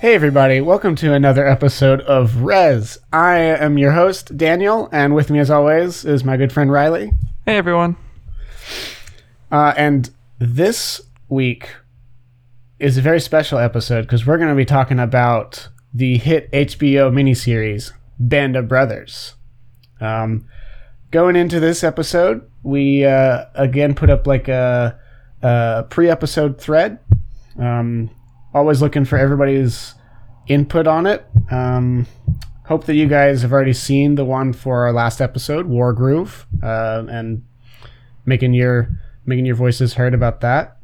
Hey, everybody, welcome to another episode of Res. I am your host, Daniel, and with me, as always, is my good friend Riley. Hey everyone. Uh, and this week is a very special episode because we're going to be talking about the hit HBO miniseries, Band of Brothers. Um, going into this episode, we uh, again put up like a, a pre episode thread. Um, always looking for everybody's input on it. Um, hope that you guys have already seen the one for our last episode, Wargroove, uh, and making your making your voices heard about that.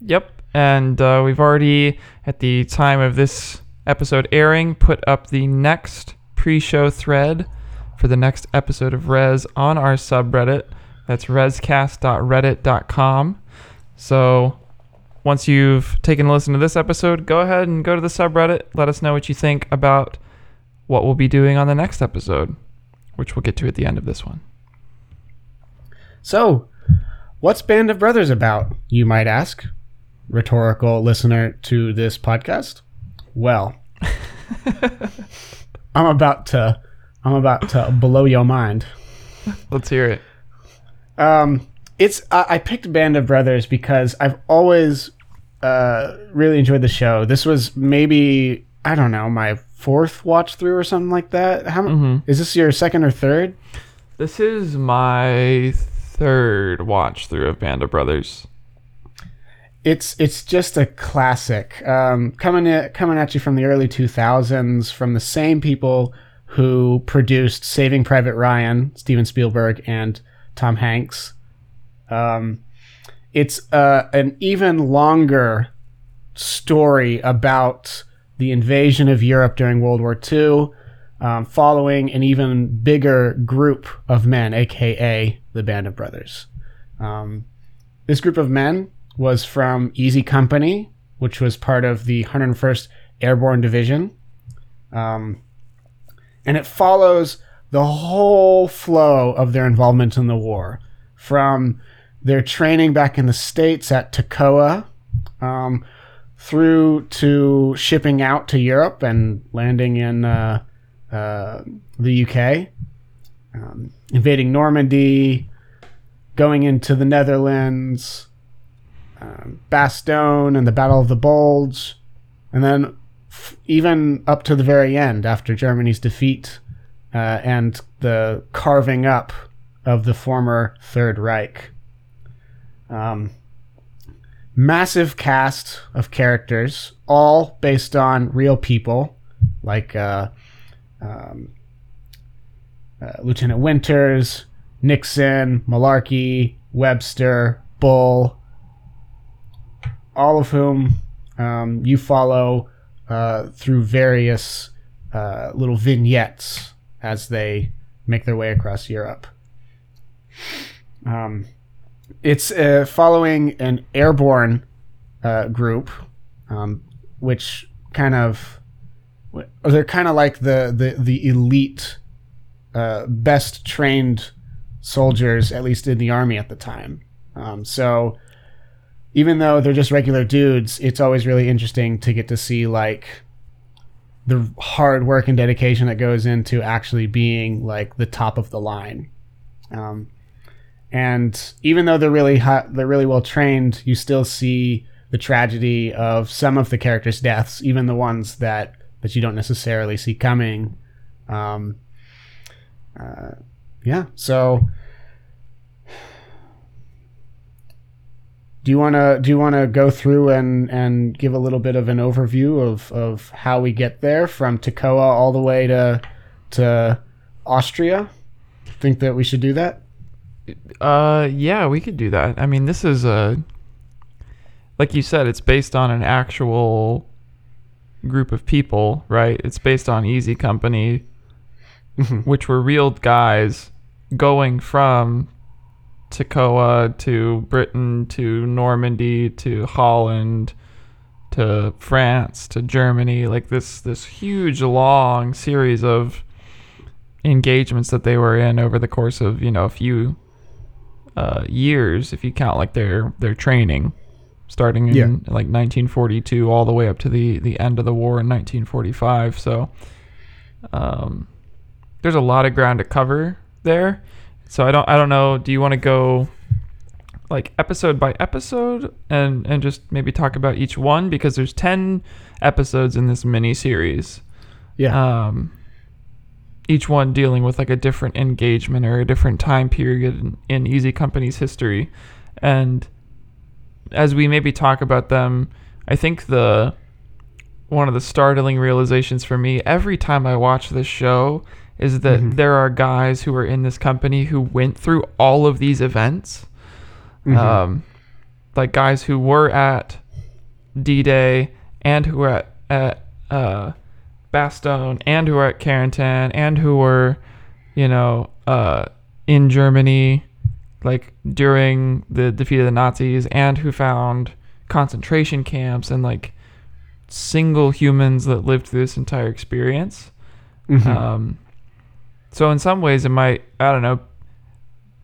Yep. And uh, we've already, at the time of this episode airing, put up the next pre show thread for the next episode of Res on our subreddit. That's rescast.reddit.com. So once you've taken a listen to this episode, go ahead and go to the subreddit. Let us know what you think about what we'll be doing on the next episode, which we'll get to at the end of this one. So, what's Band of Brothers about, you might ask, rhetorical listener to this podcast? Well, I'm about to I'm about to blow your mind. Let's hear it. Um, it's I, I picked Band of Brothers because I've always uh, really enjoyed the show. This was maybe I don't know my fourth watch through or something like that. How is this your second or third? This is my third watch through of Band of Brothers. It's it's just a classic. Um, coming at, coming at you from the early 2000s from the same people who produced Saving Private Ryan, Steven Spielberg and Tom Hanks. Um, it's uh, an even longer story about the invasion of Europe during World War II, um, following an even bigger group of men, aka the Band of Brothers. Um, this group of men was from Easy Company, which was part of the 101st Airborne Division. Um, and it follows the whole flow of their involvement in the war from their training back in the States at Toccoa um, through to shipping out to Europe and landing in uh, uh, the UK, um, invading Normandy, going into the Netherlands, um, Bastogne and the Battle of the Bulge, and then f- even up to the very end after Germany's defeat uh, and the carving up of the former Third Reich. Um, massive cast of characters, all based on real people, like uh, um, uh, Lieutenant Winters, Nixon, Malarkey, Webster, Bull, all of whom um, you follow uh, through various uh, little vignettes as they make their way across Europe. Um, it's uh, following an airborne uh, group, um, which kind of they're kind of like the the the elite, uh, best trained soldiers, at least in the army at the time. Um, so even though they're just regular dudes, it's always really interesting to get to see like the hard work and dedication that goes into actually being like the top of the line. Um, and even though they're really hot, they're really well trained, you still see the tragedy of some of the characters' deaths, even the ones that that you don't necessarily see coming. Um, uh, yeah, so do you want to do you want to go through and and give a little bit of an overview of of how we get there from Toccoa all the way to to Austria? Think that we should do that? Uh, yeah, we could do that. I mean, this is a, like you said, it's based on an actual group of people, right? It's based on Easy Company, which were real guys going from Toccoa to Britain to Normandy to Holland to France to Germany, like this this huge long series of engagements that they were in over the course of you know a few uh, years, if you count like their their training. starting in Yeah. like 1942 all the way up to the the end of the war in 1945. So um, there's a lot of ground to cover there. So I don't I don't know. Do you want to go like episode by episode and and just maybe talk about each one because there's 10 episodes in this mini series Yeah. um, each one dealing with like a different engagement or a different time period in, in Easy Company's history. And as we maybe talk about them, I think the one of the startling realizations for me every time I watch this show is that Mhm. there are guys who are in this company who went through all of these events. Mhm. Um, like guys who were at D-Day and who were at, at uh, Bastogne and who were at Carentan and who were, you know, uh, in Germany, like during the defeat of the Nazis, and who found concentration camps and like single humans that lived through this entire experience. Mhm. Um, so in some ways, it might I don't know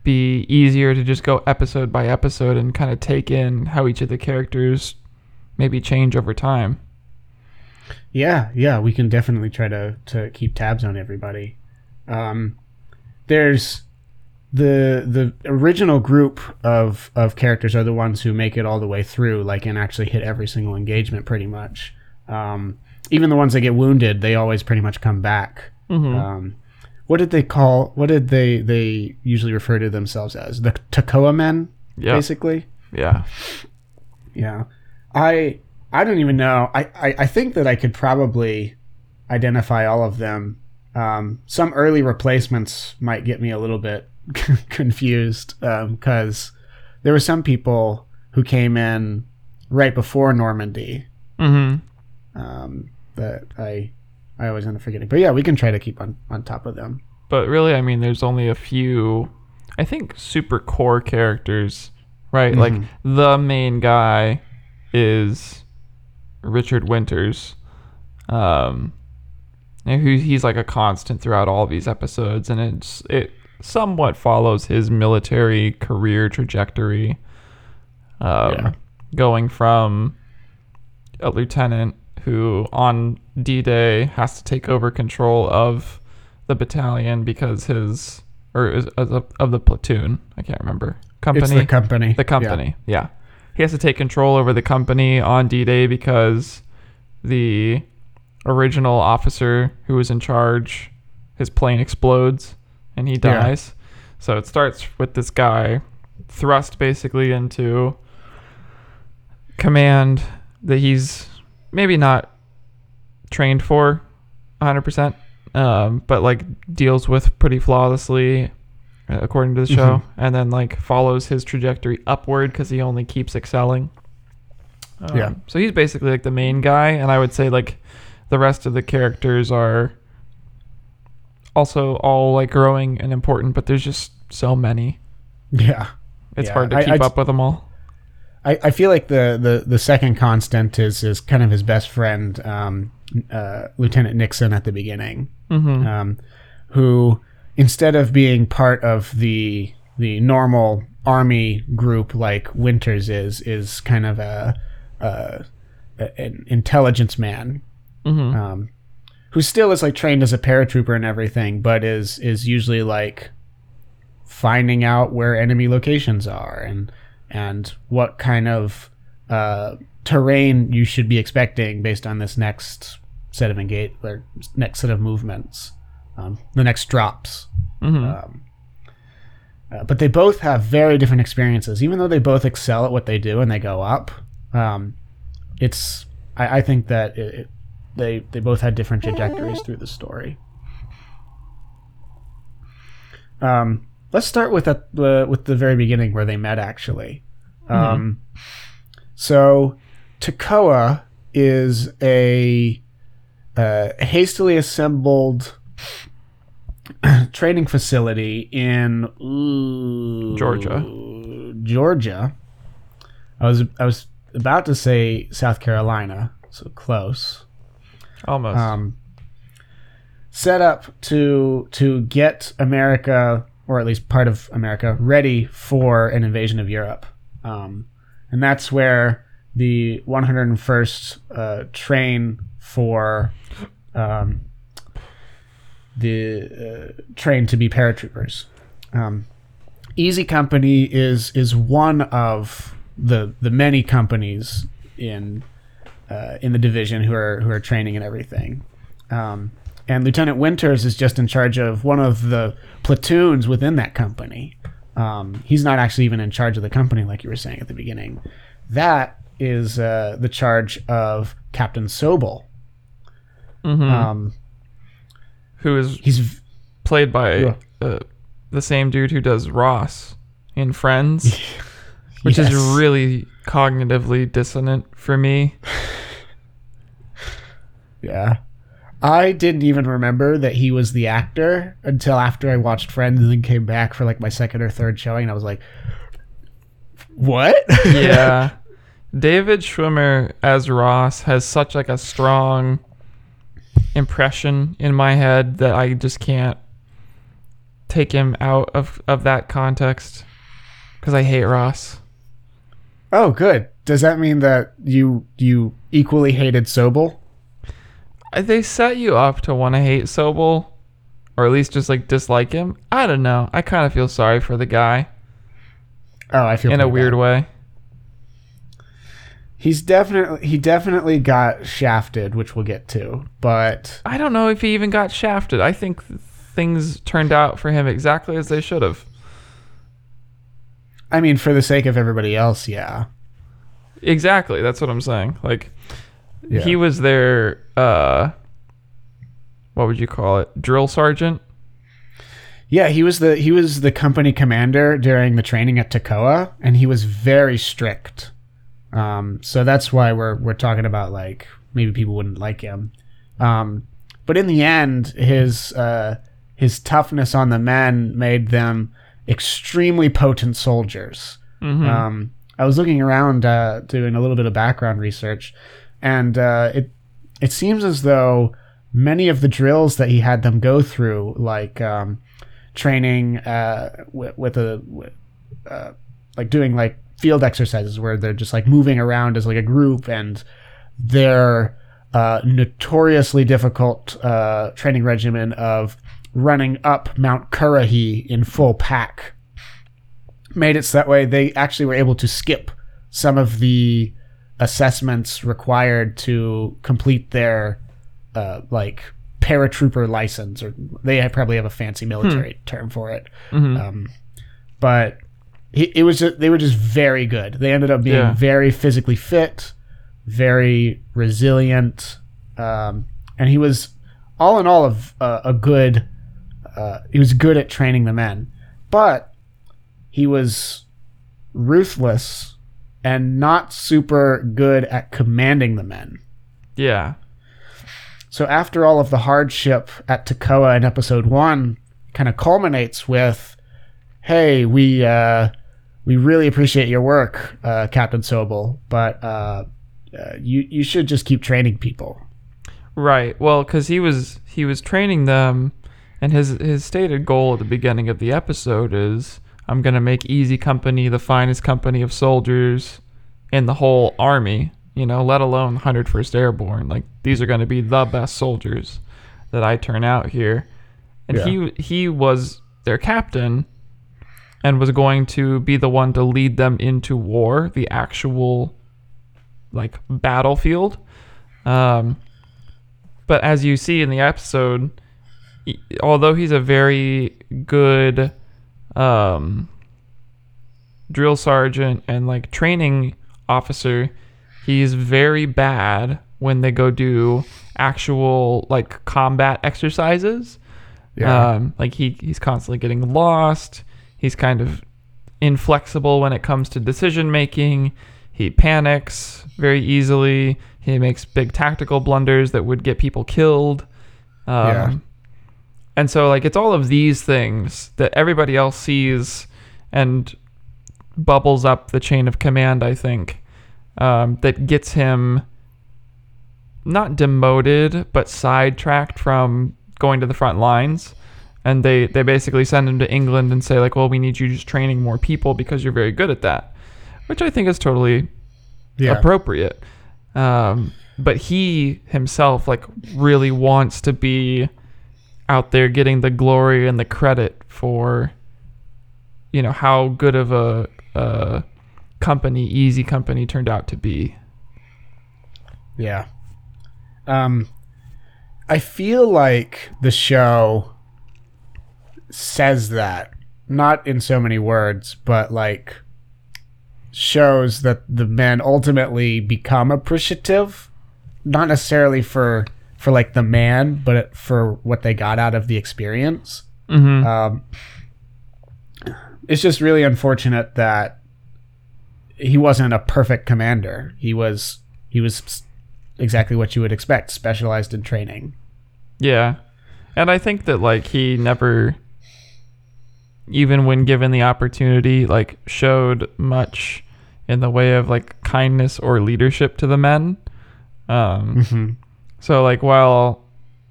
be easier to just go episode by episode and kind of take in how each of the characters maybe change over time. Yeah, yeah, we can definitely try to to keep tabs on everybody. Um, there's the the original group of of characters are the ones who make it all the way through, like and actually hit every single engagement pretty much. Um, even the ones that get wounded, they always pretty much come back. Mm-hmm. Um, what did they call? What did they they usually refer to themselves as? The Toccoa men, yeah, basically. yeah, Yeah. I I don't even know. I, I, I think that I could probably identify all of them. Um, some early replacements might get me a little bit confused because there were some people who came in right before Normandy mm-hmm. um, that I I always end up forgetting. But yeah, we can try to keep on, on top of them. But really, I mean, there's only a few, I think, super core characters, right? Like Mhm. the main guy is Richard Winters, um, who he's like a constant throughout all these episodes, and it's it somewhat follows his military career trajectory, um, Yeah. going from a lieutenant who on D-Day has to take over control of the battalion because his or is, of, of the platoon. I can't remember company. It's the company. The company, yeah. He has to take control over the company on D Day because the original officer who was in charge, his plane explodes and he Yeah. dies. So it starts with this guy thrust basically into command that he's maybe not trained for 100%, um, but like deals with pretty flawlessly according to the show, Mhm. and then like follows his trajectory upward because he only keeps excelling. Um, Yeah. So he's basically like the main guy, and I would say like the rest of the characters are also all like growing and important, but there's just so many. Yeah. It's Yeah, hard to I- keep I'd- up with them all. I, I feel like the, the, the second constant is, is kind of his best friend, um, uh, Lieutenant Nixon at the beginning, Mm-hmm. um, who instead of being part of the the normal army group like Winters is, is kind of a, a, an intelligence man mm-hmm. um, who still is like trained as a paratrooper and everything, but is is usually like finding out where enemy locations are and and what kind of uh, terrain you should be expecting based on this next set of engage or next set of movements, um, the next drops. mm-hmm. Um, uh, but they both have very different experiences, even though they both excel at what they do and they go up. Um, it's I, I think that it, it, they they both had different trajectories through the story. Um, let's start with at the with the very beginning where they met. Actually, um, so Toccoa is a uh, hastily assembled training facility in ooh, Georgia. Georgia. I was I was about to say South Carolina, so close. Almost. Um, set up to to get America, or at least part of America, ready for an invasion of Europe. Um, and that's where the 101st uh, train for um, the uh, train to be paratroopers. Um, Easy Company is is one of the the many companies in uh, in the division who are who are training and everything. Um, and Lieutenant Winters is just in charge of one of the platoons within that company. Um, he's not actually even in charge of the company, like you were saying at the beginning. That is uh, the charge of Captain Sobel. Mhm. Um, Who is he's played by Yeah. uh, the same dude who does Ross in Friends, which is really cognitively dissonant for me. Yeah. I didn't even remember that he was the actor until after I watched Friends and then came back for like my second or third showing and I was like, what? yeah. David Schwimmer as Ross has such like a strong impression in my head that I just can't take him out of, of that context because I hate Ross. oh, good. Does that mean that you you equally hated Sobel? Uh, they set you up to want to hate Sobel, or at least just like dislike him. I don't know. I kind of feel sorry for the guy Oh, I feel in a weird bad. way. He's definitely he definitely got shafted, which we'll get to. But I don't know if he even got shafted. I think things turned out for him exactly as they should have. I mean, for the sake of everybody else, yeah. Exactly. That's what I'm saying. Like Yeah. he was their uh what would you call it? Drill sergeant? Yeah, he was the he was the company commander during the training at Toccoa, and he was very strict. Um, so that's why we're we're talking about like maybe people wouldn't like him. Um, but in the end, his uh, his toughness on the men made them extremely potent soldiers. Mhm. Um, I was looking around uh, doing a little bit of background research, and uh, it it seems as though many of the drills that he had them go through, like um, training uh, with, with a with, uh, like doing like field exercises where they're just like moving around as like a group, and their uh, notoriously difficult uh, training regimen of running up Mount Currahee in full pack made it so that way they actually were able to skip some of the assessments required to complete their uh, like paratrooper license or they probably have a fancy military term for it Mhm. um, but he, it was just, they were just very good they ended up being Yeah. very physically fit very resilient um, and he was all in all of uh, a good uh, he was good at training the men but he was ruthless and not super good at commanding the men. Yeah. So after all of the hardship at Toccoa in episode one kind of culminates with, "Hey, we uh, we really appreciate your work, uh, Captain Sobel, but uh, uh, you you should just keep training people." Right. Well, cuz he was he was training them and his his stated goal at the beginning of the episode is I'm going to make Easy Company the finest company of soldiers in the whole army, you know, let alone 101st Airborne. Like these are going to be the best soldiers that I turn out here. And he he was their captain and was going to be the one to lead them into war, the actual like battlefield. Um but as you see in the episode, e- although he's a very good um, drill sergeant and like training officer, he's very bad when they go do actual like combat exercises. Um, like he he's constantly getting lost. He's kind of inflexible when it comes to decision making. He panics very easily. He makes big tactical blunders that would get people killed. Um, Yeah. And so, like, it's all of these things that everybody else sees and bubbles up the chain of command, I think, um, that gets him not demoted, but sidetracked from going to the front lines. And they, they basically send him to England and say, like, well, we need you just training more people because you're very good at that. Which I think is totally Yeah. appropriate. Um, but he himself like really wants to be out there getting the glory and the credit for you know how good of a, a company easy company turned out to be Yeah. Um I feel like the show says that not in so many words, but like shows that the men ultimately become appreciative not necessarily for for like the man, but for what they got out of the experience. mm-hmm. Um, it's just really unfortunate that he wasn't a perfect commander. He was he was exactly what you would expect, specialized in training. Yeah. And I think that like he never even when given the opportunity like showed much in the way of like kindness or leadership to the men. Um Mm-hmm. so like while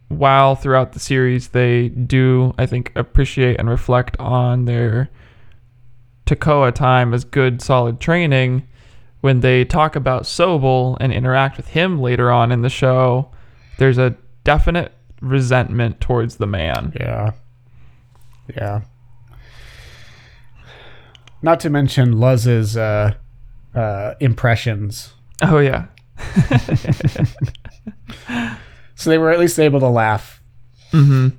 while throughout the series they do I think appreciate and reflect on their Toccoa time as good solid training when they talk about Sobel and interact with him later on in the show there's a definite resentment towards the man. Yeah, yeah. Not to mention Luz's uh, uh, impressions. Oh yeah. So they were at least able to laugh. hmm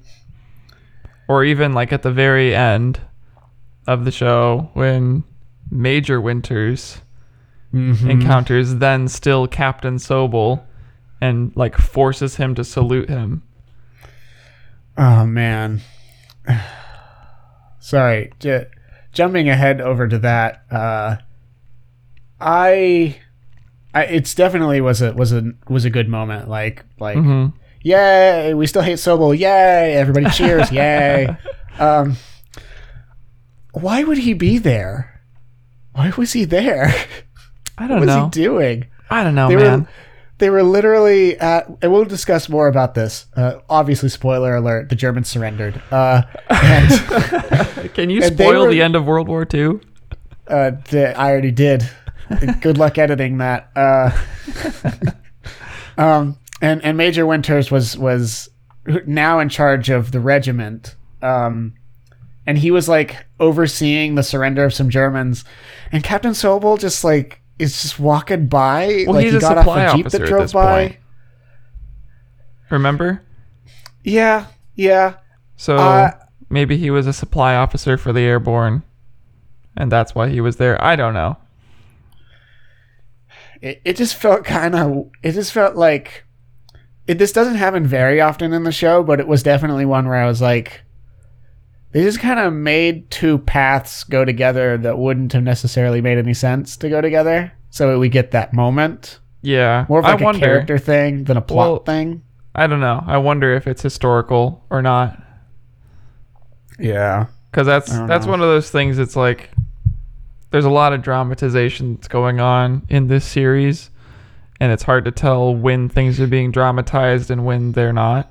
Or even like at the very end of the show when Major Winters Mhm. encounters then still Captain Sobel and like forces him to salute him. Oh man. Sorry, j- jumping ahead over to that. Uh, I, I, it's definitely was a was a was a good moment. Like like, mm-hmm. yay, we still hate Sobel. Yay, everybody cheers. yay. Um, why would he be there? Why was he there? I don't was know. What was he doing? I don't know, They man. were they were literally at, and we'll discuss more about this. Uh, obviously, spoiler alert: the Germans surrendered. Uh, and Can you spoil were- the end of World War II? uh, the, I already did. Good luck editing that. Uh, um, and and Major Winters was was now in charge of the regiment. Um, and he was like overseeing the surrender of some Germans, and Captain Sobel just like is just walking by. Well, like he's he a got supply off a jeep that drove by. point. Remember? Yeah, yeah. So Uh, maybe he was a supply officer for the airborne, and that's why he was there. I don't know. it, it just felt kind of it just felt like it, this doesn't happen very often in the show but it was definitely one where i was like they just kind of made two paths go together that wouldn't have necessarily made any sense to go together so we get that moment Yeah, more of like I a wonder. character thing than a plot Well- thing I don't know. I wonder if it's historical or not. yeah because that's that's know. one of those things. It's like there's a lot of dramatization that's going on in this series, and it's hard to tell when things are being dramatized and when they're not.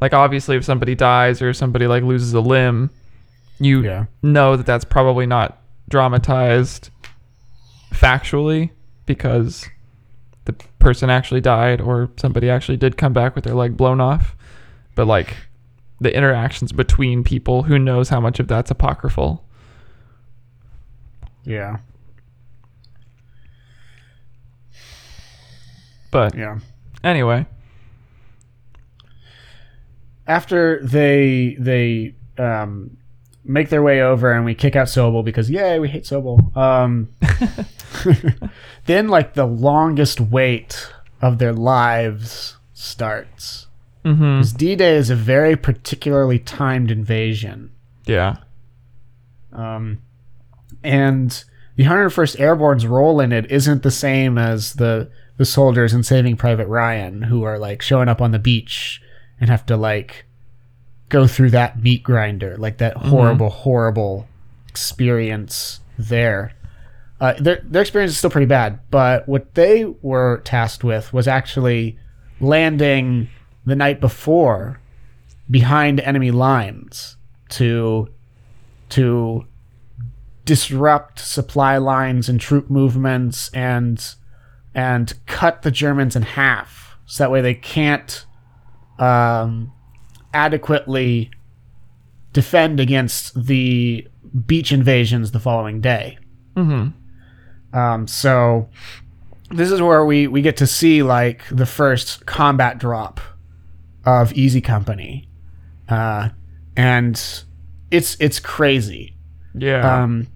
Like obviously, if somebody dies or somebody like loses a limb, you yeah know that that's probably not dramatized factually because the person actually died or somebody actually did come back with their leg blown off. But like the interactions between people, who knows how much of that's apocryphal? yeah But yeah anyway, after they they um make their way over and we kick out Sobel because yay we hate Sobel. Um, then like the longest wait of their lives starts. hmm D-Day is a very particularly timed invasion. yeah, Um, and the 101st Airborne's role in it isn't the same as the the soldiers in Saving Private Ryan who are like showing up on the beach and have to like go through that meat grinder, like that horrible, horrible experience there. Uh, their their experience is still pretty bad, but what they were tasked with was actually landing the night before behind enemy lines to to disrupt supply lines and troop movements and and cut the Germans in half, so that way they can't um, adequately defend against the beach invasions the following day. Mm-hmm. Um, so this is where we we get to see like the first combat drop of Easy Company, uh, and it's it's crazy. Yeah. Um,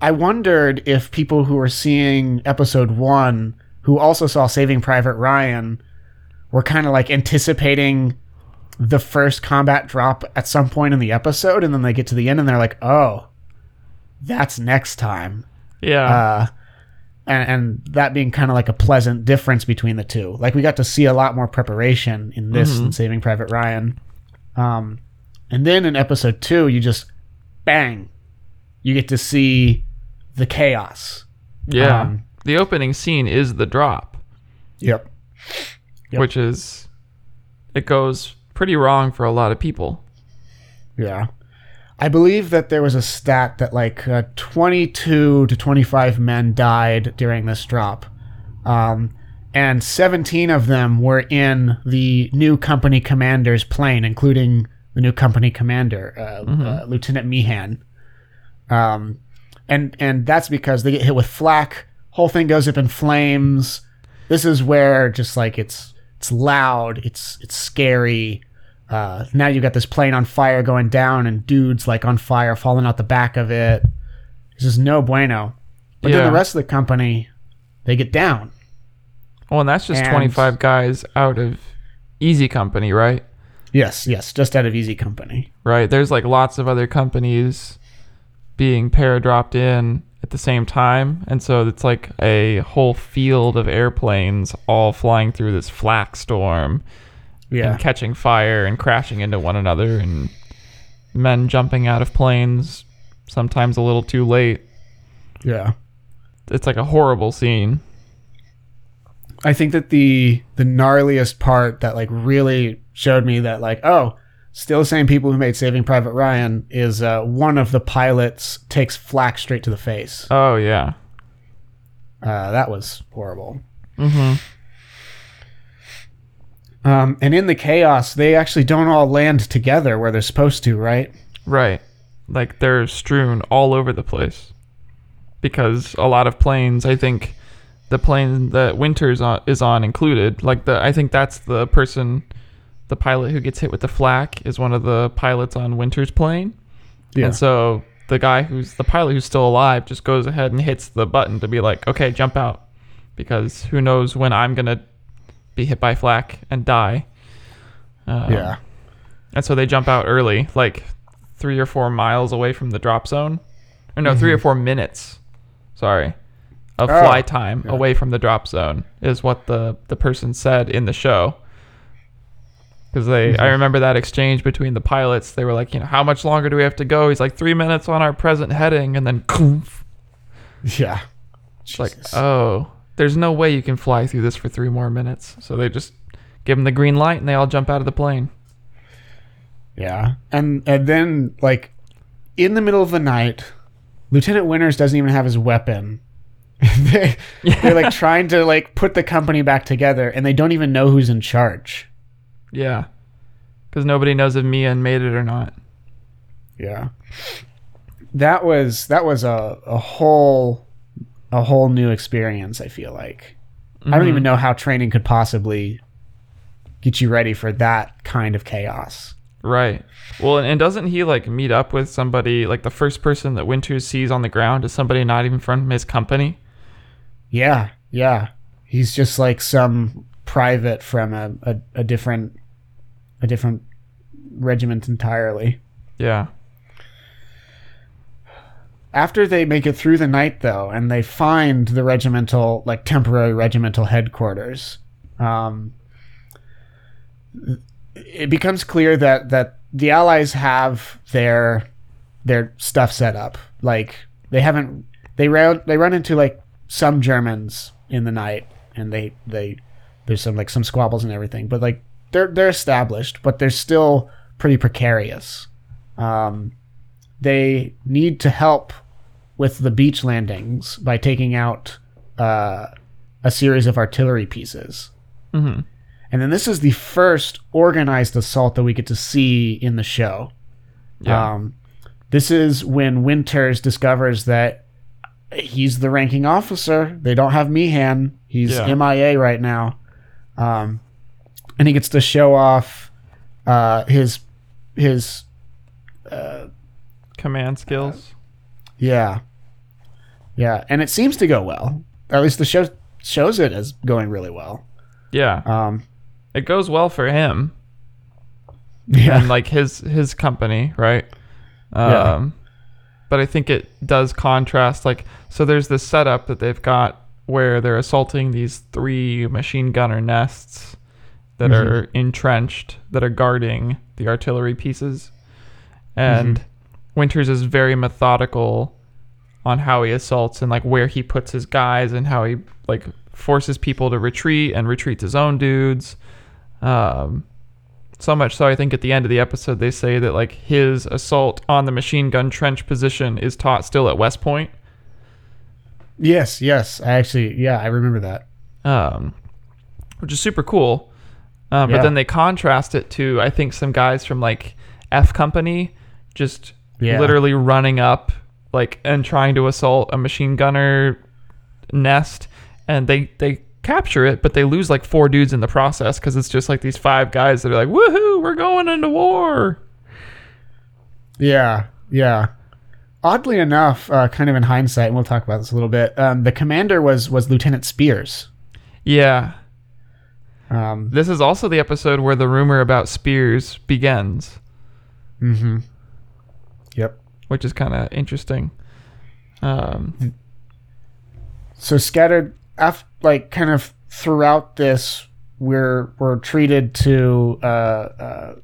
I wondered if people who were seeing episode one, who also saw Saving Private Ryan, were kind of like anticipating the first combat drop at some point in the episode, and then they get to the end and they're like, "Oh, that's next time." yeah. uh, and, and that being kind of like a pleasant difference between the two. Like we got to see a lot more preparation in this than Saving Private Ryan. Um, and then in episode two, you just bang, you get to see the chaos. yeah. um, the opening scene is the drop, Yep. Yep. which is it goes pretty wrong for a lot of people. Yeah. I believe that there was a stat that like uh, 22 to 25 men died during this drop. Um, and 17 of them were in the new company commander's plane, including the new company commander, uh, uh, Lieutenant Meehan. Um, and and that's because they get hit with flak. Whole thing goes up in flames. This is where just like it's it's loud, it's it's scary. Uh, now you got this plane on fire going down, and dudes like on fire falling out the back of it. This is no bueno. But then the rest of the company, they get down. Well, and that's just And- 25 guys out of Easy Company, right? Yes, yes, just out of Easy Company. Right. There's like lots of other companies being paradropped in at the same time, and so it's like a whole field of airplanes all flying through this flak storm Yeah, and catching fire and crashing into one another, and men jumping out of planes sometimes a little too late. yeah. It's like a horrible scene. I think that the the gnarliest part that like really showed me that like oh still the same people who made Saving Private Ryan is uh, one of the pilots takes flak straight to the face. Oh yeah. Uh, that was horrible. Mm-hmm. Um, and in the chaos, they actually don't all land together where they're supposed to, right? Right. Like they're strewn all over the place. Because a lot of planes, I think the plane that Winters on, is on included, like the I think that's the person the pilot who gets hit with the flak is one of the pilots on Winters' plane. Yeah. And so the guy who's the pilot who's still alive just goes ahead and hits the button to be like, "Okay, jump out." Because who knows when I'm going to be hit by flak and die. Um, yeah. and so they jump out early, like three or four miles away from the drop zone. Or no, three or four minutes. Sorry. Of Oh, fly time yeah. away from the drop zone is what the, the person said in the show. Because they, I remember that exchange between the pilots. They were like, you know, how much longer do we have to go? He's like, three minutes on our present heading, and then. Yeah. It's like, oh, there's no way you can fly through this for three more minutes. So they just give them the green light, and they all jump out of the plane. Yeah. And and then like in the middle of the night, Lieutenant Winters doesn't even have his weapon. they, They're like trying to like put the company back together and they don't even know who's in charge. Yeah. Because nobody knows if Meehan made it or not. Yeah. That was that was a, a whole a whole new experience, I feel like. I don't even mm-hmm. know how training could possibly get you ready for that kind of chaos. Right. Well, and, and doesn't he like meet up with somebody like the first person that Winters sees on the ground is somebody not even from his company? Yeah, yeah. He's just like some private from a, a, a different a different regiment entirely. Yeah. After they make it through the night though, and they find the regimental like temporary regimental headquarters, um, it becomes clear that that the Allies have their their stuff set up. Like they haven't they run they run into like some Germans in the night, and they they there's some like some squabbles and everything, but like they're they're established, but they're still pretty precarious. Um, they need to help with the beach landings by taking out uh, a series of artillery pieces. hmm And then this is the first organized assault that we get to see in the show. Yeah. Um, this is when Winters discovers that he's the ranking officer. They don't have Meehan. He's Yeah. MIA right now. Um, and he gets to show off uh, his his Command skills. yeah yeah, and it seems to go well. At least the show shows it as going really well. yeah. Um, It goes well for him yeah, and like his his company, right? Um, Yeah. But I think it does contrast. Like, so there's this setup that they've got where they're assaulting these three machine gunner nests that Mhm. are entrenched, that are guarding the artillery pieces, and Winters is very methodical on how he assaults and like where he puts his guys and how he like forces people to retreat and retreats his own dudes. Um, so much so, I think at the end of the episode, they say that like his assault on the machine gun trench position is taught still at West Point. yes, yes. I actually, yeah, I remember that. um, which is super cool. Um, Yeah. But then they contrast it to I think some guys from like F Company just Yeah. literally running up like and trying to assault a machine gunner nest, and they they capture it, but they lose like four dudes in the process because it's just like these five guys that are like, woohoo, we're going into war. Yeah, yeah. Oddly enough, uh, kind of in hindsight, and we'll talk about this a little bit. Um, the commander was was Lieutenant Speirs. Yeah, Um, this is also the episode where the rumor about Speirs begins. mm-hmm. Yep. Which is kind of interesting. Um, So scattered, af- like kind of throughout this, we're we're treated to, uh, uh,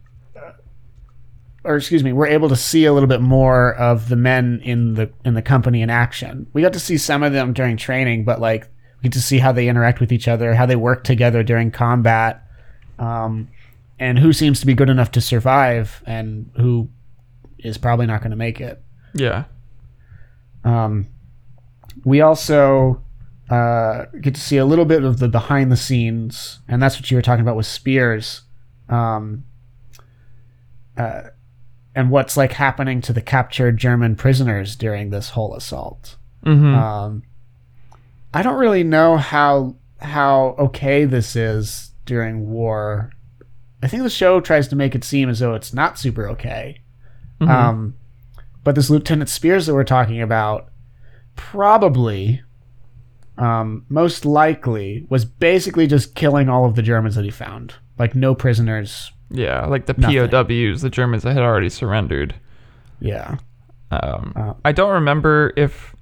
or excuse me, we're able to see a little bit more of the men in the in the company in action. We got to see some of them during training, but like we get to see how they interact with each other, how they work together during combat, um, and who seems to be good enough to survive, and who is probably not going to make it. yeah, Um, we also uh, get to see a little bit of the behind the scenes, and that's what you were talking about with Speirs, um, uh, and what's like happening to the captured German prisoners during this whole assault. hmm Um, I don't really know how how okay this is during war. I think the show tries to make it seem as though it's not super okay. Mm-hmm. Um, but this Lieutenant Speirs that we're talking about probably, um, most likely, was basically just killing all of the Germans that he found. Like, no prisoners. yeah, like the Nothing. POWs, the Germans that had already surrendered. Yeah. Um, Uh. I don't remember if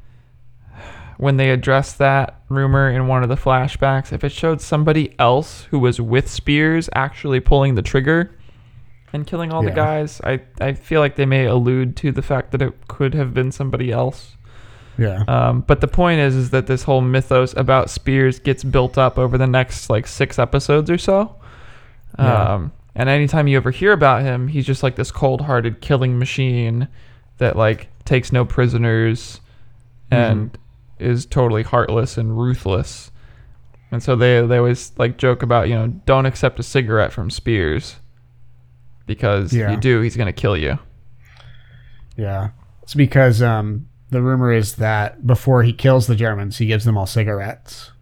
when they addressed that rumor in one of the flashbacks, if it showed somebody else who was with Spears actually pulling the trigger and killing all the guys. I, I feel like they may allude to the fact that it could have been somebody else. Yeah. Um, but the point is, is that this whole mythos about Speirs gets built up over the next like six episodes or so. Yeah. Um, and anytime you ever hear about him, he's just like this cold-hearted killing machine that like takes no prisoners and is totally heartless and ruthless. And so they they always like joke about you know don't accept a cigarette from Speirs because Yeah. if you do, he's gonna kill you. Yeah. It's because um, the rumor is that before he kills the Germans, he gives them all cigarettes.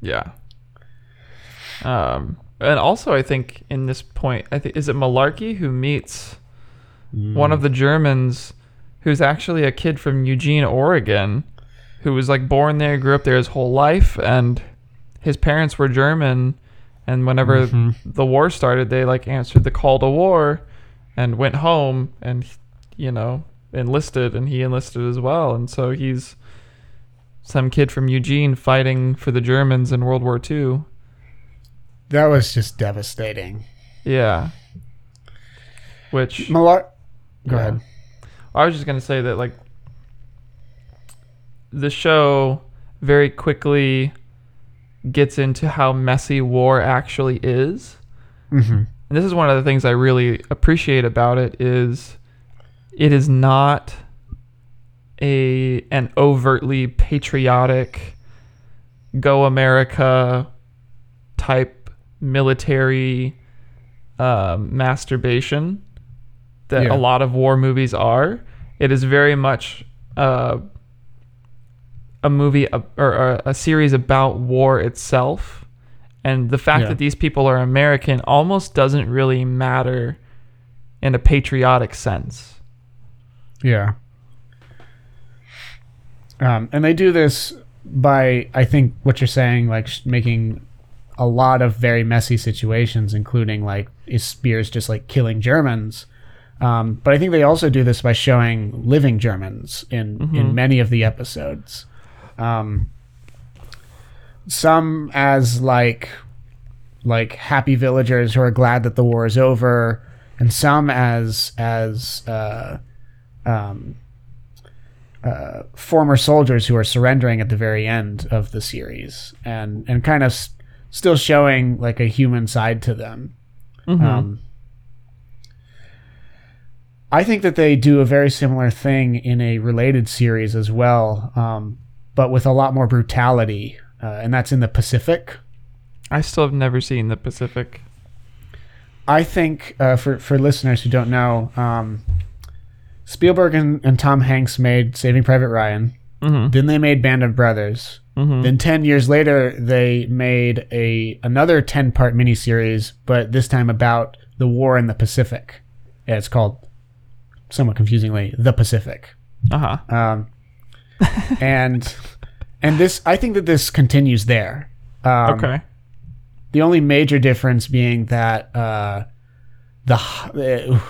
Yeah. Um, and also, I think in this point, I think is it Malarkey who meets one of the Germans, who's actually a kid from Eugene, Oregon, who was like born there, grew up there his whole life, and his parents were German. And whenever Mhm. the war started, they like answered the call to war, and went home, and you know enlisted, and he enlisted as well. And so he's some kid from Eugene fighting for the Germans in World War II. That was just devastating. Yeah. Which Malar. Go Yeah. ahead. I was just gonna say that like the show very quickly gets into how messy war actually is. Mm-hmm. And this is one of the things I really appreciate about it is it is not a an overtly patriotic go America type military um, masturbation that Yeah. a lot of war movies are. It is very much uh, a movie uh, or a, series about war itself. And the fact Yeah. that these people are American almost doesn't really matter in a patriotic sense. Yeah. Um, and they do this by, I think, what you're saying, like sh- making a lot of very messy situations, including like is Speirs just like killing Germans. Um, but I think they also do this by showing living Germans in in many of the episodes. Um, some as like like happy villagers who are glad that the war is over, and some as as uh, um, uh, former soldiers who are surrendering at the very end of the series, and and kind of s- still showing like a human side to them. Um, I think that they do a very similar thing in a related series as well, um, but with a lot more brutality, uh, and that's in the Pacific. I still have never seen the Pacific. I think uh, for for listeners who don't know, um, Spielberg and, and Tom Hanks made Saving Private Ryan. Mm-hmm. Then they made Band of Brothers. Mm-hmm. Then ten years later, they made a another ten part miniseries, but this time about the war in the Pacific. Yeah, it's called, somewhat confusingly, the Pacific. Uh huh. Um, and and this, I think that this continues there. Um, okay. The only major difference being that uh, the uh,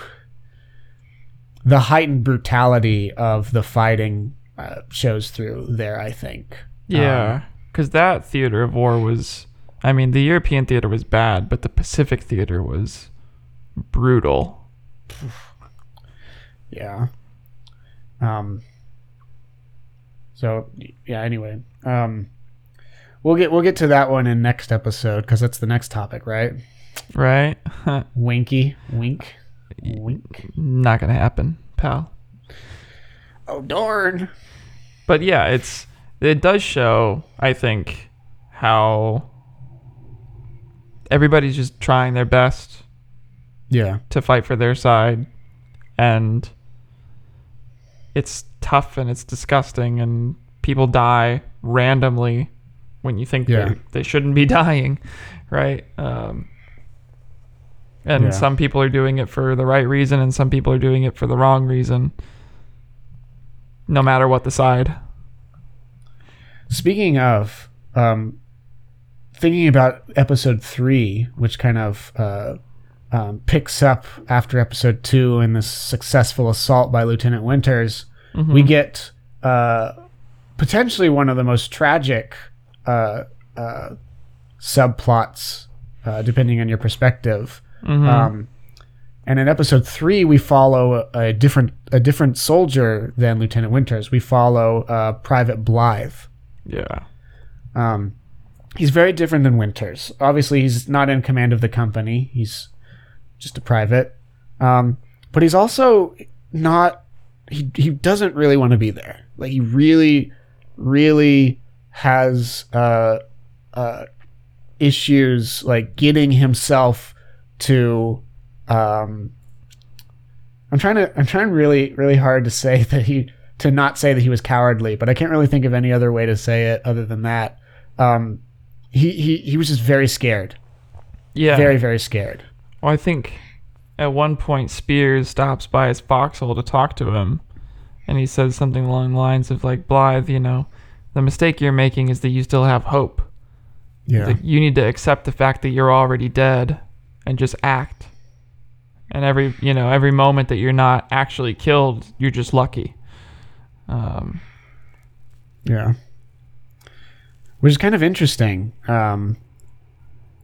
the heightened brutality of the fighting uh, shows through there. I think. Yeah, because that theater of war was. I mean, the European theater was bad, but the Pacific theater was brutal. Yeah. Um. So yeah. Anyway, um, we'll get we'll get to that one in next episode because that's the next topic, right? Right? Winky, wink, wink. Not gonna happen, pal. Oh darn! But yeah, it's it does show, I think, how everybody's just trying their best Yeah. to fight for their side and it's tough and it's disgusting and people die randomly when you think Yeah. they they shouldn't be dying right um, and Yeah. some people are doing it for the right reason and some people are doing it for the wrong reason no matter what the side Speaking of, um, thinking about episode three, which kind of uh, um, picks up after episode two in this successful assault by Lieutenant Winters, we get uh, potentially one of the most tragic uh, uh, subplots, uh, depending on your perspective. Um, and in episode three, we follow a, a different a different soldier than Lieutenant Winters. We follow uh, Private Blythe. yeah Um, he's very different than Winters. Obviously, he's not in command of the company. He's just a private. Um, but he's also not. He he doesn't really want to be there. Like he really, really has uh, uh, issues like getting himself to. Um, I'm trying to. I'm trying really, really hard to say that he to not say that he was cowardly, but I can't really think of any other way to say it other than that. Um, he he he was just very scared, yeah very very scared. Well, I think at one point Speirs stops by his foxhole to talk to him, and he says something along the lines of like, "Blythe, you know, the mistake you're making is that you still have hope. Yeah, Like, you need to accept the fact that you're already dead, and just act. And every you know every moment that you're not actually killed, you're just lucky." Um, yeah. Which is kind of interesting,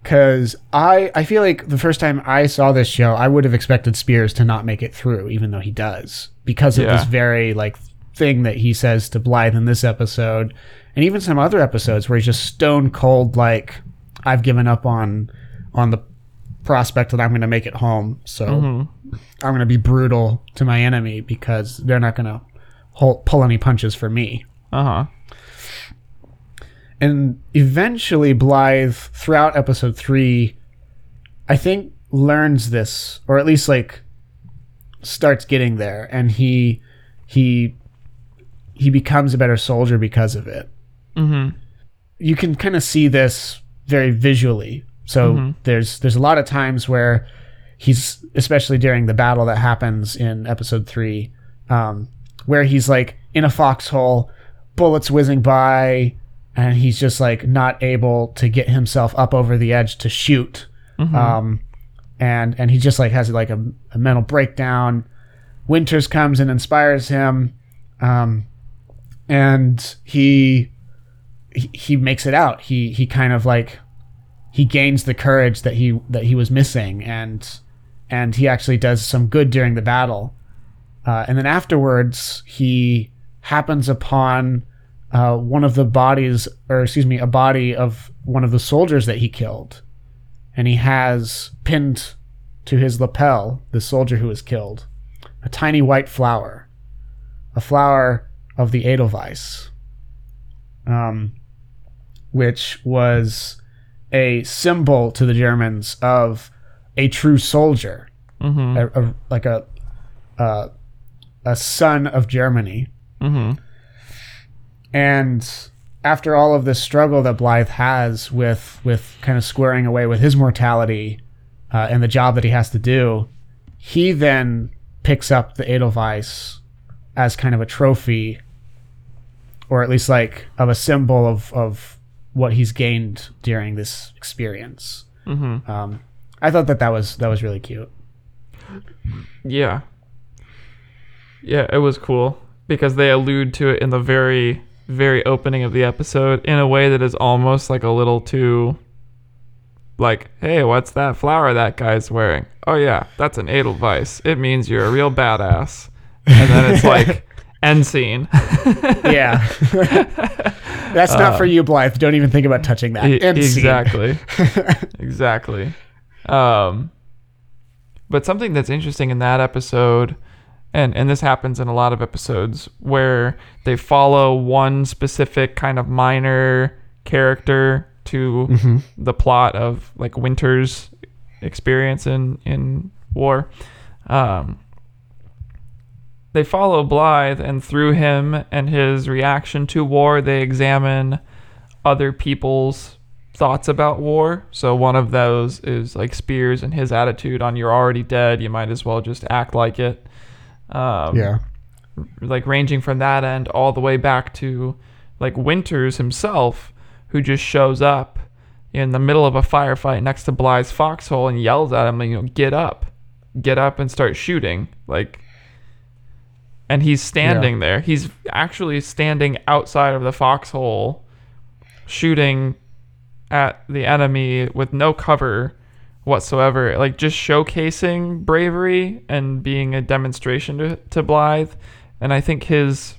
because I I feel like the first time I saw this show, I would have expected Speirs to not make it through, even though he does, because of this very like thing that he says to Blythe in this episode, and even some other episodes where he's just stone cold, like I've given up on on the prospect that I'm going to make it home, so I'm going to be brutal to my enemy because they're not going to pull any punches for me. uh huh. And eventually Blythe throughout episode 3 I think learns this or at least like starts getting there and he he he becomes a better soldier because of it. Mm-hmm. You can kind of see this very visually. So there's there's a lot of times where he's especially during the battle that happens in episode three, um, where he's like in a foxhole, bullets whizzing by, and he's just like not able to get himself up over the edge to shoot. Um, and and he just like has like a, a mental breakdown. Winters comes and inspires him, um, and he he, he makes it out. He he kind of like he gains the courage that he that he was missing, and and he actually does some good during the battle. Uh, and then afterwards, he happens upon uh, one of the bodies, or excuse me, a body of one of the soldiers that he killed, and he has pinned to his lapel the soldier who was killed a tiny white flower, a flower of the Edelweiss, um, which was a symbol to the Germans of a true soldier, Mm-hmm. a, a, like a, a a son of Germany. Mm-hmm. And after all of this struggle that Blythe has with with kind of squaring away with his mortality uh, and the job that he has to do, he then picks up the Edelweiss as kind of a trophy, or at least like of a symbol of of what he's gained during this experience. Mm-hmm. Um, I thought that that was that was really cute. Yeah. Yeah, it was cool because they allude to it in the very, very opening of the episode in a way that is almost like a little too. Like, hey, what's that flower that guy's wearing? Oh, yeah, that's an Edelweiss. It means you're a real badass. And then it's like, end scene. Yeah, that's not for you, Blythe. Don't even think about touching that. E- End scene. exactly exactly um but something that's interesting in that episode and and this happens in a lot of episodes where they follow one specific kind of minor character to Mm-hmm. the plot of like winter's experience in in war um they follow Blythe, and through him and his reaction to war, they examine other people's thoughts about war. So one of those is like Speirs and his attitude on "You're already dead. You might as well just act like it." Um, Yeah. like ranging from that end all the way back to like Winters himself, who just shows up in the middle of a firefight next to Bly's foxhole and yells at him, you know, get up, get up and start shooting. Like, and he's standing there. He's actually standing outside of the foxhole, shooting at the enemy with no cover whatsoever. Like just showcasing bravery and being a demonstration to, to Blythe. And I think his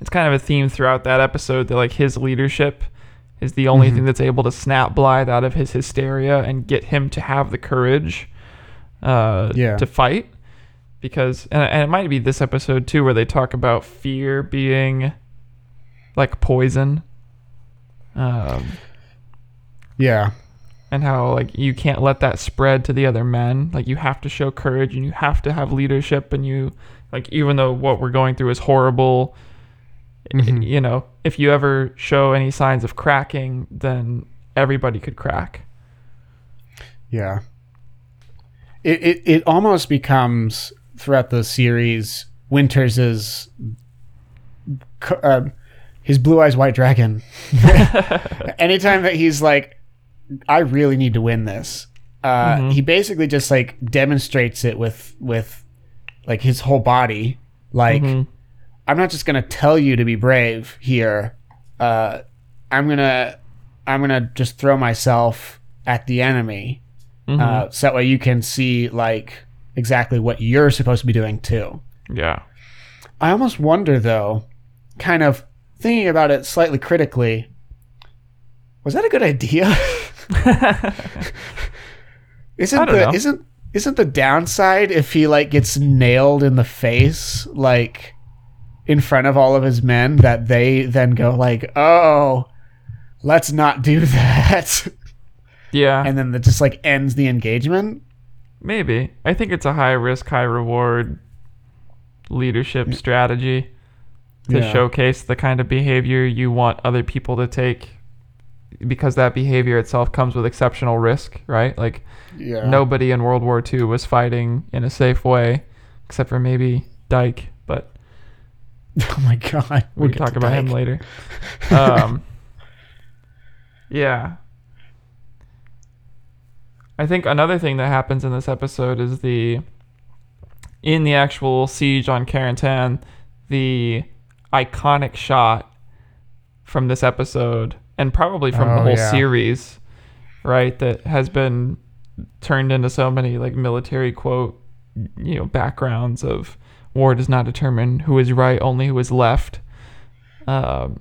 it's kind of a theme throughout that episode that like his leadership is the only thing that's able to snap Blythe out of his hysteria and get him to have the courage uh, Yeah. to fight. Because and, and it might be this episode too where they talk about fear being like poison. Um, Yeah. And how like you can't let that spread to the other men like you have to show courage and you have to have leadership and you like even though what we're going through is horrible Mhm. you know if you ever show any signs of cracking then everybody could crack Yeah. It, it it almost becomes throughout the series Winters is uh, his blue eyes white dragon. Anytime that he's like, I really need to win this, uh, Mhm. he basically just like demonstrates it with with like his whole body. Like, Mhm. I'm not just gonna tell you to be brave here. Uh, I'm gonna I'm gonna just throw myself at the enemy, Mhm. uh, so that way you can see like exactly what you're supposed to be doing too. yeah I almost wonder though, kind of thinking about it slightly critically, was that a good idea? isn't the know. isn't isn't the downside if he like gets nailed in the face like in front of all of his men that they then go like, "Oh, let's not do that. Yeah, and then it just like ends the engagement. maybe. I think it's a high risk, high reward leadership strategy to Yeah. showcase the kind of behavior you want other people to take because that behavior itself comes with exceptional risk, right? Like Yeah. nobody in World War II was fighting in a safe way except for maybe Dyke, but Oh my god. we We'll can talk about him later. Um, yeah. I think another thing that happens in this episode is the in the actual siege on Carentan, the iconic shot from this episode and probably from the Oh, whole yeah. series, right? That has been turned into so many like military quote, you know, backgrounds of war does not determine who is right, only who is left. Um,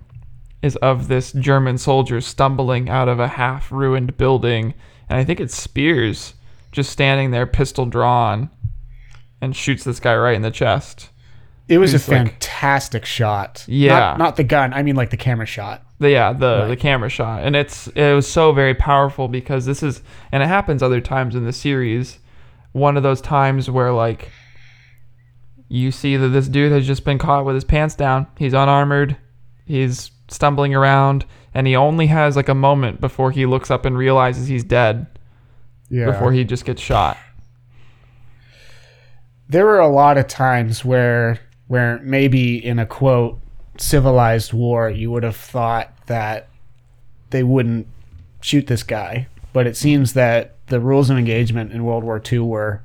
is of this German soldier stumbling out of a half ruined building, and I think it's Speirs just standing there, pistol drawn, and shoots this guy right in the chest. It was a like- fantastic shot. Yeah. Not, not the gun. I mean, like the camera shot. The, yeah, the the camera shot, and it's it was so very powerful because this is, and it happens other times in the series. One of those times where like you see that this dude has just been caught with his pants down. He's unarmored. He's stumbling around, and he only has like a moment before he looks up and realizes he's dead. Yeah. Before he just gets shot. there were a lot of times where where maybe in a quote civilized war you would have thought that they wouldn't shoot this guy but it seems that the rules of engagement in World War II were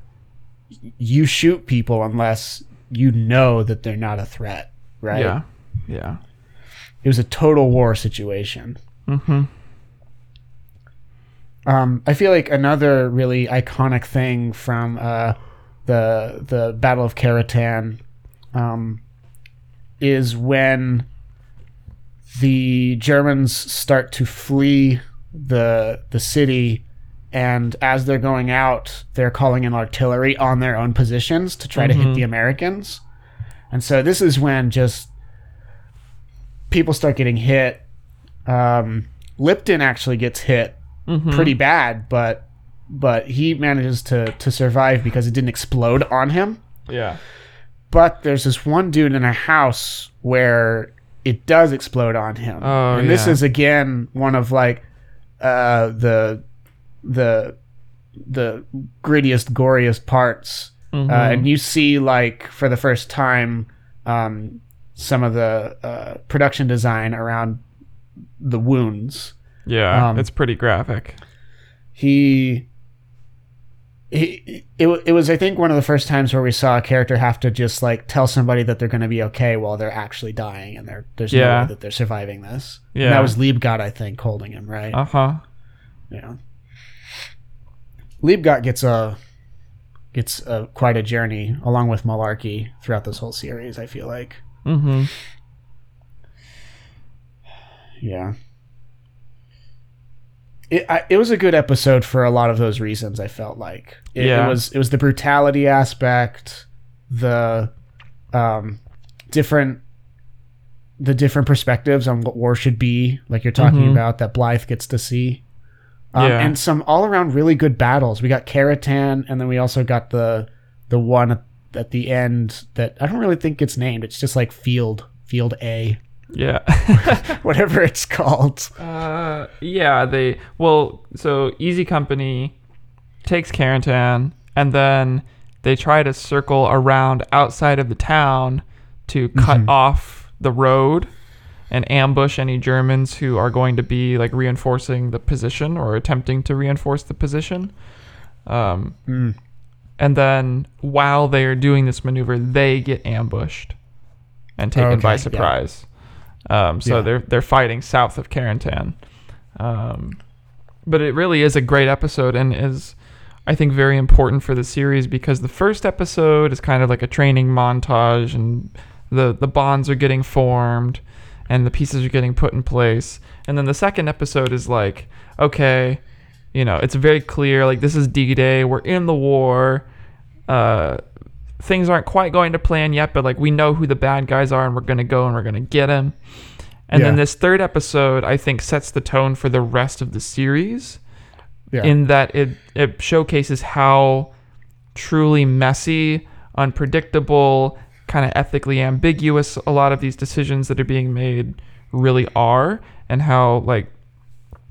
you shoot people unless you know that they're not a threat right Yeah, yeah. it was a total war situation Mm-hmm. Um, I feel like another really iconic thing from uh, the the Battle of Carentan um, is when the Germans start to flee the the city, and as they're going out, they're calling in artillery on their own positions to try to hit the Americans, and so this is when just people start getting hit. Um, Lipton actually gets hit Mm-hmm. pretty bad, but but he manages to to survive because it didn't explode on him. Yeah. But there's this one dude in a house where it does explode on him, Oh, and this yeah. is again one of like uh, the the the grittiest, goriest parts, Mhm. uh, and you see like for the first time um, some of the uh, production design around the wounds. yeah. um, it's pretty graphic. he it, it was i think one of the first times where we saw a character have to just like tell somebody that they're going to be okay while they're actually dying and they're, there's no way that they're surviving this and Yeah. that was liebgott i think holding him right Uh huh. yeah liebgott gets a gets a, quite a journey along with malarkey throughout this whole series i feel like Mm-hmm. Yeah. It I, it was a good episode for a lot of those reasons. I felt like it, Yeah. it was it was the brutality aspect, the um, different the different perspectives on what war should be, like you're talking Mhm. about that Blythe gets to see, um, Yeah. and some all around really good battles. We got Carentan, and then we also got the the one at, at the end that I don't really think gets named. It's just like Field Field A, Yeah. whatever it's called. Uh, yeah, they well, so Easy Company takes Carentan, and then they try to circle around outside of the town to cut Mhm. off the road and ambush any Germans who are going to be like reinforcing the position or attempting to reinforce the position. Um, Mm. and then while they are doing this maneuver, they get ambushed and taken Okay, by surprise. Um, so Yeah. they're they're fighting south of Carentan. Um, but it really is a great episode and is I think very important for the series because the first episode is kind of like a training montage and the the bonds are getting formed and the pieces are getting put in place. And then the second episode is like, okay, you know, it's very clear like this is D-Day, we're in the war. Uh things aren't quite going to plan yet, but like we know who the bad guys are and we're going to go and we're going to get him. And then this third episode, I think, sets the tone for the rest of the series Yeah. in that it, it showcases how truly messy, unpredictable, kind of ethically ambiguous a lot of these decisions that are being made really are, and how, like,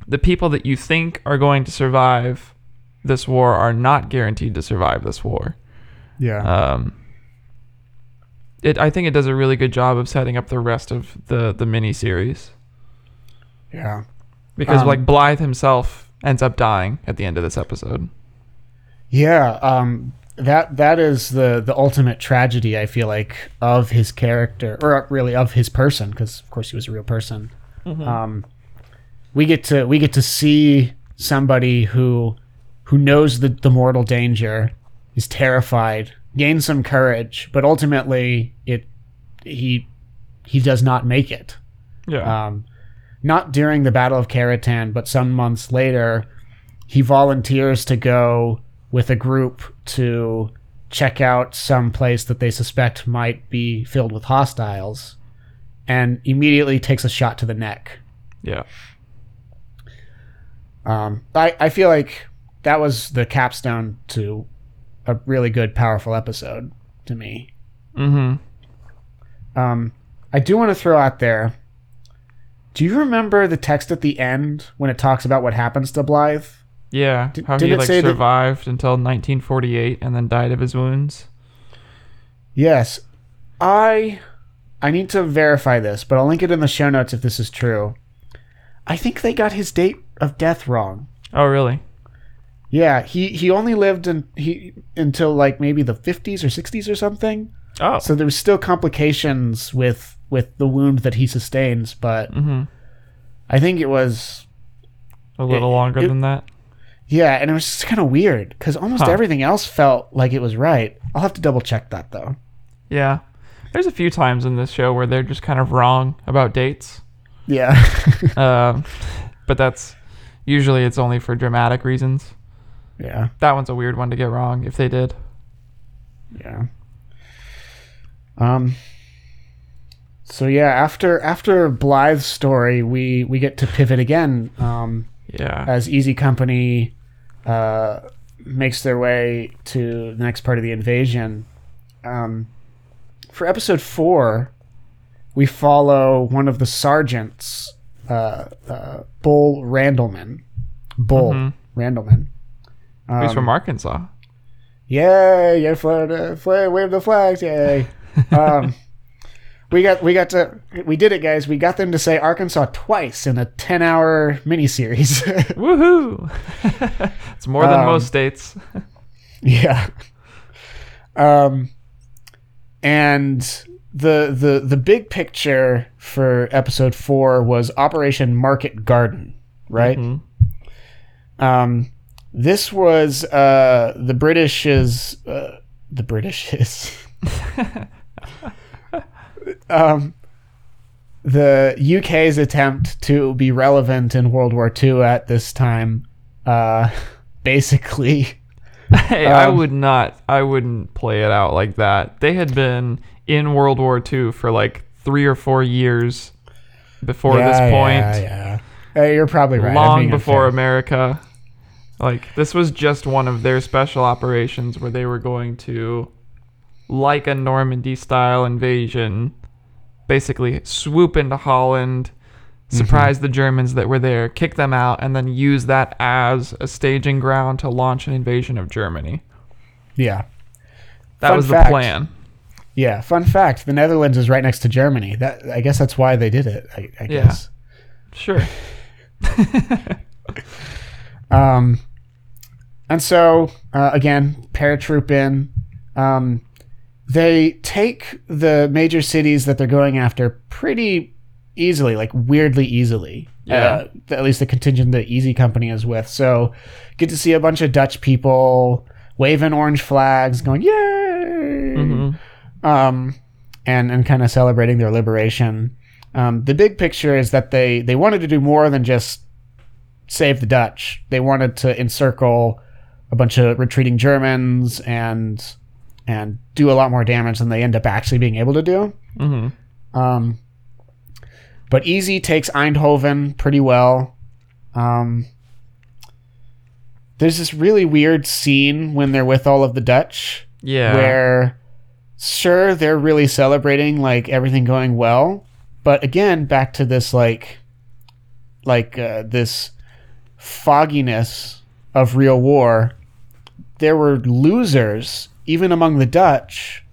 the people that you think are going to survive this war are not guaranteed to survive this war. Yeah. Um, it, I think it does a really good job of setting up the rest of the the mini series yeah. because Um, like Blythe himself ends up dying at the end of this episode. Yeah, um, that that is the the ultimate tragedy. I feel like of his character, or really of his person, because of course he was a real person. Um, we get to we get to see somebody who who knows the the mortal danger, is terrified, gains some courage, but ultimately it he he does not make it. Yeah, Um, not during the Battle of Carentan, but some months later, he volunteers to go with a group to check out some place that they suspect might be filled with hostiles, and immediately takes a shot to the neck. yeah, Um, I, I feel like that was the capstone to a really good, powerful episode to me. mm-hmm. Um, I do want to throw out there. Do you remember the text at the end when it talks about what happens to Blythe? yeah. Did- how he like say that- survived until 1948 and then died of his wounds. Yes, I I need to verify this, but I'll link it in the show notes if this is true. I think they got his date of death wrong. Oh, really? Yeah, he he only lived in he until like maybe the 50s or 60s or something. Oh, So there was still complications with with the wound that he sustains, but mm-hmm. I think it was a little It- longer it- than that. yeah, and it was just kind of weird because almost Huh. everything else felt like it was right. I'll have to double check that though. Yeah, there's a few times in this show where they're just kind of wrong about dates. Yeah, um, but that's usually it's only for dramatic reasons. Yeah, That one's a weird one to get wrong if they did. yeah. Um. So yeah, after after Blythe's story, we we get to pivot again. Um, Yeah. as Easy Company uh, makes their way to the next part of the invasion. Um, for episode four, we follow one of the sergeants, uh, uh, Bull Randleman. Bull Mhm. Randleman. Um, He's from Arkansas. Yay! yeah, Florida! Flag, wave the flags! Yay! um, we got we got to we did it, guys. We got them to say Arkansas twice in a ten-hour miniseries. Woohoo! it's more than Um, most states. Yeah. Um and the the the big picture for episode 4 was Operation Market Garden, right? Mhm. Um this was uh the British's uh, the British's um the UK's attempt to be relevant in World War II at this time uh basically Hey, I Um, would not. I wouldn't play it out like that. They had been in World War II for like three or four years before this point. Yeah, yeah. Hey, you're probably right. Long before unfair. America. Like this was just one of their special operations where they were going to, like a Normandy style invasion, basically swoop into Holland, Mm-hmm. surprise the Germans that were there, kick them out, and then use that as a staging ground to launch an invasion of Germany. Yeah. That Fun was fact. the plan. Yeah. Fun fact: the Netherlands is right next to Germany. That I guess that's why they did it. I, I Yeah. guess. Sure. Um, and so uh, again, paratroop in. Um, they take the major cities that they're going after pretty easily, like weirdly easily. Yeah. Uh, at least the contingent that Easy Company is with. So get to see a bunch of Dutch people waving orange flags, going yay, hmm um, and and kind of celebrating their liberation. Um, the big picture is that they they wanted to do more than just save the Dutch. They wanted to encircle a bunch of retreating Germans and and do a lot more damage than they end up actually being able to do. hmm Um, but Easy takes Eindhoven pretty well. Um, there's this really weird scene when they're with all of the Dutch Yeah. where sure they're really celebrating like everything going well but again back to this like like uh, this fogginess of real war there were losers even among the dutch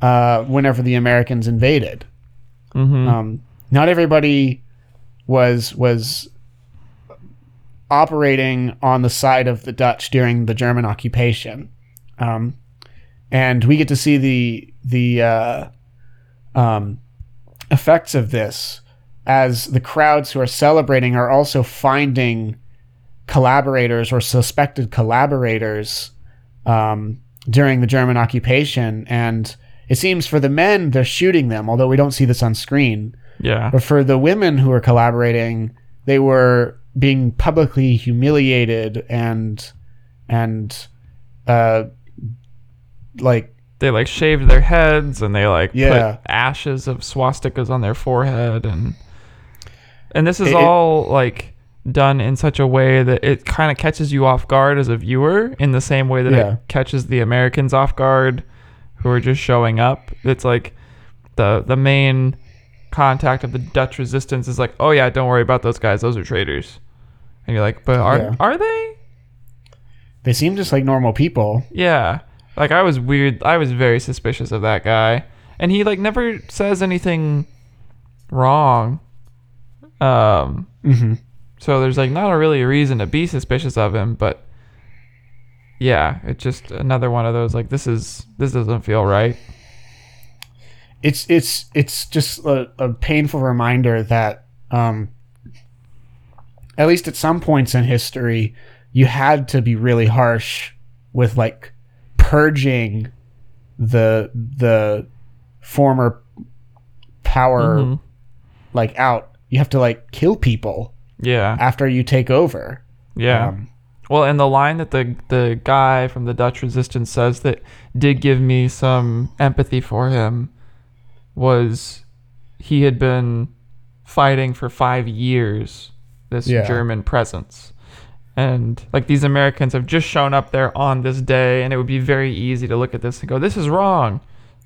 uh, whenever the americans invaded. Hmm um, not everybody was was operating on the side of the Dutch during the German occupation, um, and we get to see the the uh, um, effects of this as the crowds who are celebrating are also finding collaborators or suspected collaborators um, during the German occupation, and it seems for the men they're shooting them, although we don't see this on screen. yeah. But for the women who were collaborating, they were being publicly humiliated and and uh like They like shaved their heads and they like Yeah. put ashes of swastikas on their forehead and and this is it- all like done in such a way that it kind of catches you off guard as a viewer in the same way that Yeah. it catches the Americans off guard who are just showing up. It's like the the main contact of the Dutch resistance is like, "Oh yeah, don't worry about those guys. Those are traitors." And you're like, "But are Yeah. are they?" they seem just like normal people. Yeah. Like I was weird. I was very suspicious of that guy. And he like never says anything wrong. Um hmm so there's like not a really a reason to be suspicious of him, but yeah, it's just another one of those like this is this doesn't feel right. It's it's it's just a, a painful reminder that um at least at some points in history you had to be really harsh with like purging the the former power Mhm. like out. You have to like kill people Yeah. after you take over. Yeah. Um, Well, and the line that the the guy from the Dutch resistance says that did give me some empathy for him was he had been fighting for 5 years this Yeah. German presence. And like these Americans have just shown up there on this day and it would be very easy to look at this and go this is wrong.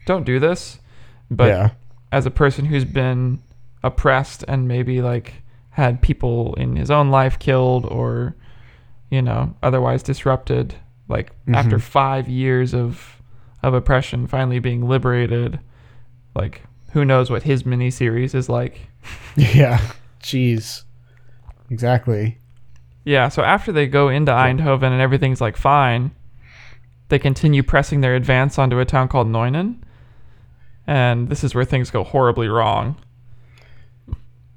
Don't do this. But yeah. as a person who's been oppressed and maybe like had people in his own life killed or you know otherwise disrupted like after Mhm. 5 years of of oppression finally being liberated like who knows what his mini series is like Yeah. Jeez. Exactly. yeah so after they go into Eindhoven and everything's like fine they continue pressing their advance onto a town called Nuenen and this is where things go horribly wrong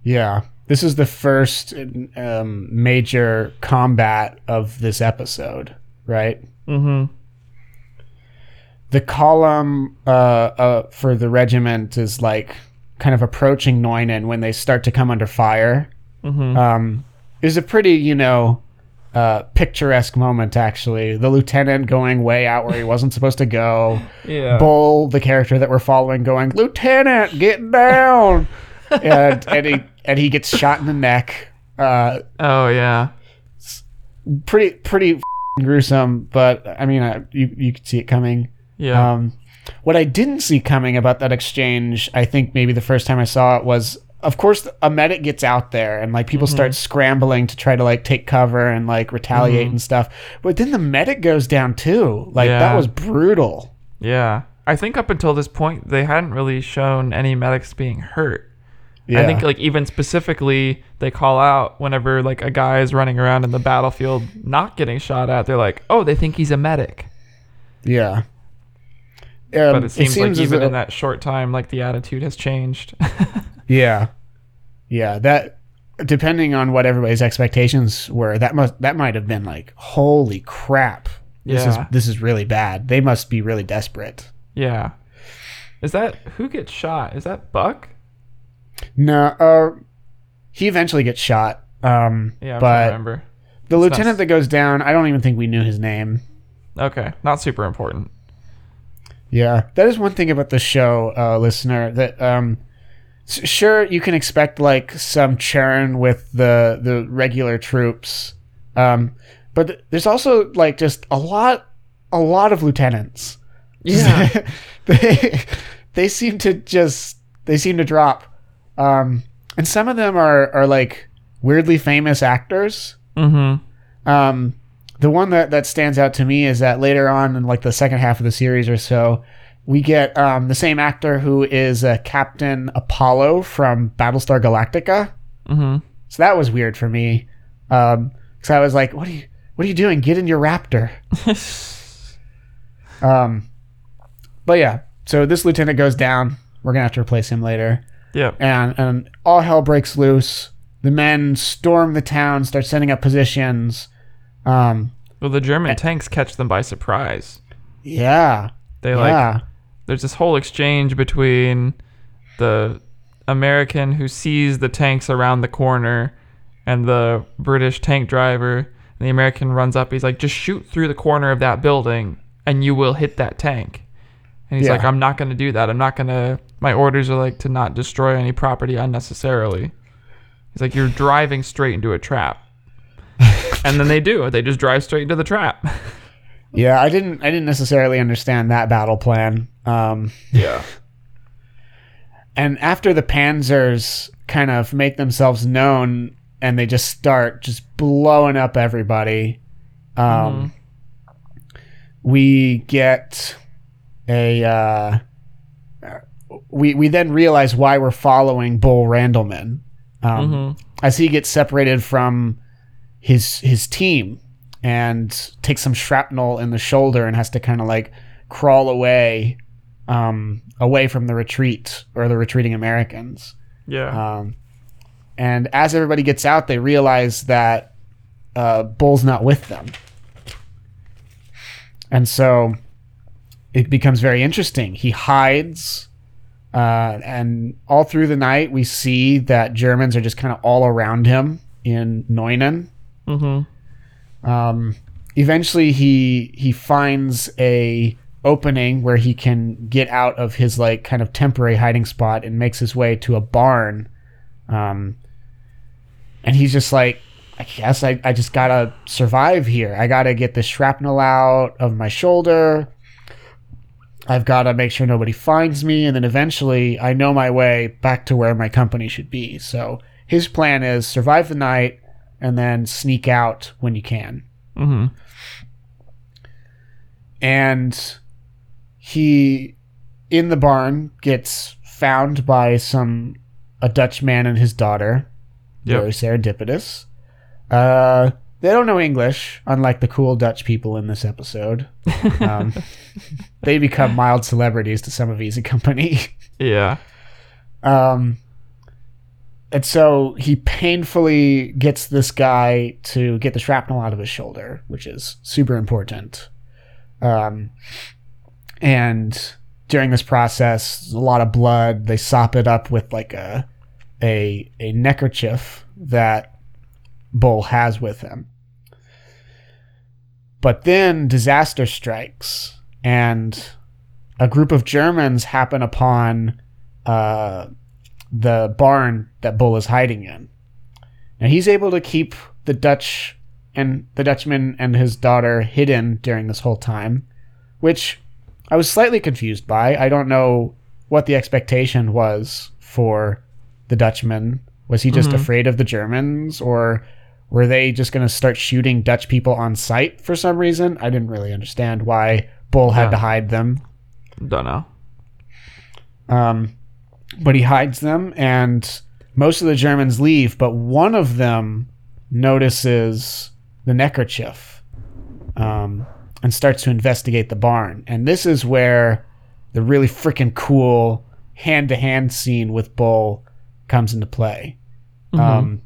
Yeah. This is the first um, major combat of this episode, right? mhm The column uh, uh, for the regiment is like kind of approaching Nuenen when they start to come under fire. mhm Um, was a pretty, you know, uh, picturesque moment, actually. The lieutenant going way out where he wasn't supposed to go. yeah Bull, the character that we're following, going, Lieutenant, get down! and, and, he, and he gets shot in the neck. Uh, oh yeah pretty pretty f***ing gruesome, but I mean, uh, you you could see it coming. Yeah. Um, what I didn't see coming about that exchange, I think maybe the first time I saw it was, of course, a medic gets out there and like people start scrambling to try to like take cover and like retaliate and stuff. But then the medic goes down too. Like that was brutal. yeah. I think up until this point they hadn't really shown any medics being hurt. Yeah. I think like even specifically they call out whenever like a guy is running around in the battlefield not getting shot at, they're like, "Oh, they think he's a medic." yeah. Um, But it seems, like even in that short time like the attitude has changed. Yeah, yeah. That depending on what everybody's expectations were, that must that might have been like, holy crap, this Yeah. is this is really bad. They must be really desperate. yeah. Is that who gets shot? Is that Buck? No, uh, he eventually gets shot. Um, Yeah, I'm but remember. the It's lieutenant that goes down, I don't even think we knew his name. Okay, not super important. Yeah, that is one thing about the show, uh, listener. That um, sure you can expect like some churn with the the regular troops, um, but th- there's also like just a lot a lot of lieutenants. Yeah. they they seem to just they seem to drop, um, and some of them are are like weirdly famous actors. mm-hmm. Um, the one that, that stands out to me is that later on in like the second half of the series or so, we get um, the same actor who is uh, Captain Apollo from Battlestar Galactica. Mm-hmm. So that was weird for me, because I was like, "What are you? What are you doing? Get in your Raptor." Um, but yeah, so this lieutenant goes down. We're gonna have to replace him later, yep. and and all hell breaks loose. The men storm the town, start setting up positions. Um, Well, the German tanks catch them by surprise. yeah, They like yeah, there's this whole exchange between the American who sees the tanks around the corner and the British tank driver. And the American runs up. He's like, just shoot through the corner of that building and you will hit that tank. And he's Yeah. like, I'm not going to do that. I'm not going to. My orders are like to not destroy any property unnecessarily. He's like, you're driving straight into a trap. and then they do. They just drive straight into the trap. yeah. I didn't I didn't necessarily understand that battle plan. Um, Yeah. and after the Panzers kind of make themselves known and they just start just blowing up everybody, um, we get a. Uh, we we then realize why we're following Bull Randleman, um, Mhm. as he gets separated from his his team and takes some shrapnel in the shoulder and has to kind of like crawl away um, away from the retreat or the retreating Americans. Yeah. Um, and as everybody gets out, they realize that uh, Bull's not with them. And so it becomes very interesting. He hides, uh, and all through the night, we see that Germans are just kind of all around him in Nuenen. mm-hmm. Um, eventually, he he finds a opening where he can get out of his like kind of temporary hiding spot and makes his way to a barn. Um, and he's just like, I guess I, I just gotta survive here. I gotta get the shrapnel out of my shoulder. I've got to make sure nobody finds me, and then eventually I know my way back to where my company should be. So his plan is survive the night and then sneak out when you can. Mm-hmm. And he, in the barn, gets found by some a Dutch man and his daughter. Yep. Very serendipitous. Uh, they don't know English, unlike the cool Dutch people in this episode. Um, they become mild celebrities to some of Easy Company. Yeah. Um, and so he painfully gets this guy to get the shrapnel out of his shoulder, which is super important. Um, and during this process, a lot of blood. They sop it up with like a a a neckerchief that Bull has with him. But then disaster strikes, and a group of Germans happen upon uh, the barn that Bull is hiding in. Now he's able to keep the Dutch and the Dutchman and his daughter hidden during this whole time, which I was slightly confused by. I don't know what the expectation was for the Dutchman. Was he just Mhm. afraid of the Germans or were they just going to start shooting Dutch people on sight for some reason? I didn't really understand why Bull had Yeah. to hide them. Don't know. Um, but he hides them, and most of the Germans leave, but one of them notices the neckerchief um, and starts to investigate the barn. And this is where the really freaking cool hand to hand scene with Bull comes into play. Um,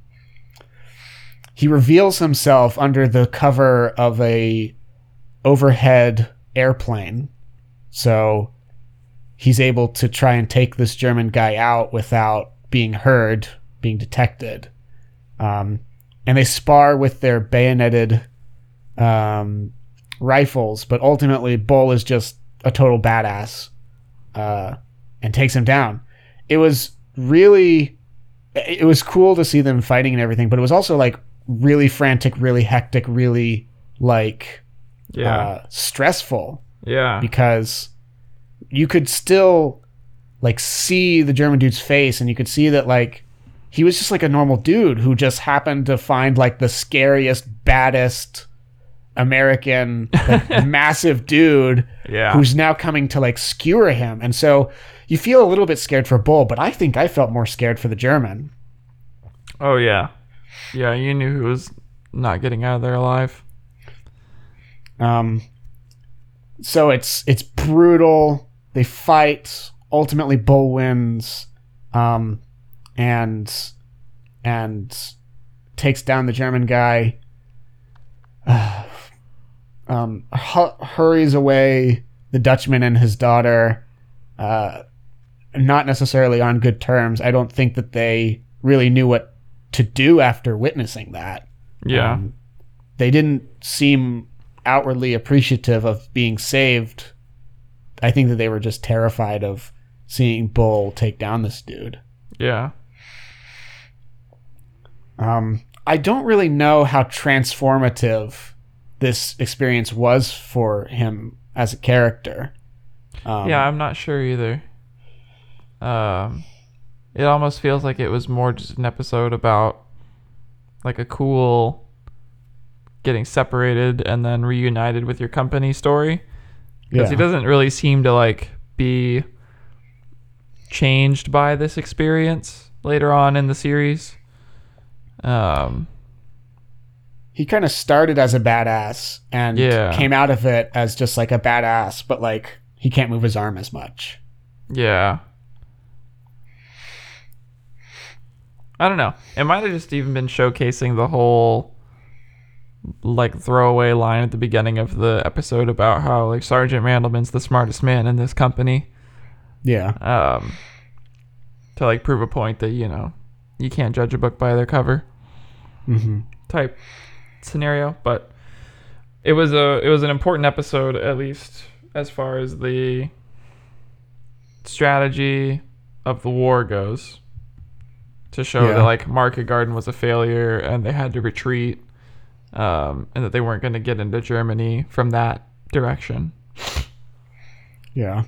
he reveals himself under the cover of a overhead airplane. So he's able to try and take this German guy out without being heard, being detected. Um, and they spar with their bayoneted um, rifles, but ultimately Bull is just a total badass uh, and takes him down. It was really it was cool to see them fighting and everything, but it was also like really frantic, really hectic, really like Yeah. uh, stressful yeah. because you could still like see the German dude's face and you could see that like he was just like a normal dude who just happened to find like the scariest, baddest American like, massive dude Yeah. who's now coming to like skewer him. And so you feel a little bit scared for Bull, but I think I felt more scared for the German. oh yeah. Yeah, you knew who was not getting out of there alive. Um, so it's it's brutal. They fight. Ultimately, Bull wins, um, and and takes down the German guy. um, hu- hurries away the Dutchman and his daughter. Uh, not necessarily on good terms. I don't think that they really knew what to do after witnessing that. Yeah. Um, they didn't seem outwardly appreciative of being saved. I think that they were just terrified of seeing Bull take down this dude. yeah. Um, I don't really know how transformative this experience was for him as a character. Um, yeah, I'm not sure either. Um, it almost feels like it was more just an episode about like a cool getting separated and then reunited with your company story. Because he doesn't really seem to like be changed by this experience later on in the series. Um, he kind of started as a badass and Yeah. came out of it as just like a badass, but like he can't move his arm as much. Yeah. I don't know. It might have just even been showcasing the whole like throwaway line at the beginning of the episode about how like Sergeant Randleman's the smartest man in this company. Yeah. Um to like prove a point that, you know, you can't judge a book by their cover hmm type scenario, but it was a it was an important episode at least as far as the strategy of the war goes to show Yeah. that like Market Garden was a failure and they had to retreat um, and that they weren't going to get into Germany from that direction. Yeah.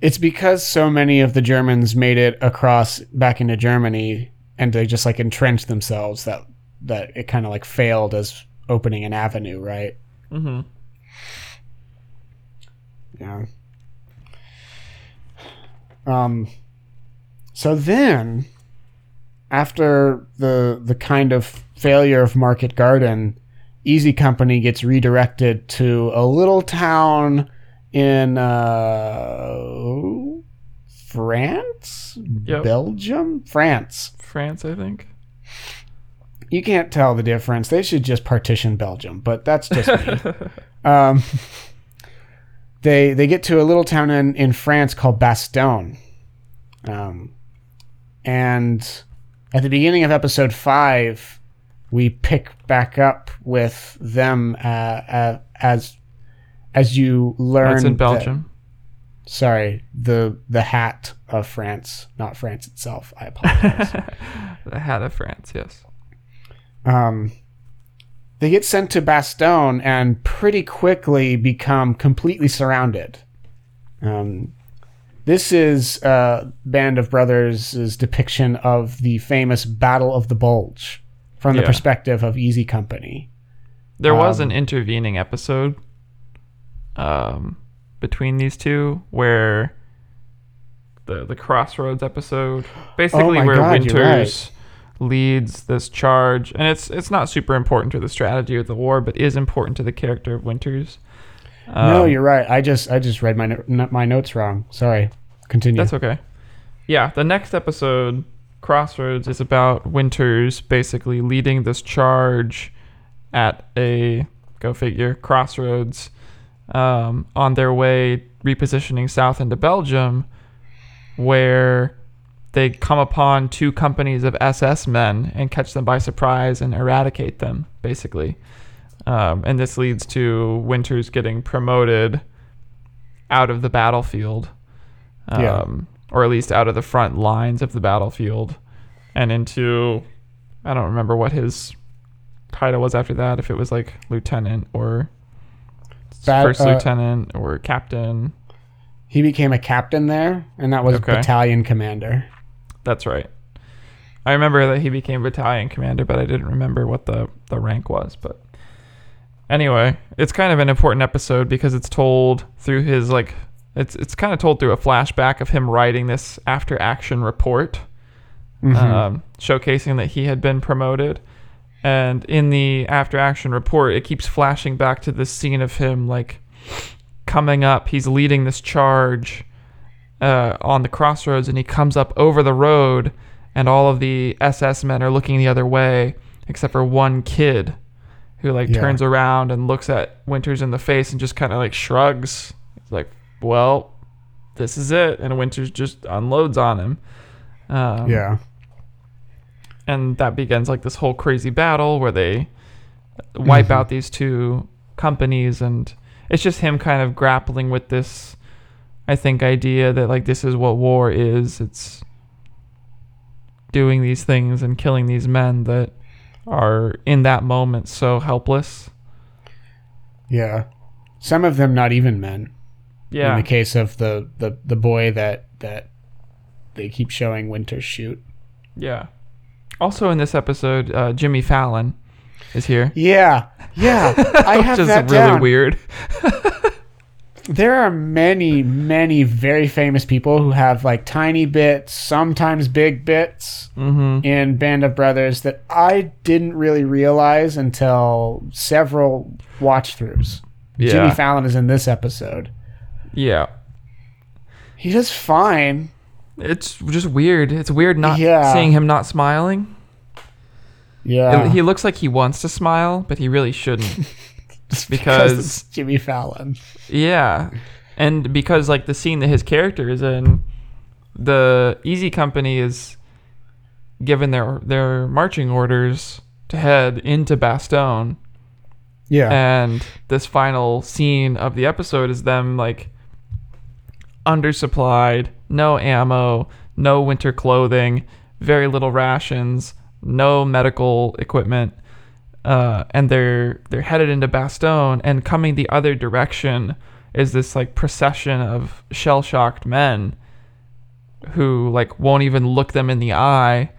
It's because so many of the Germans made it across back into Germany and they just like entrenched themselves that that it kind of like failed as opening an avenue, right? Mm-hmm. Yeah. Um so then after the the kind of failure of Market Garden, Easy Company gets redirected to a little town in uh France? Yep. Belgium? France. France, I think. You can't tell the difference. They should just partition Belgium, but that's just me. um, they they get to a little town in, in France called Bastogne. Um, and at the beginning of episode five, we pick back up with them uh, uh, as as you learn. That's in that- Belgium. sorry, the the hat of France, not France itself. I apologize. the hat of France, yes. um, they get sent to Bastogne and pretty quickly become completely surrounded. Um, this is uh, Band of Brothers' depiction of the famous Battle of the Bulge from the Yeah. perspective of Easy Company. There was Um, an intervening episode um, between these two where the the crossroads episode, basically Oh where God, Winters leads this charge, and it's it's not super important to the strategy of the war, but is important to the character of Winters. no, Um, you're right. I just I just read my my notes wrong. Sorry. Continue. That's okay. Yeah, the next episode, Crossroads, is about Winters basically leading this charge at a go figure crossroads um, on their way repositioning south into Belgium, where they come upon two companies of SS men and catch them by surprise and eradicate them, basically. Um, and this leads to Winters getting promoted out of the battlefield. Yeah. Um, or at least out of the front lines of the battlefield, and into I don't remember what his title was after that. If it was like lieutenant or Bat- first uh, lieutenant or captain. He became a captain there, and that was Okay. battalion commander. That's right. I remember that he became battalion commander, but I didn't remember what the, the rank was. But anyway, it's kind of an important episode because it's told through his like it's it's kind of told through a flashback of him writing this after action report, Mhm. um, showcasing that he had been promoted. And in the after action report, it keeps flashing back to this scene of him like coming up. He's leading this charge uh, on the crossroads, and he comes up over the road, and all of the SS men are looking the other way, except for one kid who like Yeah. turns around and looks at Winters in the face and just kind of like shrugs. He's like, "Well, this is it," and Winters just unloads on him. Um, yeah. and that begins like this whole crazy battle where they wipe Mhm. out these two companies and it's just him kind of grappling with this i think idea that like this is what war is it's doing these things and killing these men that are in that moment so helpless Yeah. Some of them not even men. In the case of the, the, the boy that that they keep showing Winter shoot. yeah also in this episode uh, jimmy fallon is here Yeah. Yeah. I which have is that really down. weird There are many, many very famous people who have like tiny bits, sometimes big bits mm-hmm in Band of Brothers that I didn't really realize until several watch throughs. yeah Jimmy Fallon is in this episode. Yeah He does fine. It's just weird. It's weird not Yeah. seeing him not smiling. Yeah. He looks like he wants to smile, but he really shouldn't. Just because- it's Jimmy Fallon. yeah. And because like the scene that his character is in, the Easy Company is given their their marching orders to head into Bastogne. Yeah. And this final scene of the episode is them like undersupplied, no ammo, no winter clothing, very little rations, no medical equipment. Uh, and they're they're headed into Bastogne and coming the other direction is this like procession of shell shocked men who like won't even look them in the eye.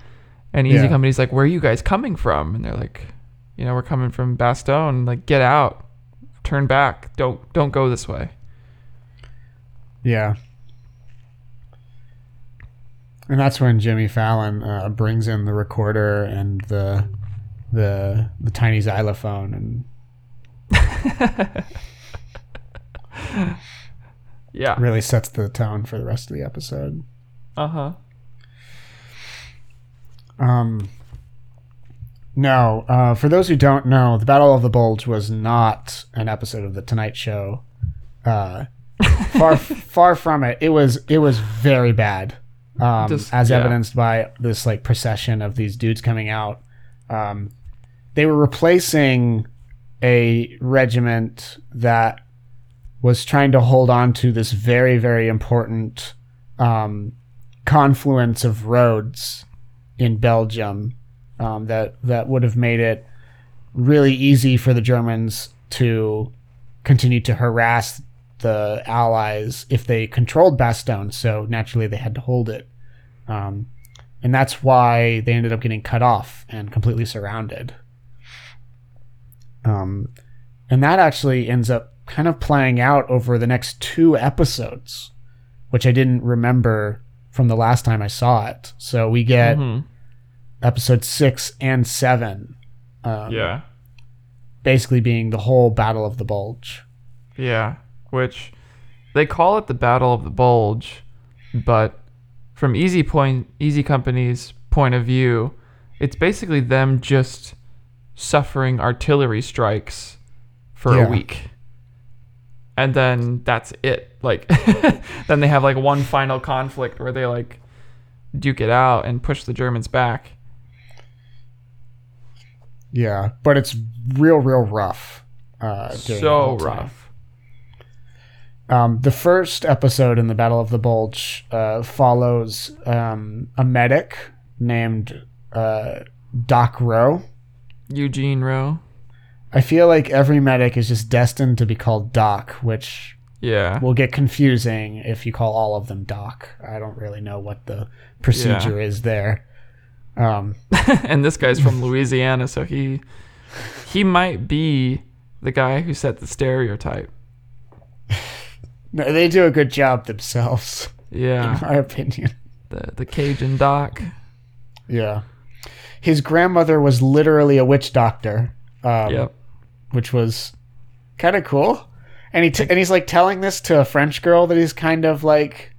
And Easy Yeah. Company's like, Where are you guys coming from? And they're like, you know, we're coming from Bastogne. Like, get out, turn back, don't don't go this way. Yeah. And that's when Jimmy Fallon uh, brings in the recorder and the the the tiny xylophone and Yeah. really sets the tone for the rest of the episode. Uh huh. Um, no, uh, for those who don't know, the Battle of the Bulge was not an episode of the Tonight Show. Uh, far far from it. It was it was very bad, um, Just- as yeah. evidenced by this like procession of these dudes coming out. Um, they were replacing a regiment that was trying to hold on to this very very important um, confluence of roads in Belgium um, that that would have made it really easy for the Germans to continue to harass the Allies if they controlled Bastogne. So naturally, they had to hold it, um, and that's why they ended up getting cut off and completely surrounded. Um, and that actually ends up kind of playing out over the next two episodes, which I didn't remember from the last time I saw it. So we get Mhm. episode six and seven. Um, Yeah. Basically being the whole Battle of the Bulge. Yeah. Which they call it the Battle of the Bulge, but from Easy Point, Easy Company's point of view, it's basically them just suffering artillery strikes for Yeah. a week. And then that's it. Like then they have like one final conflict where they like duke it out and push the Germans back. Yeah. But it's real, real rough. Uh, so rough. Um, the first episode in the Battle of the Bulge uh, follows um, a medic named uh, Doc Roe. Eugene Roe. I feel like every medic is just destined to be called Doc, which Yeah. will get confusing if you call all of them Doc. I don't really know what the procedure is there. Um, and this guy's from Louisiana, so he he might be the guy who set the stereotype. no, they do a good job themselves, Yeah. in my opinion. The the Cajun doc. Yeah. His grandmother was literally a witch doctor. Um, Yep. Which was kind of cool. And he t- and he's like telling this to a French girl that he's kind of like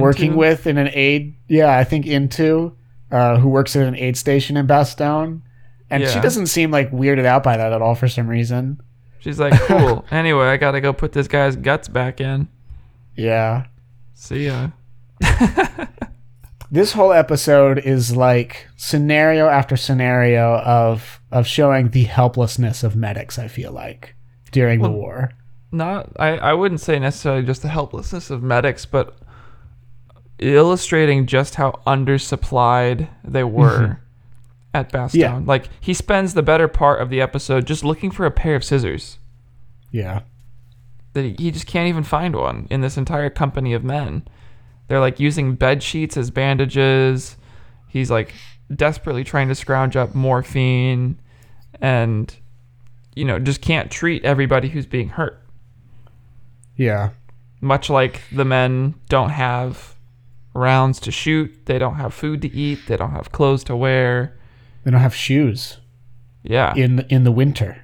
working with in an aid. Yeah, I think into uh, who works at an aid station in Bastogne. And she doesn't seem like weirded out by that at all for some reason. She's like, cool. anyway, I gotta go put this guy's guts back in. Yeah. See ya. This whole episode is like scenario after scenario of of showing the helplessness of medics, I feel like, during the war. Not I, I wouldn't say necessarily just the helplessness of medics, but illustrating just how undersupplied they were mm-hmm. At Bastogne. Yeah. Like he spends the better part of the episode just looking for a pair of scissors. Yeah. that he, he just can't even find one in this entire company of men. They're like using bed sheets as bandages. He's like desperately trying to scrounge up morphine and you know, just can't treat everybody who's being hurt. Yeah. Much like the men don't have rounds to shoot, they don't have food to eat, they don't have clothes to wear. They don't have shoes Yeah. in in the winter.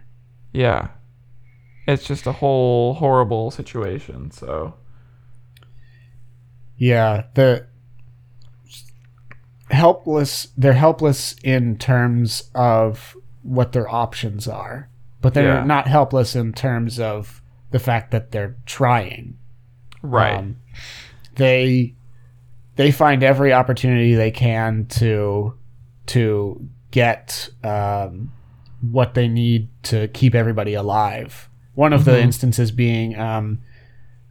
Yeah. It's just a whole horrible situation, so Yeah, the helpless they're helpless in terms of what their options are. But they're Yeah. not helpless in terms of the fact that they're trying. right. Um, they they find every opportunity they can to to get um, what they need to keep everybody alive. One of the Mhm. instances being um,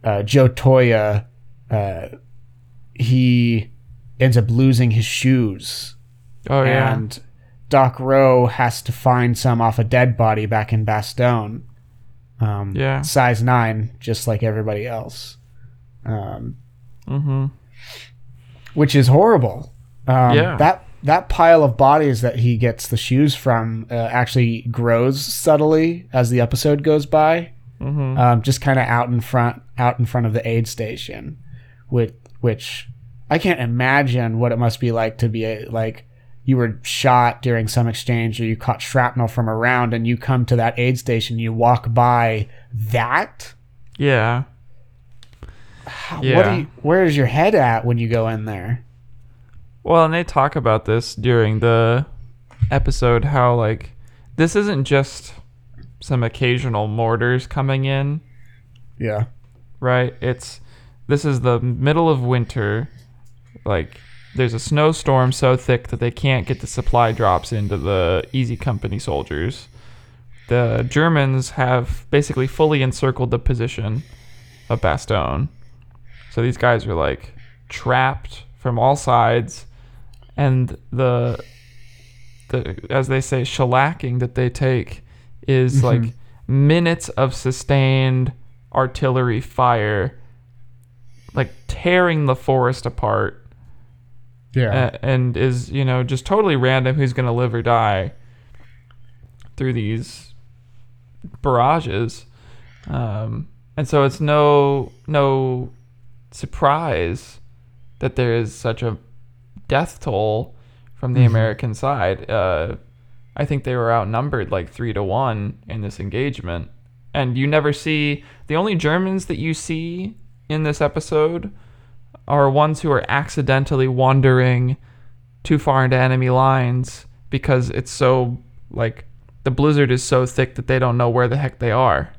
uh, Joe Toye. Uh, he ends up losing his shoes, oh yeah. and Doc Roe has to find some off a dead body back in Bastogne. Um, Yeah. size nine, just like everybody else. Um, Mhm. which is horrible. Um, Yeah. That that pile of bodies that he gets the shoes from uh, actually grows subtly as the episode goes by. Mhm. Um, just kind of out in front, out in front of the aid station, which which I can't imagine what it must be like to be a, like you were shot during some exchange or you caught shrapnel from a round and you come to that aid station, you walk by that. Yeah. How- Yeah. You, where is your head at when you go in there? Well, and they talk about this during the episode how like this isn't just some occasional mortars coming in, Yeah. right? It's this is the middle of winter. Like there's a snowstorm so thick that they can't get the supply drops into the Easy Company soldiers. The Germans have basically fully encircled the position of Bastogne. So these guys are like trapped from all sides and the the as they say shellacking that they take is Mhm. like minutes of sustained artillery fire like tearing the forest apart Yeah. a- and is you know just totally random who's going to live or die through these barrages um, and so it's no no surprise that there is such a death toll from the Mhm. American side. Uh, I think they were outnumbered like three to one in this engagement, and you never see the only Germans that you see in this episode are ones who are accidentally wandering too far into enemy lines because it's so like the blizzard is so thick that they don't know where the heck they are.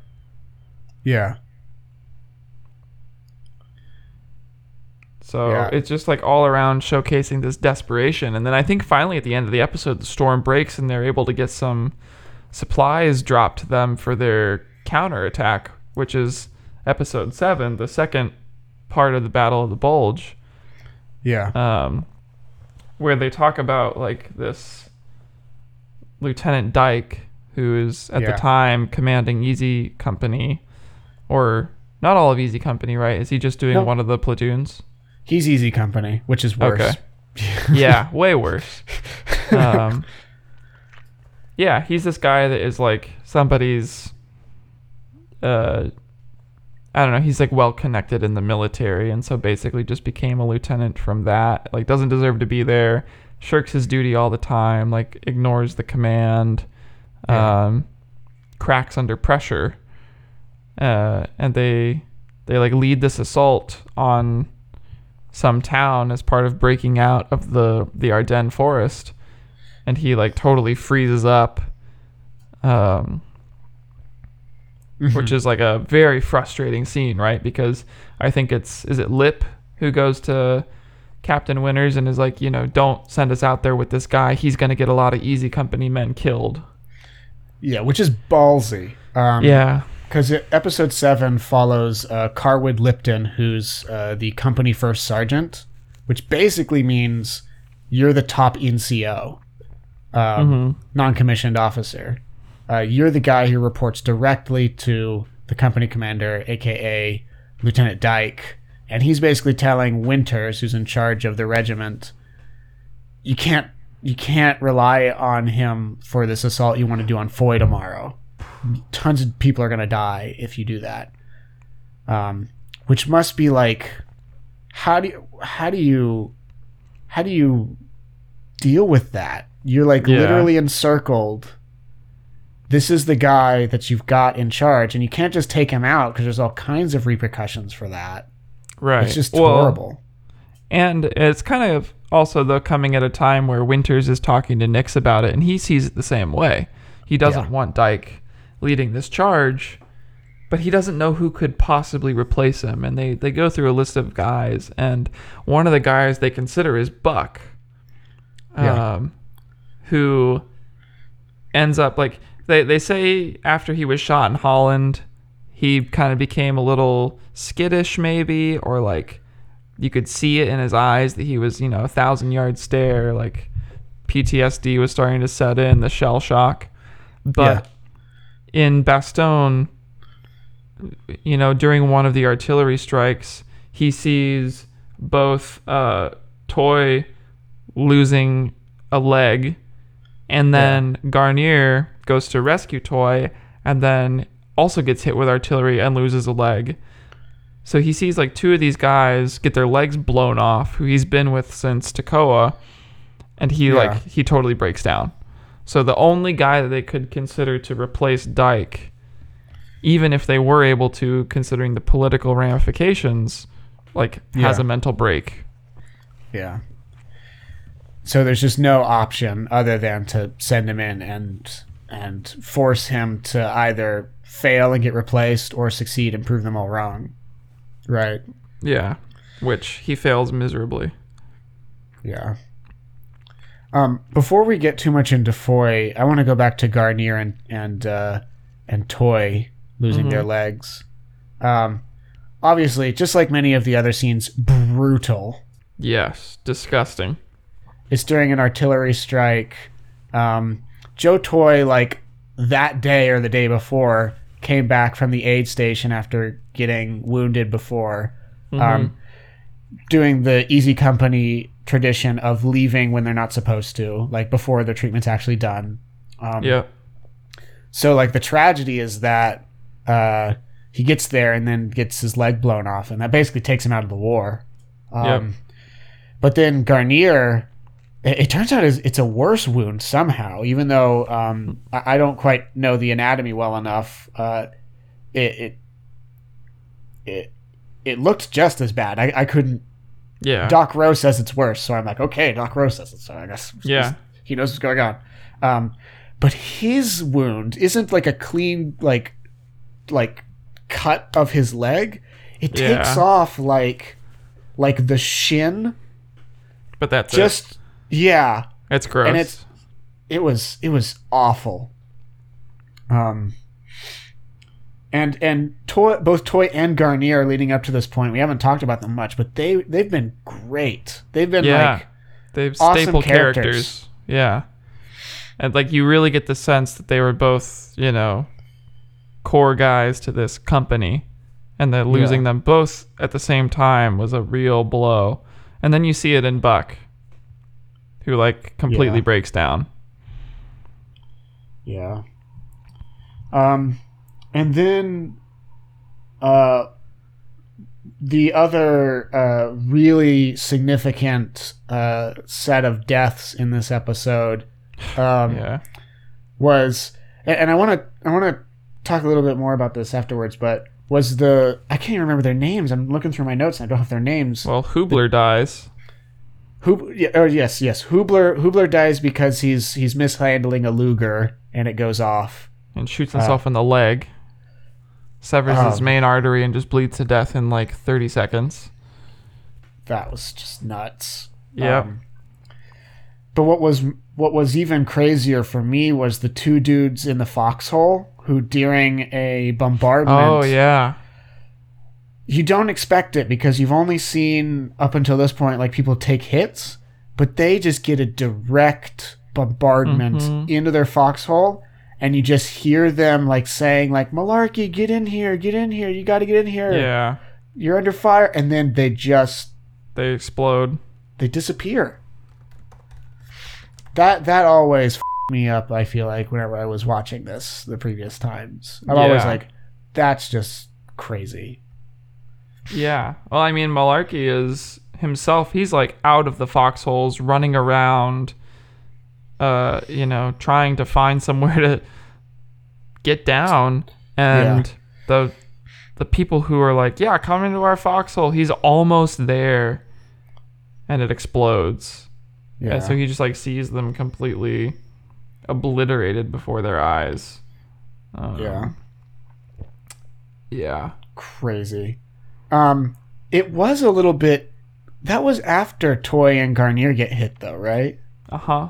yeah. So Yeah. it's just like all around showcasing this desperation. And then I think finally at the end of the episode, the storm breaks and they're able to get some supplies dropped to them for their counterattack, which is episode seven, the second part of the Battle of the Bulge, Yeah. um, where they talk about like this Lieutenant Dike, who is at Yeah. the time commanding Easy Company, or not all of Easy Company, right? Is he just doing No. one of the platoons? He's easy company, which is worse. Okay. yeah, way worse. Um, yeah, he's this guy that is like somebody's. Uh, I don't know. He's like well connected in the military, and so basically just became a lieutenant from that. Like, doesn't deserve to be there. Shirks his duty all the time. Like, ignores the command. Yeah. Um, cracks under pressure. Uh, and they they like lead this assault on some town as part of breaking out of the the Ardennes forest, and he like totally freezes up, um, which is like a very frustrating scene, right? Because I think it's is it Lip who goes to Captain Winters and is like, you know, don't send us out there with this guy. He's gonna get a lot of Easy Company men killed. Yeah, which is ballsy. Um, yeah, because episode seven follows uh, Carwood Lipton, who's uh, the company first sergeant, which basically means you're the top NCO, um, non-commissioned officer. Uh, you're the guy who reports directly to the company commander, aka Lieutenant Dike, and he's basically telling Winters, who's in charge of the regiment, you can't you can't rely on him for this assault you want to do on Foy tomorrow tons of people are gonna die if you do that. Um, which must be like, how do you, how do you, how do you deal with that? You're like Yeah. literally encircled. This is the guy that you've got in charge, and you can't just take him out because there's all kinds of repercussions for that. right. It's just Well, horrible. And it's kind of also though coming at a time where Winters is talking to Nix about it, and he sees it the same way. He doesn't Yeah. want Dike leading this charge, but he doesn't know who could possibly replace him. And they they go through a list of guys, and one of the guys they consider is Buck, Yeah. um, who ends up like they they say after he was shot in Holland, he kind of became a little skittish maybe, or like you could see it in his eyes that he was, you know, a thousand yard stare, like PTSD was starting to set in, the shell shock. But in Bastogne, you know, during one of the artillery strikes, he sees both uh, Toye losing a leg, and then Guarnere goes to rescue Toye, and then also gets hit with artillery and loses a leg. So he sees like two of these guys get their legs blown off, who he's been with since Toccoa, and he Yeah. like he totally breaks down. So the only guy that they could consider to replace Dike, even if they were able to, considering the political ramifications, like has Yeah. a mental break. Yeah. So there's just no option other than to send him in and and force him to either fail and get replaced or succeed and prove them all wrong. Right. Yeah, which he fails miserably. Yeah. Um, before we get too much into Foy, I want to go back to Guarnere and and uh, and Toye losing their legs. Um, obviously, just like many of the other scenes, brutal. Yes, disgusting. It's during an artillery strike. Um, Joe Toye, like that day or the day before, came back from the aid station after getting wounded before, um, doing the Easy Company tradition of leaving when they're not supposed to, like before the treatment's actually done. Um, Yeah, so like the tragedy is that uh, he gets there and then gets his leg blown off, and that basically takes him out of the war. Um, Yep. But then Guarnere, it, it turns out is it's a worse wound somehow, even though um, I, I don't quite know the anatomy well enough. Uh, it, it it it looked just as bad. I, I couldn't. yeah, Doc Roe says it's worse, so I'm like, okay, Doc Roe says it, so I guess Yeah. he knows what's going on. Um, but his wound isn't like a clean like like cut of his leg. It Yeah. takes off like like the shin. but that's it. Just yeah, It's gross. and it's- it was it was awful. Um, and and Toye, both Toye and Guarnere leading up to this point, we haven't talked about them much, but they they've been great. They've been Yeah. like They've awesome staple characters. characters. Yeah. And like you really get the sense that they were both, you know, core guys to this company. And that losing Yeah. them both at the same time was a real blow. And then you see it in Buck, who like completely Yeah. breaks down. Yeah. Um, and then, uh, the other uh, really significant uh, set of deaths in this episode um, Yeah. was, and, I want to I want to talk a little bit more about this afterwards, but was the I can't even remember their names. I'm looking through my notes and I don't have their names. Well, Hoobler dies. Hub, yeah, oh yes, yes. Hoobler Hoobler dies because he's he's mishandling a Luger and it goes off. and shoots himself in the leg, severs his Um, main artery, and just bleeds to death in like 30 seconds. that was just nuts. Yep. Um, but what was what was even crazier for me was the two dudes in the foxhole who, during a bombardment, Oh yeah, you don't expect it because you've only seen up until this point like people take hits, but they just get a direct bombardment Mhm. into their foxhole. And you just hear them like saying like Malarkey, get in here, get in here, you got to get in here. yeah. You're under fire, and then they just They explode. they disappear. That that always f- me up. I feel like whenever I was watching this the previous times, I'm always like, that's just crazy. Yeah. Well, I mean, Malarkey is himself. He's like out of the foxholes, running around. Uh, you know, trying to find somewhere to get down, and the the people who are like, "Yeah, come into our foxhole." He's almost there, and it explodes. Yeah. And so he just like sees them completely obliterated before their eyes. Um, yeah. Yeah. Crazy. Um, it was a little bit. That was after Toye and Guarnere get hit, though, right? Uh huh.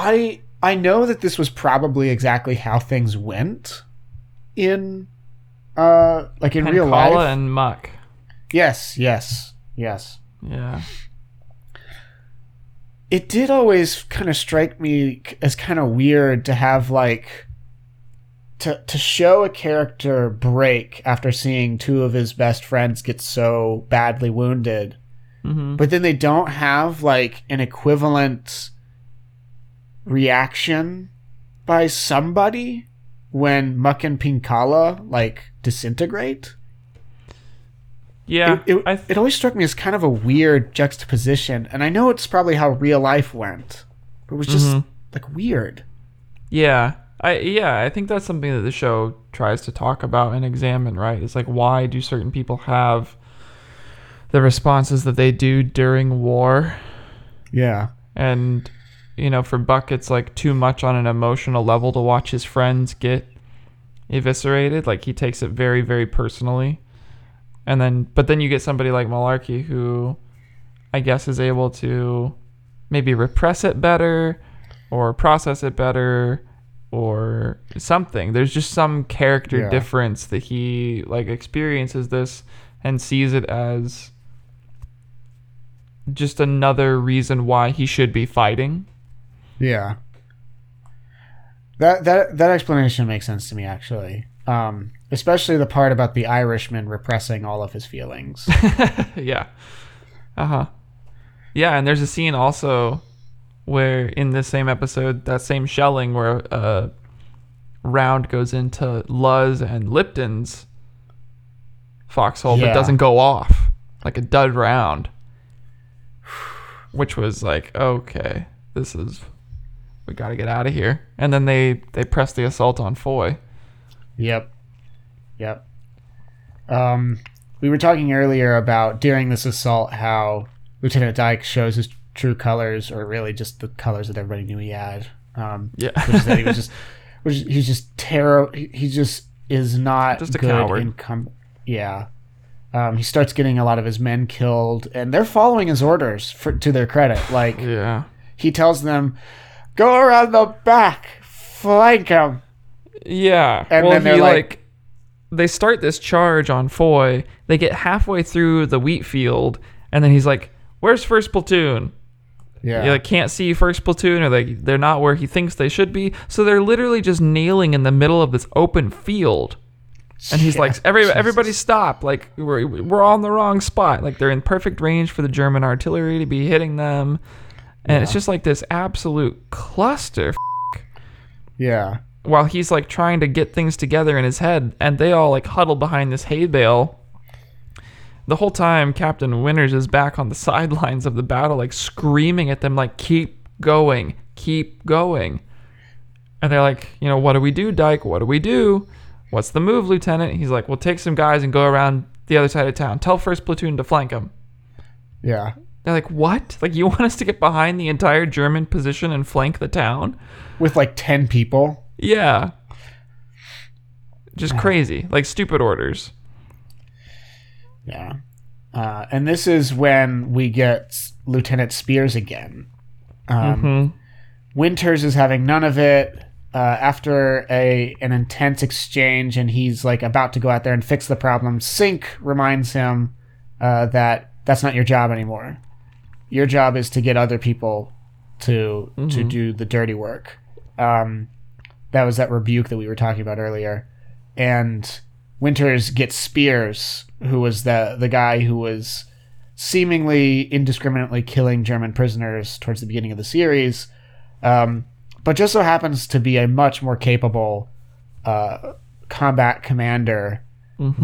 I I know that this was probably exactly how things went in, uh, like in real life. and Muck. yes, yes, yes. Yeah. it did always kind of strike me as kind of weird to have like to to show a character break after seeing two of his best friends get so badly wounded Mm-hmm. but then they don't have like an equivalent reaction by somebody when Muck and Penkala like disintegrate Yeah. it, it, th- it always struck me as kind of a weird juxtaposition and i know it's probably how real life went but it was just Mhm. like weird yeah. I yeah, I think that's something that the show tries to talk about and examine, right? It's like why do certain people have the responses that they do during war? yeah And you know, for Buck it's like too much on an emotional level to watch his friends get eviscerated. Like he takes it very, very personally. And then but then you get somebody like Malarkey who I guess is able to maybe repress it better or process it better or something. There's just some character Yeah. difference that he like experiences this and sees it as just another reason why he should be fighting. Yeah that that that explanation makes sense to me actually um especially the part about the irishman repressing all of his feelings yeah. Uh huh. Yeah, and there's a scene also where in this same episode, that same shelling where a round goes into Luz and Lipton's foxhole Yeah. but doesn't go off. Like a dud round. Which was like, okay, this is we gotta get out of here. And then they they press the assault on Foy. Yep. Yep. Um, we were talking earlier about during this assault how Lieutenant Dike shows his true colors, or really just the colors that everybody knew he had. Um, Yeah. which is that he was just, which is- he's just terrible. He, he just is not Just a good coward. in com- yeah. Um, he starts getting a lot of his men killed, and they're following his orders for, to their credit. Like yeah. he tells them, "Go around the back, flank him." Yeah. And well, then they're he like- like, they start this charge on Foy. They get halfway through the wheat field, and then he's like, "Where's first platoon?" Yeah. You like can't see first platoon, or they they're not where he thinks they should be. So they're literally just nailing in the middle of this open field. And he's Yeah, like, Every, Jesus. everybody stop! Like we're we're on the wrong spot. Like they're in perfect range for the German artillery to be hitting them, and it's just like this absolute cluster. yeah. While he's like trying to get things together in his head, and they all like huddle behind this hay bale. The whole time, Captain Winters is back on the sidelines of the battle, like screaming at them, like "Keep going, keep going." And they're like, you know, what do we do, Dike? What do we do? What's the move, Lieutenant? He's like, we'll take some guys and go around the other side of town. Tell first platoon to flank them. Yeah. They're like, what? Like, you want us to get behind the entire German position and flank the town? With like 10 people. Yeah. Just crazy. Like, stupid orders. Yeah. Uh, and this is when we get Lieutenant Speirs again. Um, hmm Winters is having none of it. Uh, after a an intense exchange, and he's like about to go out there and fix the problem. Sink reminds him uh, that that's not your job anymore. Your job is to get other people to to do the dirty work. Um, that was that rebuke that we were talking about earlier. And Winters gets Speirs, who was the the guy who was seemingly indiscriminately killing German prisoners towards the beginning of the series, um, but just so happens to be a much more capable uh, combat commander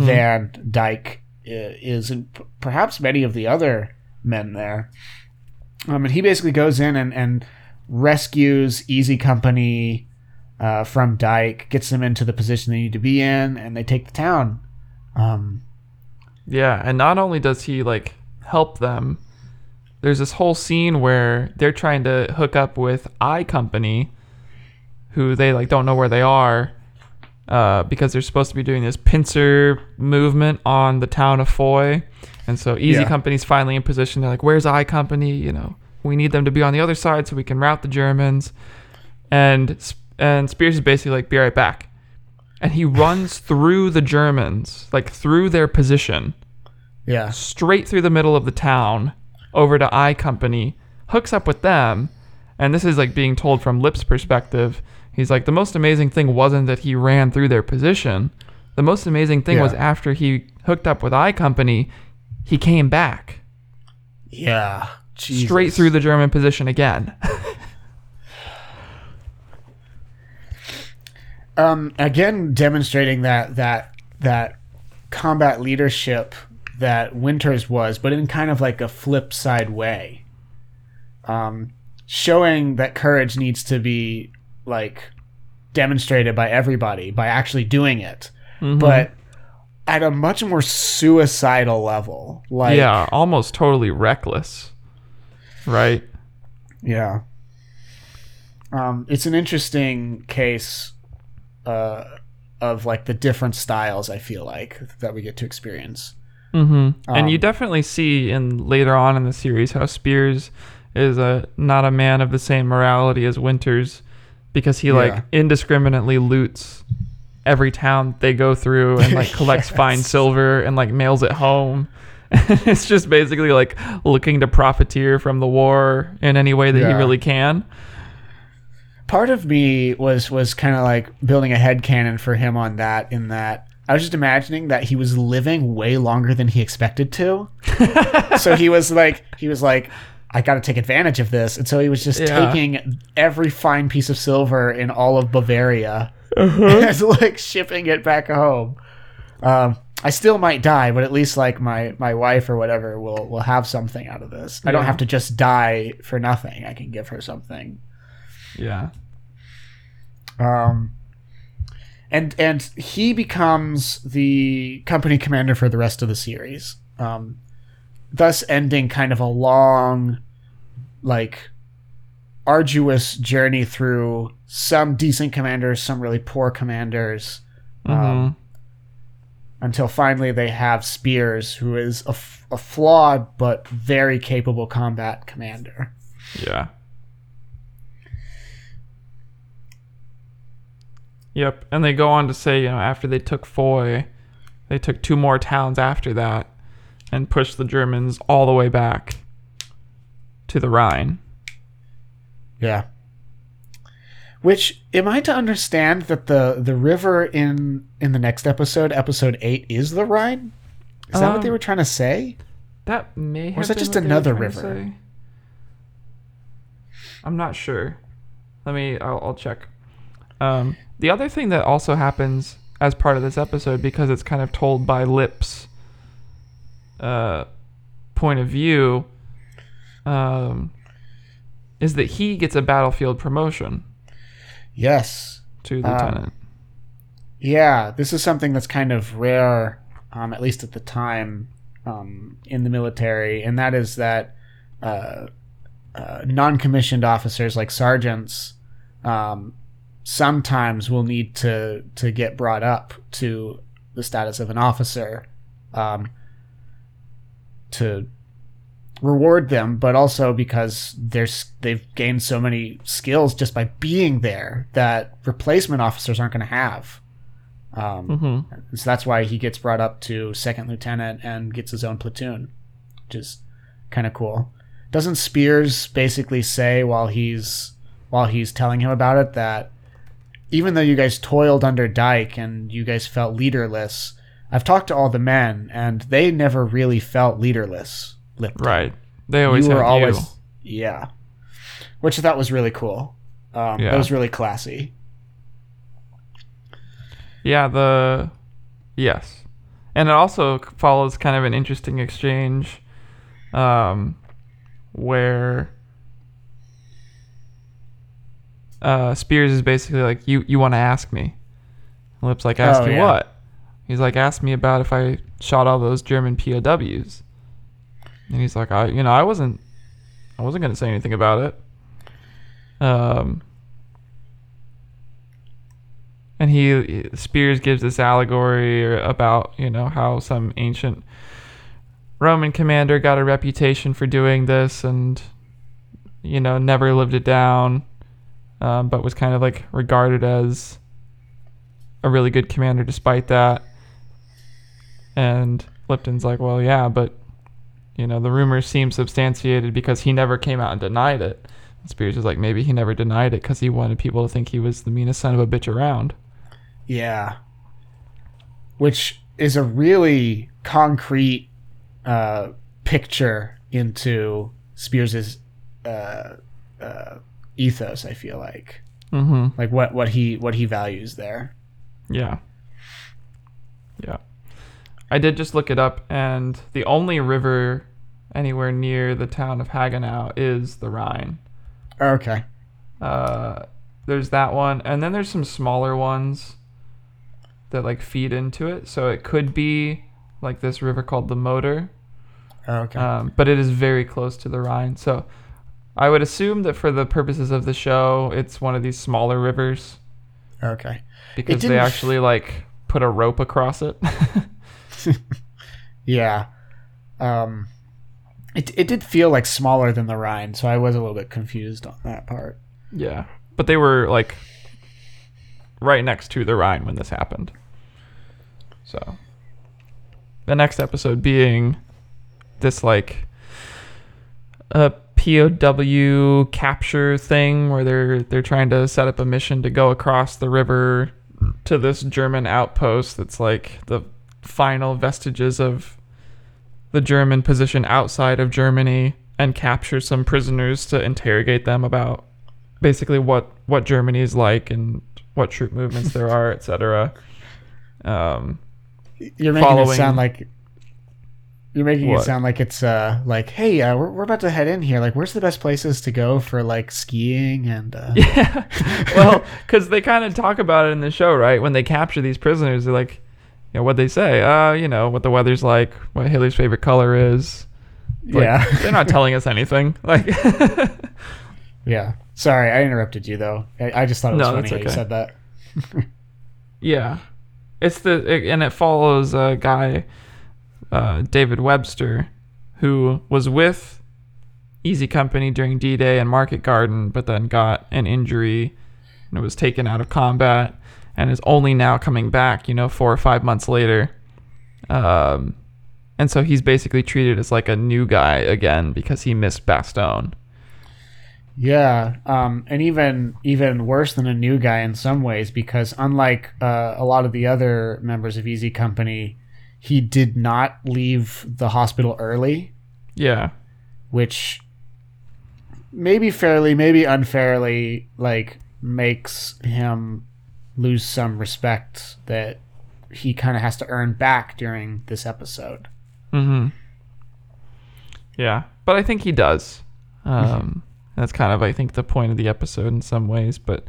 than Dike is, and p- perhaps many of the other men there. Um, and he basically goes in and, and rescues Easy Company uh, from Dike, gets them into the position they need to be in, and they take the town. Um, Yeah, and not only does he like help them, there's this whole scene where they're trying to hook up with I Company, who they like don't know where they are, uh, because they're supposed to be doing this pincer movement on the town of Foy, and so Easy Yeah. Company's finally in position. They're like, "Where's I Company?" You know, we need them to be on the other side so we can rout the Germans, and and Speirs is basically like, "Be right back." And he runs through the Germans, like through their position, yeah. straight through the middle of the town over to I Company, hooks up with them, and this is like being told from Lip's perspective. He's like, the most amazing thing wasn't that he ran through their position. The most amazing thing was after he hooked up with I Company, he came back Yeah. straight through the German position again. um, again demonstrating that that that combat leadership that Winters was, but in kind of like a flip side way. Um, showing that courage needs to be like demonstrated by everybody by actually doing it, Mm-hmm. but at a much more suicidal level. Like yeah, almost totally reckless. Right? Yeah. Um, it's an interesting case uh, of like the different styles. I feel like that we get to experience. Mm-hmm. and you Um, definitely see in later on in the series how Speirs is a not a man of the same morality as Winters because he Yeah. like indiscriminately loots every town they go through and like collects fine silver and like mails it home. it's just basically like looking to profiteer from the war in any way that he really can. Part of me was was kind of like building a head canon for him on that. In that I was just imagining that he was living way longer than he expected to. so he was like he was like. I got to take advantage of this, and so he was just Yeah. taking every fine piece of silver in all of Bavaria and like shipping it back home. Um, I still might die, but at least like my my wife or whatever will will have something out of this. I don't have to just die for nothing. I can give her something. Yeah. Um, and and he becomes the company commander for the rest of the series. Um, thus ending kind of a long, like, arduous journey through some decent commanders, some really poor commanders. Um, until finally they have Speirs, who is a, f- a flawed but very capable combat commander. Yeah. Yep. And they go on to say, you know, after they took Foy, they took two more towns after that and pushed the Germans all the way back to the Rhine. Yeah. Which am I to understand that the the river in in the next episode, episode eight, is the Rhine? Is that what they Um, were trying to say? That may have is that been just what they were another river? I'm not sure. Let me. I'll, I'll check. Um, the other thing that also happens as part of this episode, because it's kind of told by Lip's uh, point of view, um, is that he gets a battlefield promotion Yes. to Um, lieutenant. Yeah, this is something that's kind of rare, um, at least at the time, um, in the military, and that is that uh, uh, non-commissioned officers like sergeants um, sometimes will need to to get brought up to the status of an officer um, to reward them, but also because there's they've gained so many skills just by being there that replacement officers aren't going to have. Um, mm-hmm. so that's why he gets brought up to second lieutenant and gets his own platoon, which is kind of cool. Doesn't Speirs basically say while he's while he's telling him about it that even though you guys toiled under Dike and you guys felt leaderless, I've talked to all the men and they never really felt leaderless. Lipton. Right. They always you were always you. yeah, which I thought was really cool. Um, Yeah. That was really classy. Yeah, the yes, and it also follows kind of an interesting exchange, um, where uh, Speirs is basically like, "You you want to ask me?" Lip's like, "Ask Oh, me yeah. what?" He's like, "Ask me about if I shot all those German POWs." And he's like, "I you know I wasn't I wasn't gonna say anything about it." Um, and he Speirs gives this allegory about you know how some ancient Roman commander got a reputation for doing this and you know never lived it down, um, but was kind of like regarded as a really good commander despite that. And Lipton's like, well, yeah, but you know the rumors seem substantiated because he never came out and denied it. And Speirs is like, maybe he never denied it because he wanted people to think he was the meanest son of a bitch around. Yeah. Which is a really concrete uh, picture into Speirs's uh, uh, ethos. I feel like, Mm-hmm. like what what he what he values there. Yeah. Yeah. I did just look it up, and the only river anywhere near the town of Hagenau is the Rhine. Okay. Uh, there's that one, and then there's some smaller ones that like feed into it. So it could be like this river called the Moder, Okay. um, but it is very close to the Rhine. So I would assume that for the purposes of the show, it's one of these smaller rivers okay. because they actually like put a rope across it. Yeah. Um, it it did feel like smaller than the Rhine, so I was a little bit confused on that part. Yeah. But they were like right next to the Rhine when this happened. So the next episode being this like a POW capture thing where they're they're trying to set up a mission to go across the river to this German outpost that's like the final vestiges of the German position outside of Germany and capture some prisoners to interrogate them about basically what what Germany is like and what troop movements there are, etc. Um, You're making it Following- sound like you're making it sound like it's uh like hey uh, we're we're about to head in here like where's the best places to go for like skiing and uh yeah, well, because they kind of talk about it in the show, right? When they capture these prisoners, they're like, you know, what they say, uh, you know, what the weather's like, what Haley's favorite color is. Like, yeah. they're not telling us anything. Like, yeah. Sorry I interrupted you though. I, I just thought it was No, funny how you said that. Yeah, it's the it, and it follows a guy, uh, David Webster, who was with Easy Company during D-Day and Market Garden, but then got an injury and was taken out of combat, and is only now coming back, you know, four or five months later. Um, and so he's basically treated as like a new guy again because he missed Bastogne. Yeah, um, and even even worse than a new guy in some ways because unlike uh, a lot of the other members of Easy Company, he did not leave the hospital early, Yeah. which maybe fairly, maybe unfairly, like makes him lose some respect that he kind of has to earn back during this episode. Mm-hmm. Yeah, but I think he does. Um, that's kind of, I think, the point of the episode in some ways. But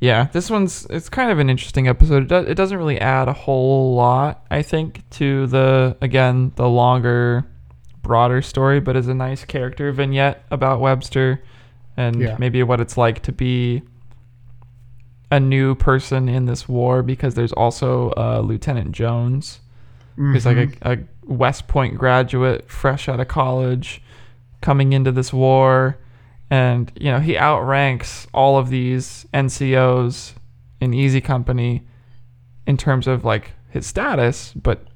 yeah, this one's it's kind of an interesting episode. It, do, it doesn't really add a whole lot, I think, to the again the longer, broader story, but is a nice character vignette about Webster and Yeah. maybe what it's like to be a new person in this war because there's also uh, Lieutenant Jones who's like a, a West Point graduate, fresh out of college, coming into this war, and you know he outranks all of these NCOs in Easy Company in terms of like his status, but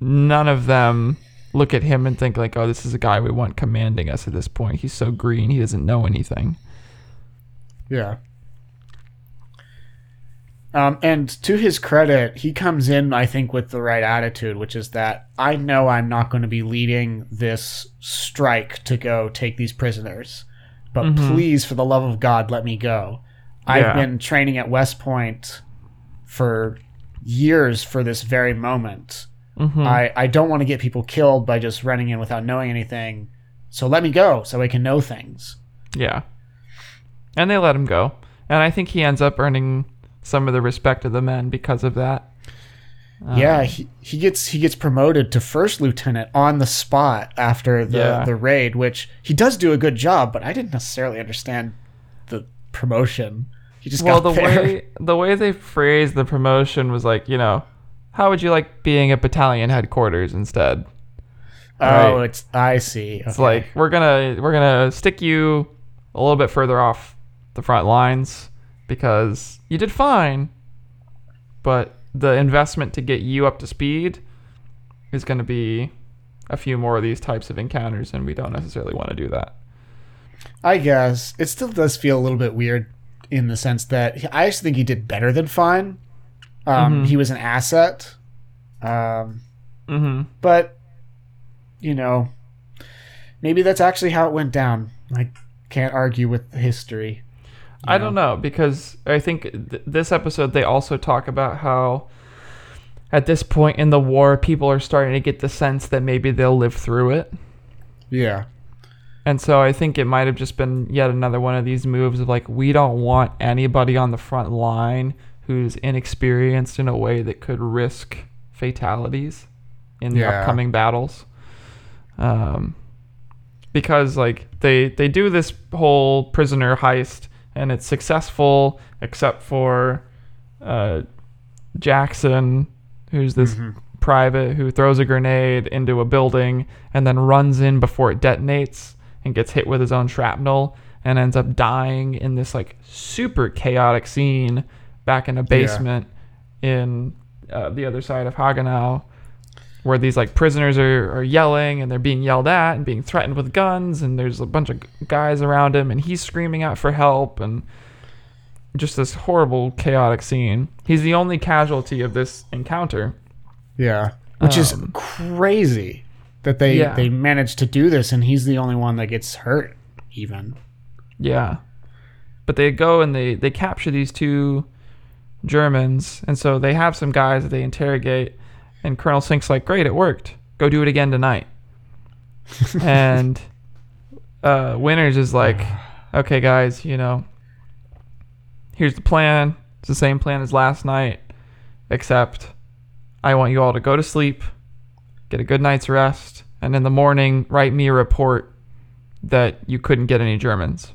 none of them look at him and think like, "Oh, this is a guy we want commanding us at this point. He's so green, he doesn't know anything." Yeah. Um, and to his credit, he comes in, I think, with the right attitude, which is that I know I'm not going to be leading this strike to go take these prisoners, but Mhm. please, for the love of God, let me go. I've been training at West Point for years for this very moment. Mm-hmm. I, I don't want to get people killed by just running in without knowing anything. So let me go so I can know things. Yeah. And they let him go. And I think he ends up earning some of the respect of the men because of that. Um, yeah, he, he gets he gets promoted to first lieutenant on the spot after the, Yeah. the raid, which he does do a good job, but I didn't necessarily understand the promotion. He just well, got the there. way the way they phrased the promotion was like, you know, how would you like being at battalion headquarters instead? oh, right. it's I see. It's like we're gonna we're gonna stick you a little bit further off the front lines because you did fine, but the investment to get you up to speed is going to be a few more of these types of encounters, and we don't necessarily want to do that. I guess it still does feel a little bit weird in the sense that I actually think he did better than fine. Um, Mhm. He was an asset, um, Mm-hmm. but you know, maybe that's actually how it went down. I can't argue with history. I don't know because I think th- this episode they also talk about how at this point in the war people are starting to get the sense that maybe they'll live through it. Yeah. And so I think it might have just been yet another one of these moves of like we don't want anybody on the front line who's inexperienced in a way that could risk fatalities in the Yeah. upcoming battles. Um, because like they they do this whole prisoner heist and it's successful except for uh, Jackson, who's this private who throws a grenade into a building and then runs in before it detonates and gets hit with his own shrapnel and ends up dying in this like super chaotic scene back in a basement in uh, the other side of Hagenau where these like prisoners are, are yelling and they're being yelled at and being threatened with guns and there's a bunch of guys around him and he's screaming out for help and just this horrible chaotic scene. He's the only casualty of this encounter. Yeah. Which is Um, crazy that they Yeah. they managed to do this and he's the only one that gets hurt even. Yeah. But they go and they, they capture these two Germans, and so they have some guys that they interrogate, and Colonel Sink's like, Great, it worked. Go do it again tonight. and uh, Winters is like, Okay, guys, you know, here's the plan. It's the same plan as last night, except I want you all to go to sleep, get a good night's rest, and in the morning, write me a report that you couldn't get any Germans,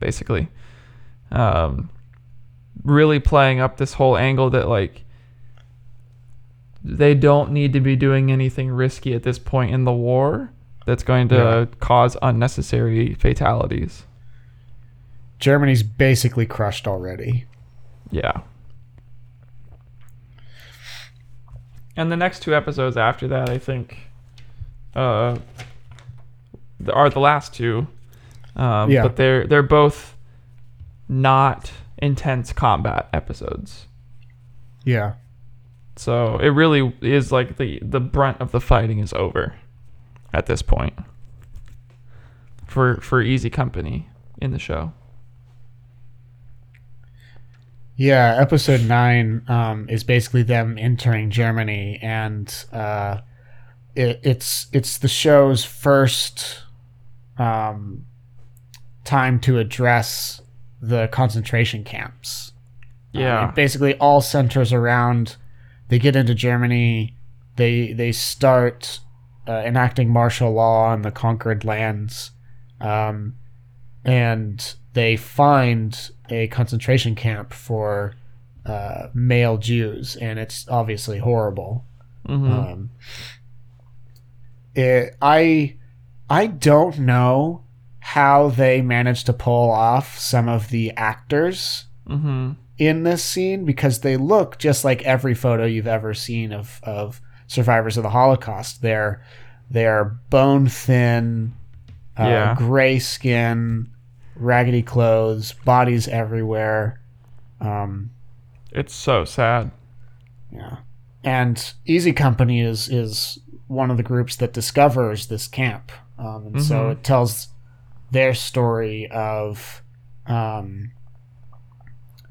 basically. Um, really playing up this whole angle that like they don't need to be doing anything risky at this point in the war that's going to yeah. cause unnecessary fatalities. Germany's basically crushed already. Yeah. And the next two episodes after that, I think, uh, are the last two. Um, yeah. But they're they're both not intense combat episodes. Yeah. So it really is like the the brunt of the fighting is over at this point for for Easy Company in the show. Yeah, episode nine um, is basically them entering Germany, and uh, it, it's it's the show's first um, time to address the concentration camps. Um, Yeah. it basically all centers around they get into Germany, they they start uh, enacting martial law on the conquered lands, um, and they find a concentration camp for uh, male Jews, and it's obviously horrible. hmm Um, it, I I don't know how they managed to pull off some of the actors hmm in this scene because they look just like every photo you've ever seen of, of survivors of the Holocaust. They're they're bone thin, uh, Yeah. gray skin, raggedy clothes, bodies everywhere. Um, It's so sad. yeah, and Easy Company is is one of the groups that discovers this camp, um, and so Mhm. it tells their story of um,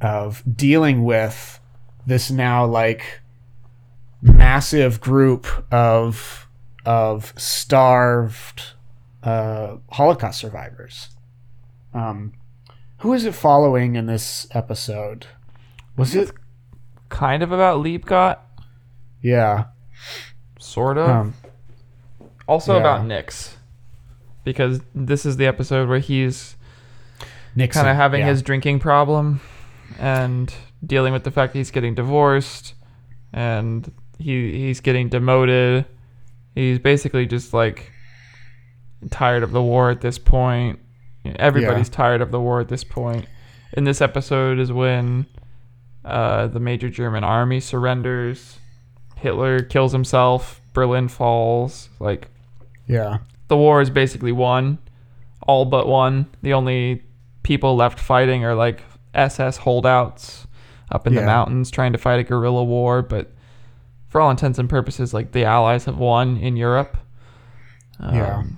of dealing with this now like massive group of of starved uh, Holocaust survivors. Um, who is it following in this episode? Was it? Kind of about Liebgott, Yeah. sort of. Um, also yeah. about Nix, because this is the episode where he's kind of having yeah. his drinking problem and dealing with the fact that he's getting divorced and he he's getting demoted. He's basically just like tired of the war at this point. Everybody's tired of the war at this point. In this episode is when uh, the major German army surrenders. Hitler kills himself. Berlin falls. Like Yeah. the war is basically won, all but one. The only people left fighting are like SS holdouts up in the mountains trying to fight a guerrilla war. But for all intents and purposes, like the Allies have won in Europe. Yeah. Um,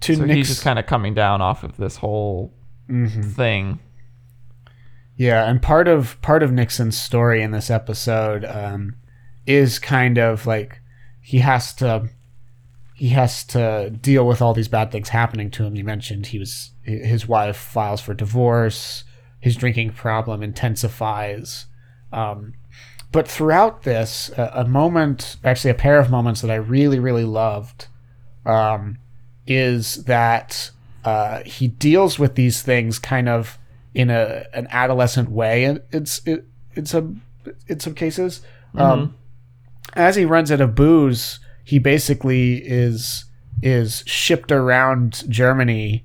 To so Nix- he's just kind of coming down off of this whole Mhm. thing. Yeah, and part of part of Nixon's story in this episode um, is kind of like he has to he has to deal with all these bad things happening to him. You mentioned he was his wife files for divorce, his drinking problem intensifies. Um, but throughout this, a, a moment, actually a pair of moments that I really really loved, um, is that uh, he deals with these things kind of in a an adolescent way. and It's it, in some in some cases. Um, as he runs out of booze, he basically is is shipped around Germany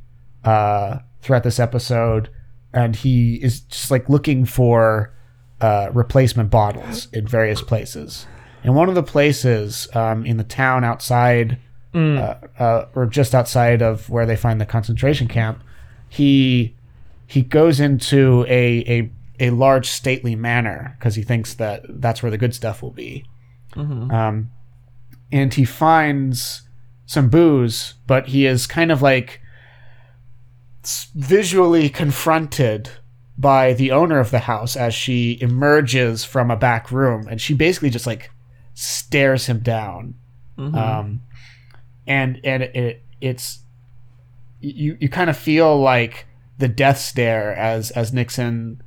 uh, throughout this episode, and he is just like looking for uh, replacement bottles in various places. And one of the places um, in the town outside, uh, uh, or just outside of where they find the concentration camp, he he goes into a a, a large stately manor because he thinks that that's where the good stuff will be. Um, and he finds some booze, but he is kind of like visually confronted by the owner of the house as she emerges from a back room, and she basically just like stares him down. Um, and and it, it's you you kind of feel like the death stare as as Nixon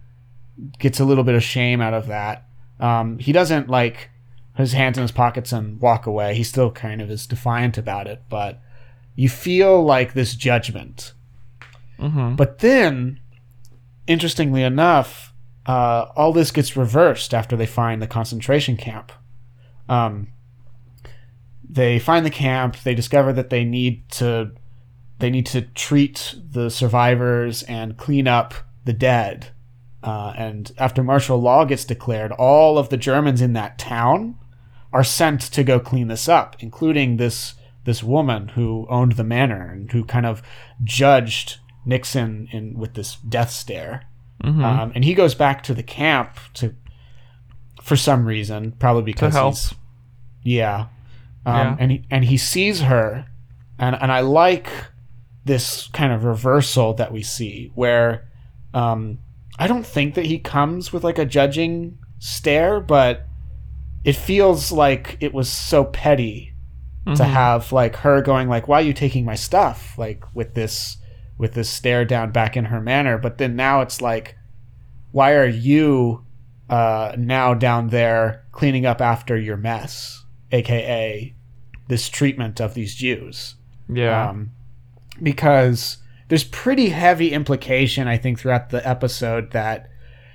gets a little bit of shame out of that. Um, he doesn't like his hands in his pockets and walk away. He still kind of is defiant about it, but you feel like this judgment. Hmm But then, interestingly enough, uh, all this gets reversed after they find the concentration camp. Um, they find the camp. They discover that they need to they need to treat the survivors and clean up the dead. Uh, and after martial law gets declared, all of the Germans in that town are sent to go clean this up, including this this woman who owned the manor and who kind of judged Nixon in with this death stare. Um, and he goes back to the camp to, for some reason, probably because he's, yeah, um, Yeah. and he and he sees her, and and I like this kind of reversal that we see where, um, I don't think that he comes with like a judging stare, but it feels like it was so petty to have like her going like why are you taking my stuff? Like with this with this stare down back in her manner but then now it's like why are you uh now down there cleaning up after your mess aka this treatment of these jews Yeah. um, because there's pretty heavy implication, I think, throughout the episode that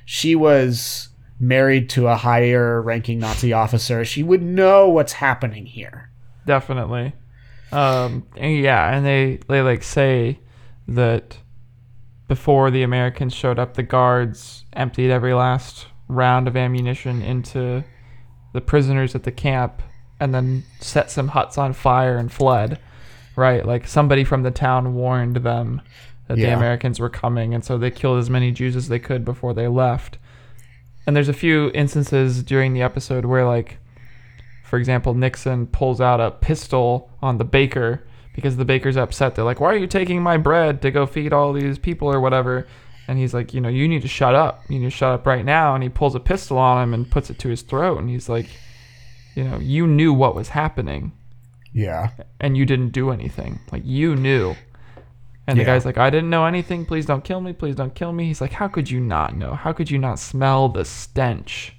she was married to a higher ranking Nazi officer. She would know what's happening here. definitely um and yeah and they they like say that before the americans showed up the guards emptied every last round of ammunition into the prisoners at the camp and then set some huts on fire and fled right? Like somebody from the town warned them that the americans were coming and so they killed as many jews as they could before they left. And there's a few instances during the episode where like for example, Nixon pulls out a pistol on the baker because the baker's upset. They're like, "Why are you taking my bread to go feed all these people or whatever?" And he's like, "You know, you need to shut up. You need to shut up right now." And he pulls a pistol on him and puts it to his throat. And he's like, "You know, you knew what was happening Yeah. and you didn't do anything. Like you knew." And the Yeah. guy's like, "I didn't know anything. Please don't kill me. Please don't kill me." He's like, "How could you not know? How could you not smell the stench?"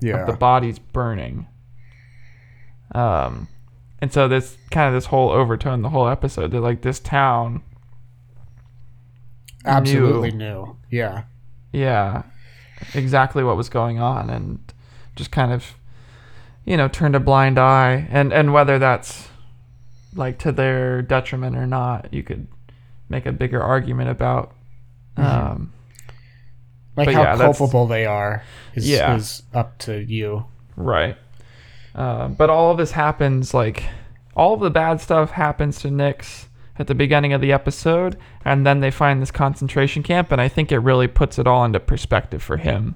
Yeah. the body's burning. Um, and so this kind of this whole overtone, the whole episode, that like this town, Absolutely new. Yeah. yeah, exactly what was going on, and just kind of, you know, turned a blind eye, and and whether that's like to their detriment or not, you could make a bigger argument about. Um, Like how yeah, culpable they are is, Yeah. is up to you. Right. Uh, but all of this happens like all of the bad stuff happens to Nix at the beginning of the episode, and then they find this concentration camp, and I think it really puts it all into perspective for him.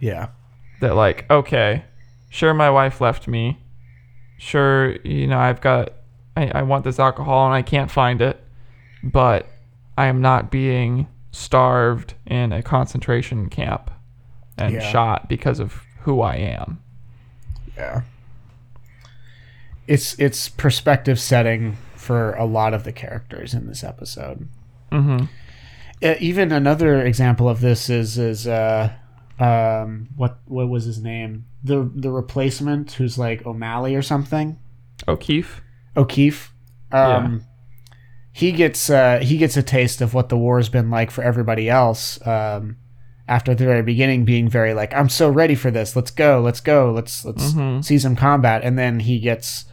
Yeah. That like, okay, sure, my wife left me. Sure, you know, I've got, I, I want this alcohol and I can't find it, but I am not being starved in a concentration camp and Yeah. shot because of who I am. Yeah. It's it's perspective setting for a lot of the characters in this episode. Mm-hmm. Uh, even another example of this is is uh um what what was his name the the replacement who's like O'Malley or something O'Keefe. O'Keefe um he gets uh he gets a taste of what the war's been like for everybody else um after the very beginning being very like I'm so ready for this let's go let's go let's let's Mhm. see some combat and then he gets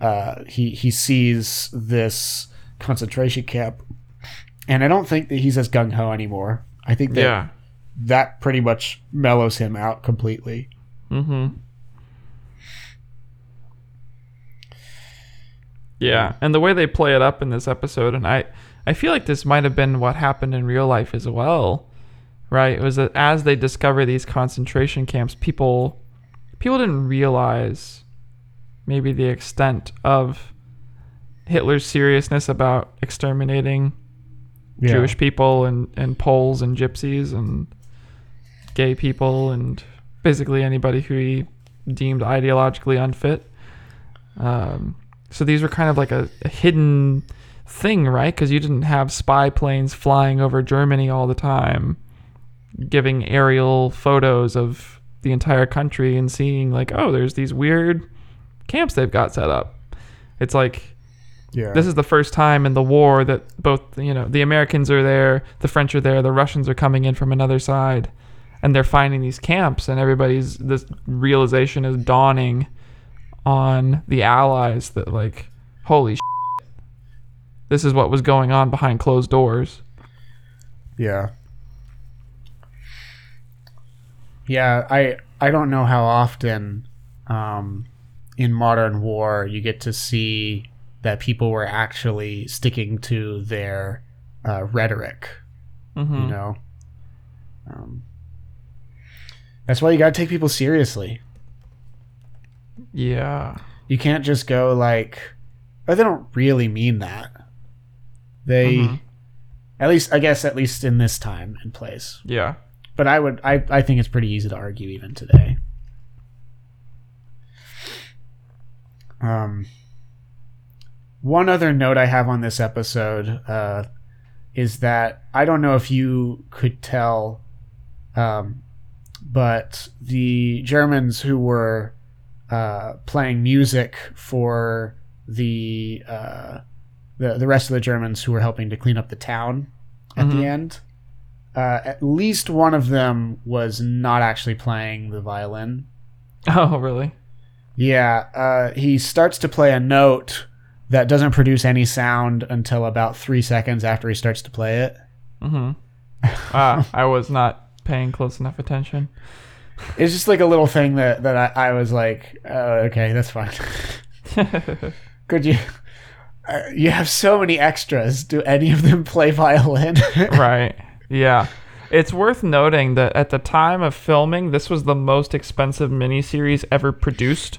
uh he he sees this concentration camp and I don't think that he's as gung ho anymore. I think that Yeah. that pretty much mellows him out completely. Mm-hmm. Yeah, and the way they play it up in this episode, and I, I feel like this might have been what happened in real life as well, right? It was that as they discover these concentration camps, people, people didn't realize maybe the extent of Hitler's seriousness about exterminating Jewish people and, and Poles and Gypsies and gay people and basically anybody who he deemed ideologically unfit. Um, so these were kind of like a, a hidden thing, right? Because you didn't have spy planes flying over Germany all the time, giving aerial photos of the entire country and seeing, like, oh, there's these weird camps they've got set up. It's like Yeah. this is the first time in the war that both you know the Americans are there, the French are there, the Russians are coming in from another side, and they're finding these camps, and everybody's this realization is dawning on the Allies that like, holy, shit, this is what was going on behind closed doors. Yeah. Yeah, I I don't know how often um, in modern war you get to see that people were actually sticking to their uh, rhetoric. hmm You know, um, that's why you got to take people seriously. Yeah. You can't just go like, oh, they don't really mean that. They, Mhm. at least, I guess, at least in this time and place. Yeah. But I would, I, I think it's pretty easy to argue even today. Um, one other note I have on this episode uh, is that I don't know if you could tell, um, but the Germans who were uh, playing music for the, uh, the the rest of the Germans who were helping to clean up the town at the Mhm. end, uh, at least one of them was not actually playing the violin. Oh, really? Yeah, uh, he starts to play a note that doesn't produce any sound until about three seconds after he starts to play it. hmm ah, I was not paying close enough attention. It's just like a little thing that that I, I was like, oh, okay, that's fine. Could you? Uh, you have so many extras. Do any of them play violin? right. Yeah. It's worth noting that at the time of filming, this was the most expensive miniseries ever produced.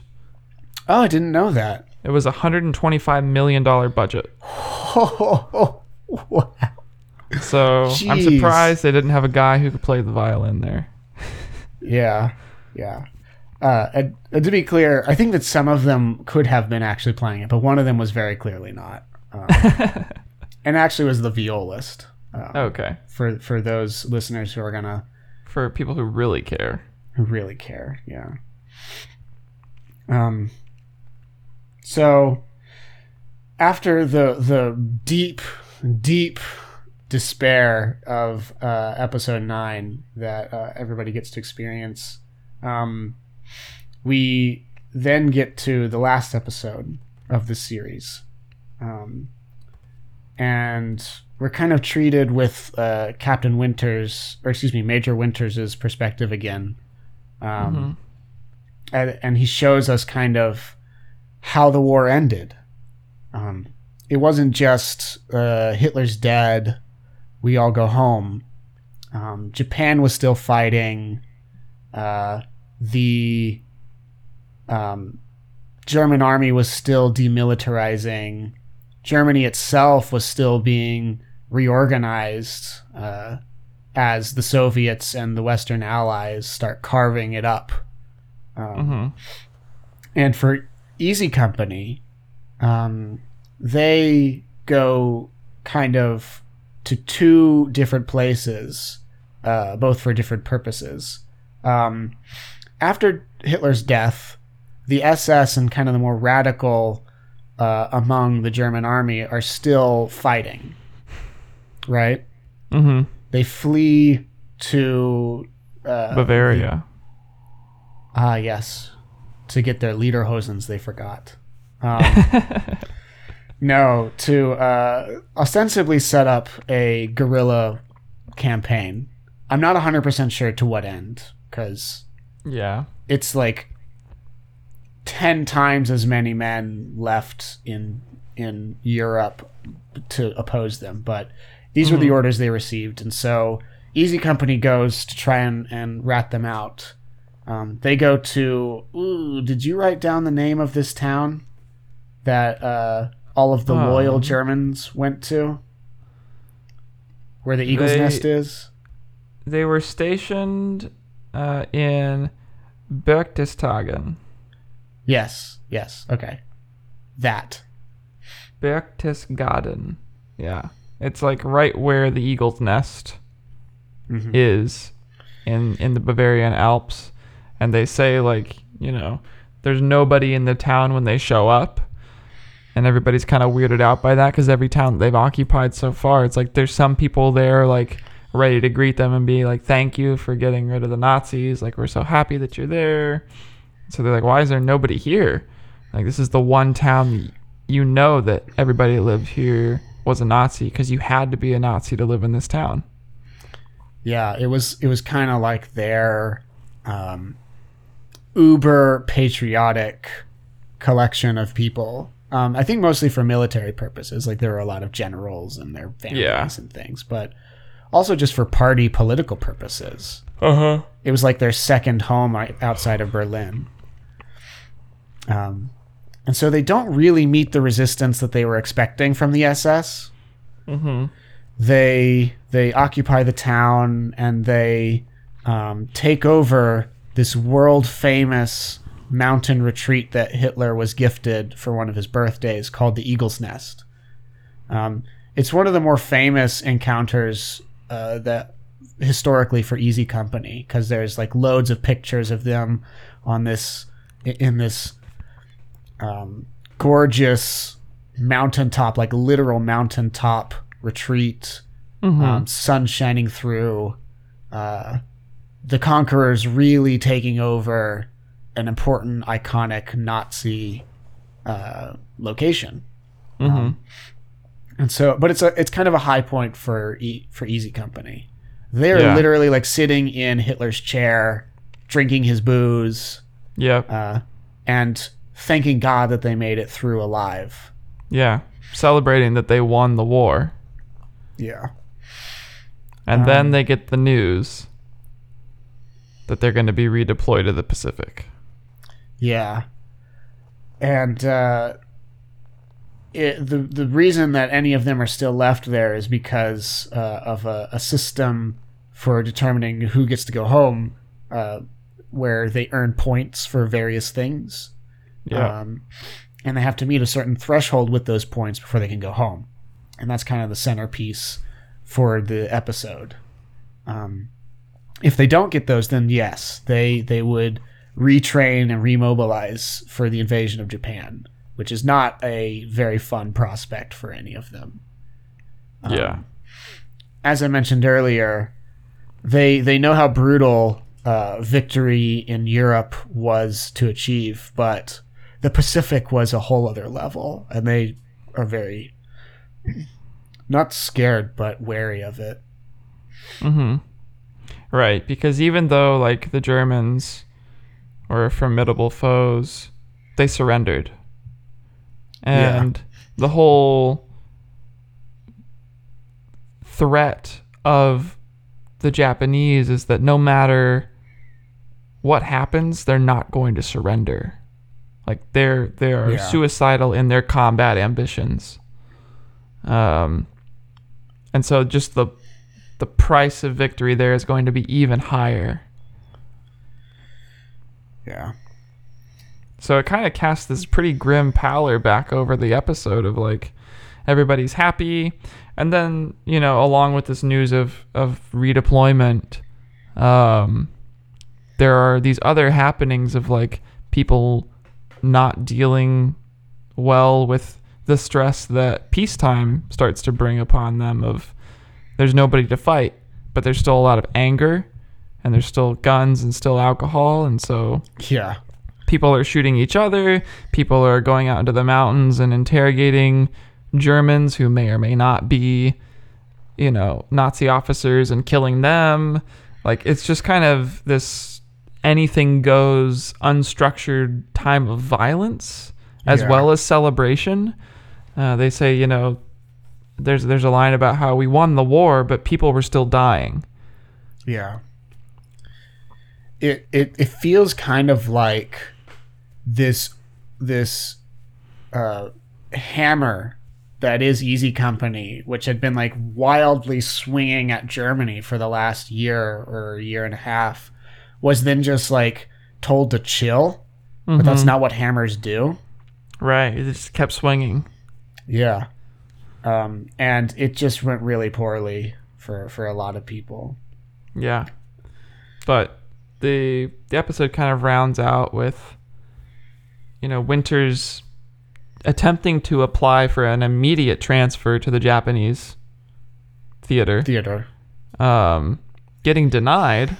Oh, I didn't know that. It was a $125 million budget. wow. So I'm surprised they didn't have a guy who could play the violin there. Yeah, yeah. Uh, and, and to be clear, I think that some of them could have been actually playing it, but one of them was very clearly not, um, and actually was the violist. Um, Okay. For for those listeners who are gonna For people who really care. who really care, yeah. Um. So, after the the deep deep despair of uh, episode nine that uh, everybody gets to experience, um, we then get to the last episode of the series, um, and we're kind of treated with uh, Captain Winters, or excuse me, Major Winters' perspective again, um, and, and he shows us kind of how the war ended. Um, it wasn't just uh, Hitler's dead, we all go home. Um, Japan was still fighting. Uh, the um, German army was still demilitarizing. Germany itself was still being reorganized uh, as the Soviets and the Western Allies start carving it up. Um, hmm and for Easy Company, um, they go kind of to two different places, uh, both for different purposes. Um, after Hitler's death, the SS and kind of the more radical uh, among the German army are still fighting, right? hmm They flee to uh, Bavaria. Ah, yes. To get their lederhosens, they forgot. Um, no, to uh, ostensibly set up a guerrilla campaign. I'm not 100% sure to what end, because yeah. it's like 10 times as many men left in in Europe to oppose them. But these were the orders they received. And so Easy Company goes to try and, and rat them out. Um, they go to. Ooh, did you write down the name of this town that uh, all of the loyal Um. Germans went to? Where the Eagle's They- Nest is? They were stationed uh, in Berchtesgaden. Yes, yes, okay. That. Berchtesgaden. Yeah. It's like right where the eagle's nest Mhm. is in in the Bavarian Alps and they say like, you know, there's nobody in the town when they show up. And everybody's kind of weirded out by that cuz every town they've occupied so far, it's like there's some people there like ready to greet them and be like, "Thank you for getting rid of the Nazis. Like we're so happy that you're there." So they're like, "Why is there nobody here?" Like this is the one town you know that everybody that lived here was a Nazi because you had to be a Nazi to live in this town. Yeah, it was it was kind of like their um, uber patriotic collection of people. Um, I think mostly for military purposes. Like there were a lot of generals and their families Yeah. and things, but also just for party political purposes. Uh huh. It was like their second home outside of Berlin. Um, and so they don't really meet the resistance that they were expecting from the SS. Mm-hmm. They they occupy the town and they um, take over this world famous mountain retreat that Hitler was gifted for one of his birthdays called the Eagle's Nest. Um, it's one of the more famous encounters uh, that historically for Easy Company because there's like loads of pictures of them on this in this um, gorgeous mountaintop, like literal mountaintop retreat, Mm-hmm. um, sun shining through. Uh, the conquerors really taking over an important, iconic Nazi uh, location. mm-hmm. Um, and so, but it's a it's kind of a high point for e- for Easy Company. They're Yeah. literally like sitting in Hitler's chair, drinking his booze, Yep. uh, and thanking God that they made it through alive. Yeah. Celebrating that they won the war. Yeah, And then Um, they get the news that they're going to be redeployed to the Pacific. yeah, and uh, it, the the reason that any of them are still left there is because uh, of a, a system for determining who gets to go home, uh, where they earn points for various things. Yeah. Um, and they have to meet a certain threshold with those points before they can go home. And that's kind of the centerpiece for the episode. Um, if they don't get those, then yes, they they would retrain and remobilize for the invasion of Japan, which is not a very fun prospect for any of them. Um, yeah. as I mentioned earlier, they they know how brutal uh, victory in Europe was to achieve, but the Pacific was a whole other level, and they are very not scared but wary of it. Mm-hmm. Right, because even though like the Germans were formidable foes, they surrendered. And the whole threat of the Japanese is that no matter what happens, they're not going to surrender. Like they're they are Yeah. suicidal in their combat ambitions. Um and so just the the price of victory there is going to be even higher. Yeah, So it kind of casts this pretty grim pallor back over the episode of like everybody's happy, and then you know along with this news of of redeployment, um, there are these other happenings of like people not dealing well with the stress that peacetime starts to bring upon them. Of there's nobody to fight, but there's still a lot of anger, and there's still guns and still alcohol, and so yeah, people are shooting each other. People are going out into the mountains and interrogating Germans who may or may not be, you know, Nazi officers and killing them. Like it's just kind of this anything goes unstructured time of violence as Yeah. well as celebration. Uh, they say, you know, there's there's a line about how we won the war, but people were still dying. yeah. It it it feels kind of like this this uh, hammer that is Easy Company, which had been like wildly swinging at Germany for the last year or year and a half, was then just like told to chill. But that's Mhm. not what hammers do. right. It just kept swinging. Yeah. Um, and it just went really poorly for, for a lot of people. Yeah. But the the episode kind of rounds out with you know, Winters attempting to apply for an immediate transfer to the Japanese theater, Theater. um, getting denied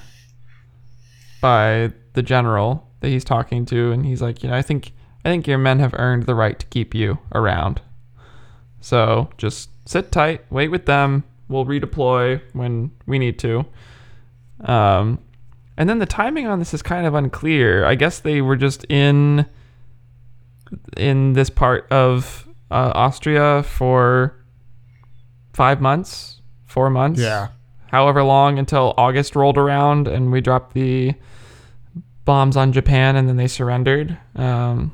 by the general that he's talking to, and he's like, you know, I think I think your men have earned the right to keep you around. So just sit tight, wait with them. We'll redeploy when we need to. Um, And then the timing on this is kind of unclear. I guess they were just in in this part of uh, Austria for five months, four months, Yeah. however long until August rolled around and we dropped the bombs on Japan and then they surrendered. Um,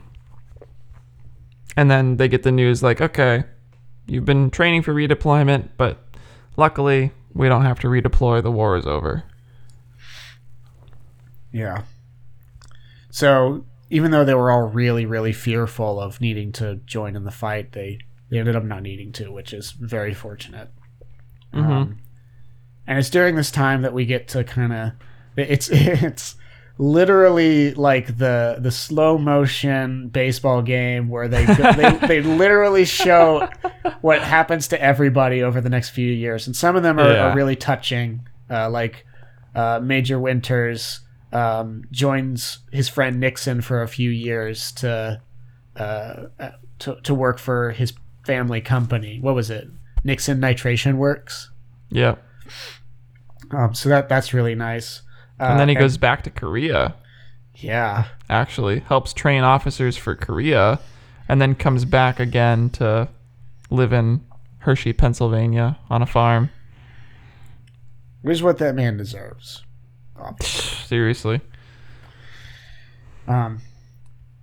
and then they get the news like, okay, you've been training for redeployment, but luckily we don't have to redeploy. The war is over. Yeah. So even though they were all really, really fearful of needing to join in the fight, they, they ended up not needing to, which is very fortunate. Um, and it's during this time that we get to kind of it's it's literally like the the slow motion baseball game where they go, they they literally show what happens to everybody over the next few years, and some of them are, Yeah. are really touching, uh, like uh, Major Winters um, joins his friend Nixon for a few years to uh, uh, to to work for his family company. What was it? Nixon Nitration Works. Yeah. Um, so that that's really nice. Uh, And then he goes back to Korea, yeah, actually, helps train officers for Korea, and then comes back again to live in Hershey, Pennsylvania on a farm. which is what that man deserves. Seriously. Um,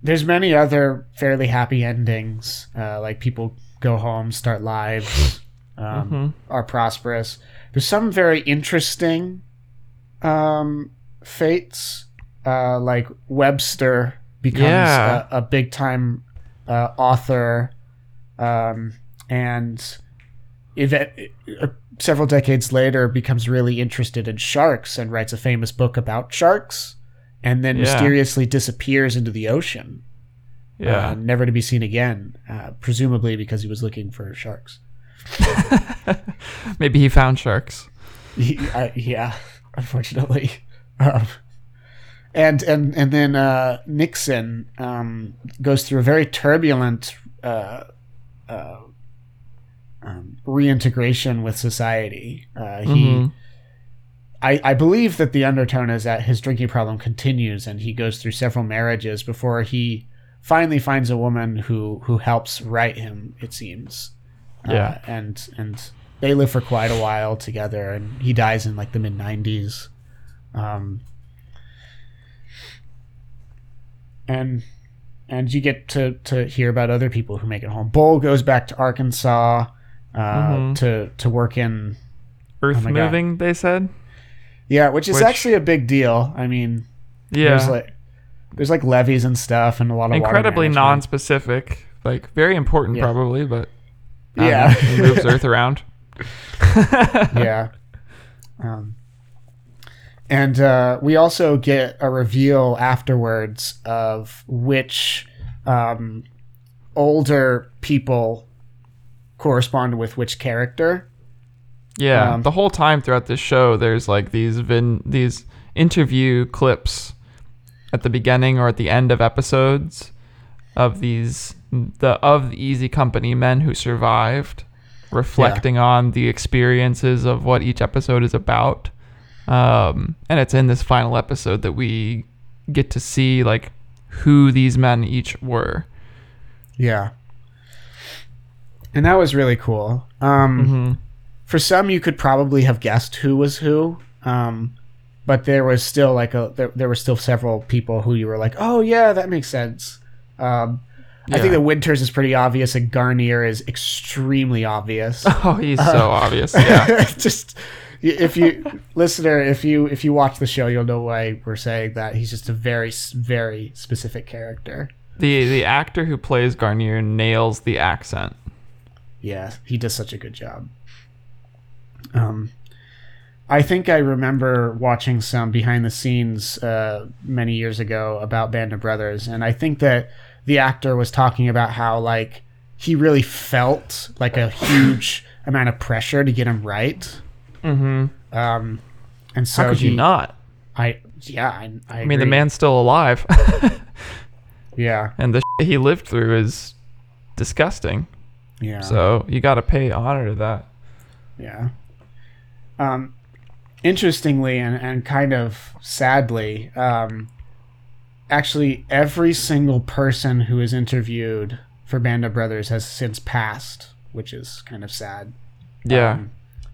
there's many other fairly happy endings. Uh, like people go home, start lives, um, Mhm. are prosperous. There's some very interesting um, fates. Uh, like Webster becomes Yeah. a, a big time uh, author, um, and event, uh, several decades later becomes really interested in sharks and writes a famous book about sharks, and then Yeah. mysteriously disappears into the ocean, Yeah. uh, never to be seen again. Uh, presumably because he was looking for sharks. Maybe he found sharks. He, I, yeah, unfortunately. Um, and and and then uh, Nixon um, goes through a very turbulent uh, uh, um, reintegration with society. Uh, he, Mhm. I, I believe that the undertone is that his drinking problem continues, and he goes through several marriages before he finally finds a woman who who helps right him. It seems. Yeah. Uh, and and they live for quite a while together, and he dies in like the mid '90s. Um, and and you get to to hear about other people who make it home. Bull goes back to Arkansas uh, Mhm. to to work in Earth Oh my God. moving, they said. yeah, which is Which- actually a big deal. I mean, Yeah. there's like there's like levees and stuff, and a lot of Incredibly non-specific, like very important Yeah. probably, but Yeah. know, moves Earth around. yeah. Um, and uh, we also get a reveal afterwards of which um, older people correspond with which character. Yeah, Um, the whole time throughout this show, there's like these vin- these interview clips at the beginning or at the end of episodes of these the of the Easy Company men who survived, reflecting on the experiences of what each episode is about. Um, and it's in this final episode that we get to see like who these men each were. Yeah. And that was really cool. Um, hmm for some you could probably have guessed who was who um but there was still like a there, there were still several people who you were like oh yeah that makes sense um i think Yeah. that winters is pretty obvious and Guarnere is extremely obvious Oh, he's so obvious. Yeah. just if you listener if you if you watch the show you'll know why we're saying that he's just a very very specific character The the actor who plays Guarnere nails the accent. Yeah, he does such a good job. Um, I think I remember watching some behind the scenes uh, many years ago about Band of Brothers, and I think that the actor was talking about how like he really felt like a huge amount of pressure to get him right. Mm-hmm. Um, and so How could he, you not? I yeah, I, I, I mean, the man's still alive, Yeah, and the shit he lived through is disgusting. yeah. So you got to pay honor to that. Yeah. Um, interestingly and, and kind of sadly, um, actually every single person who is interviewed for Band of Brothers has since passed, which is kind of sad. Yeah. Um,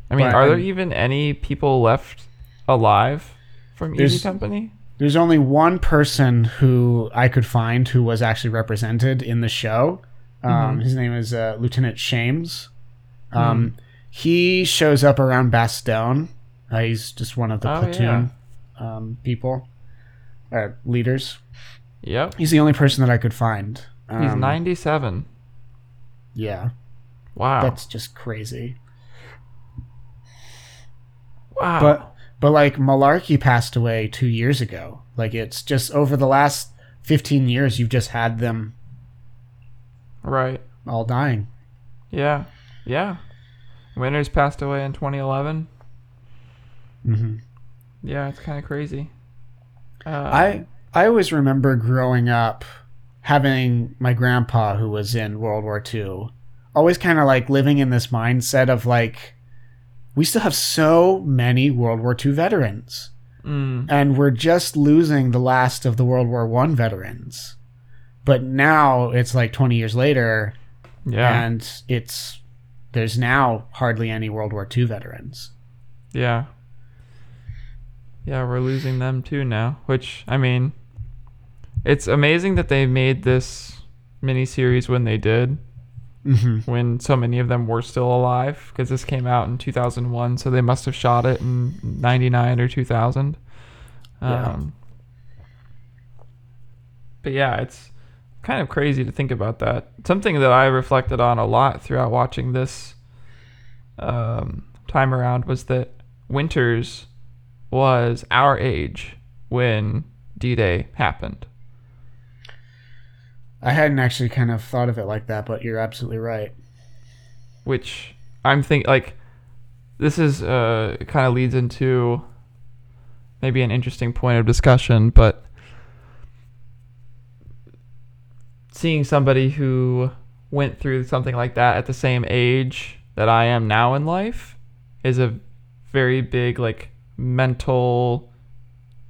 I mean, but, are there um, even any people left alive from Easy Company? There's only one person who I could find who was actually represented in the show. Um, His name is uh, Lieutenant Shames. Um, He shows up around Bastogne. Uh, he's just one of the Oh, platoon um, people, uh, leaders. Yep. He's the only person that I could find. He's Um, 97. Yeah, Wow. that's just crazy. wow. But but like Malarkey passed away two years ago. Like it's just over the last fifteen years, you've just had them right. all dying. Yeah. Yeah. Winters passed away in 2011. hmm Yeah, it's kind of crazy. Uh, I I always remember growing up having my grandpa who was in World War II always kind of like living in this mindset of like we still have so many World War II veterans mm, and we're just losing the last of the World War One veterans. But now it's like 20 years later yeah. and it's there's now hardly any World War II veterans. Yeah. Yeah, we're losing them too now, which I mean it's amazing that they made this miniseries when they did, Mm-hmm. when so many of them were still alive because this came out in 2001, so they must have shot it in 99 or 2000. Yeah. Um But yeah, it's kind of crazy to think about that. Something that I reflected on a lot throughout watching this um, time around was that Winters was our age when D Day happened. I hadn't actually kind of thought of it like that, but you're absolutely right. which I'm think like this is uh kind of leads into maybe an interesting point of discussion, but seeing somebody who went through something like that at the same age that I am now in life is a very big like mental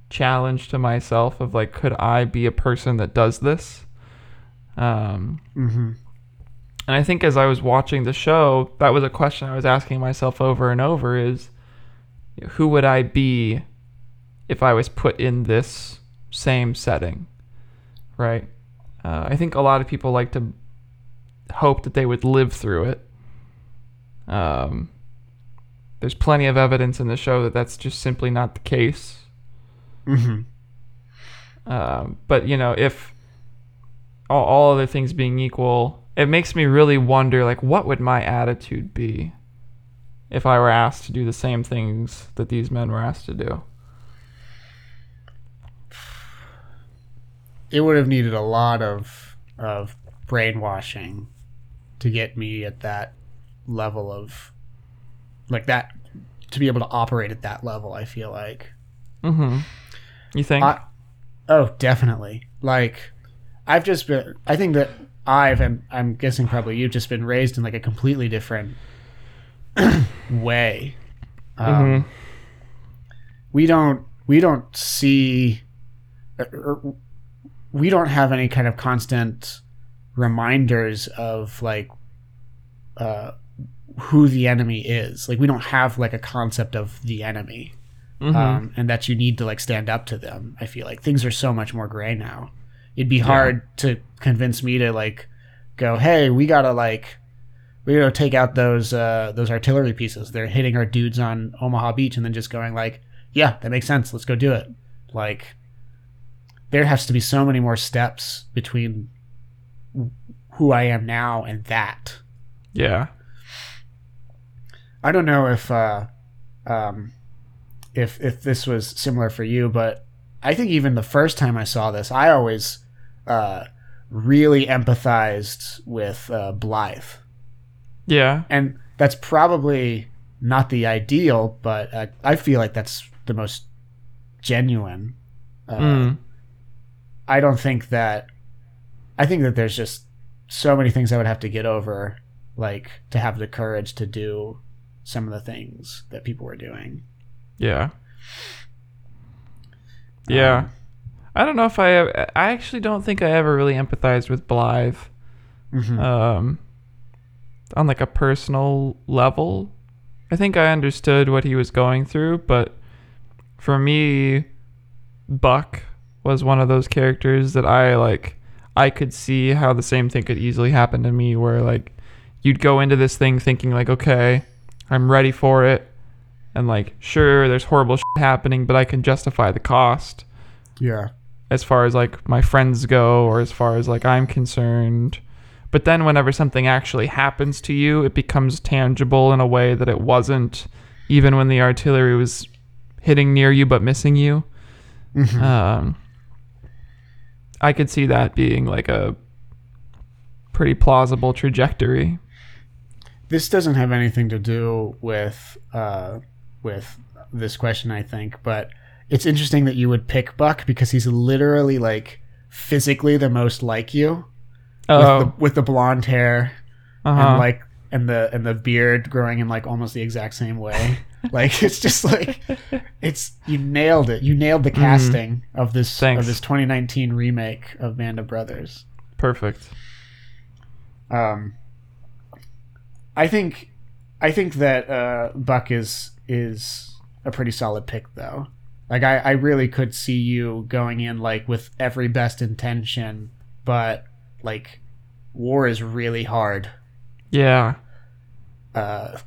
challenge to myself of like could I be a person that does this? Um Mm-hmm. and I think as I was watching the show, that was a question I was asking myself over and over is who would I be if I was put in this same setting? Right? Uh, I think a lot of people like to hope that they would live through it. Um, there's plenty of evidence in the show that that's just simply not the case. Mm-hmm. Um, but you know, if all, all other things being equal, it makes me really wonder, like, what would my attitude be if I were asked to do the same things that these men were asked to do? It would have needed a lot of of brainwashing to get me at that level of like that to be able to operate at that level. I feel like. Mm-hmm. You think? I, oh, definitely. Like, I've just been. I think that I've, and I'm guessing probably you've just been raised in like a completely different way. Um, Mhm. We don't. We don't see. or- or we don't have any kind of constant reminders of like uh, who the enemy is. Like we don't have like a concept of the enemy Mhm. um, and that you need to like stand up to them. I feel like things are so much more gray now. It'd be hard to convince me to like go, hey, we gotta like we gotta take out those uh, those artillery pieces. They're hitting our dudes on Omaha Beach, and then just going like, yeah, that makes sense. Let's go do it. Like there has to be so many more steps between who I am now and that. yeah. I don't know if uh, um, if if this was similar for you, but I think even the first time I saw this, I always uh, really empathized with uh, Blythe, Yeah. and that's probably not the ideal, but uh, I feel like that's the most genuine. Uh, Mm. I don't think that. I think that there's just so many things I would have to get over, like to have the courage to do some of the things that people were doing. Yeah. Yeah. Um, I don't know if I I actually don't think I ever really empathized with Blythe. mhm. Um on like a personal level. I think I understood what he was going through, but for me Buck was one of those characters that I like I could see how the same thing could easily happen to me where like you'd go into this thing thinking like okay, I'm ready for it and like sure there's horrible shit happening, but I can justify the cost yeah. As far as like my friends go or as far as like I'm concerned. But then whenever something actually happens to you, it becomes tangible in a way that it wasn't even when the artillery was hitting near you but missing you. Mhm. Um, I could see that being like a pretty plausible trajectory. this doesn't have anything to do with uh, with this question, I think, but it's interesting that you would pick Buck because he's literally like physically the most like you with, Oh, the, with the blonde hair uh-huh. and like and the and the beard growing in like almost the exact same way. like it's just like it's you nailed it. You nailed the casting of this. Thanks. of this 2019 remake of Band of Brothers. perfect. Um, I think, I think that uh, Buck is is a pretty solid pick, though. Like I, I really could see you going in like with every best intention, but like war is really hard. Yeah. Uh,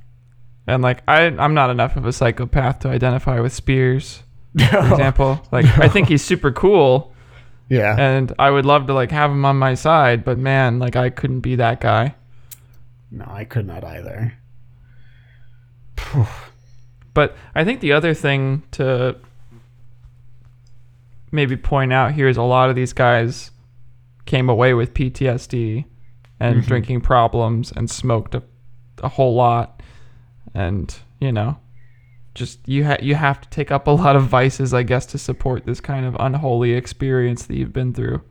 And like I I'm not enough of a psychopath to identify with Speirs, for example. Like I think he's super cool yeah, and I would love to like have him on my side, but man, like I couldn't be that guy. no, I could not either. But I think the other thing to maybe point out here is a lot of these guys came away with PTSD and Mhm. drinking problems and smoked a, a whole lot and you know just you ha- you have to take up a lot of vices I guess to support this kind of unholy experience that you've been through.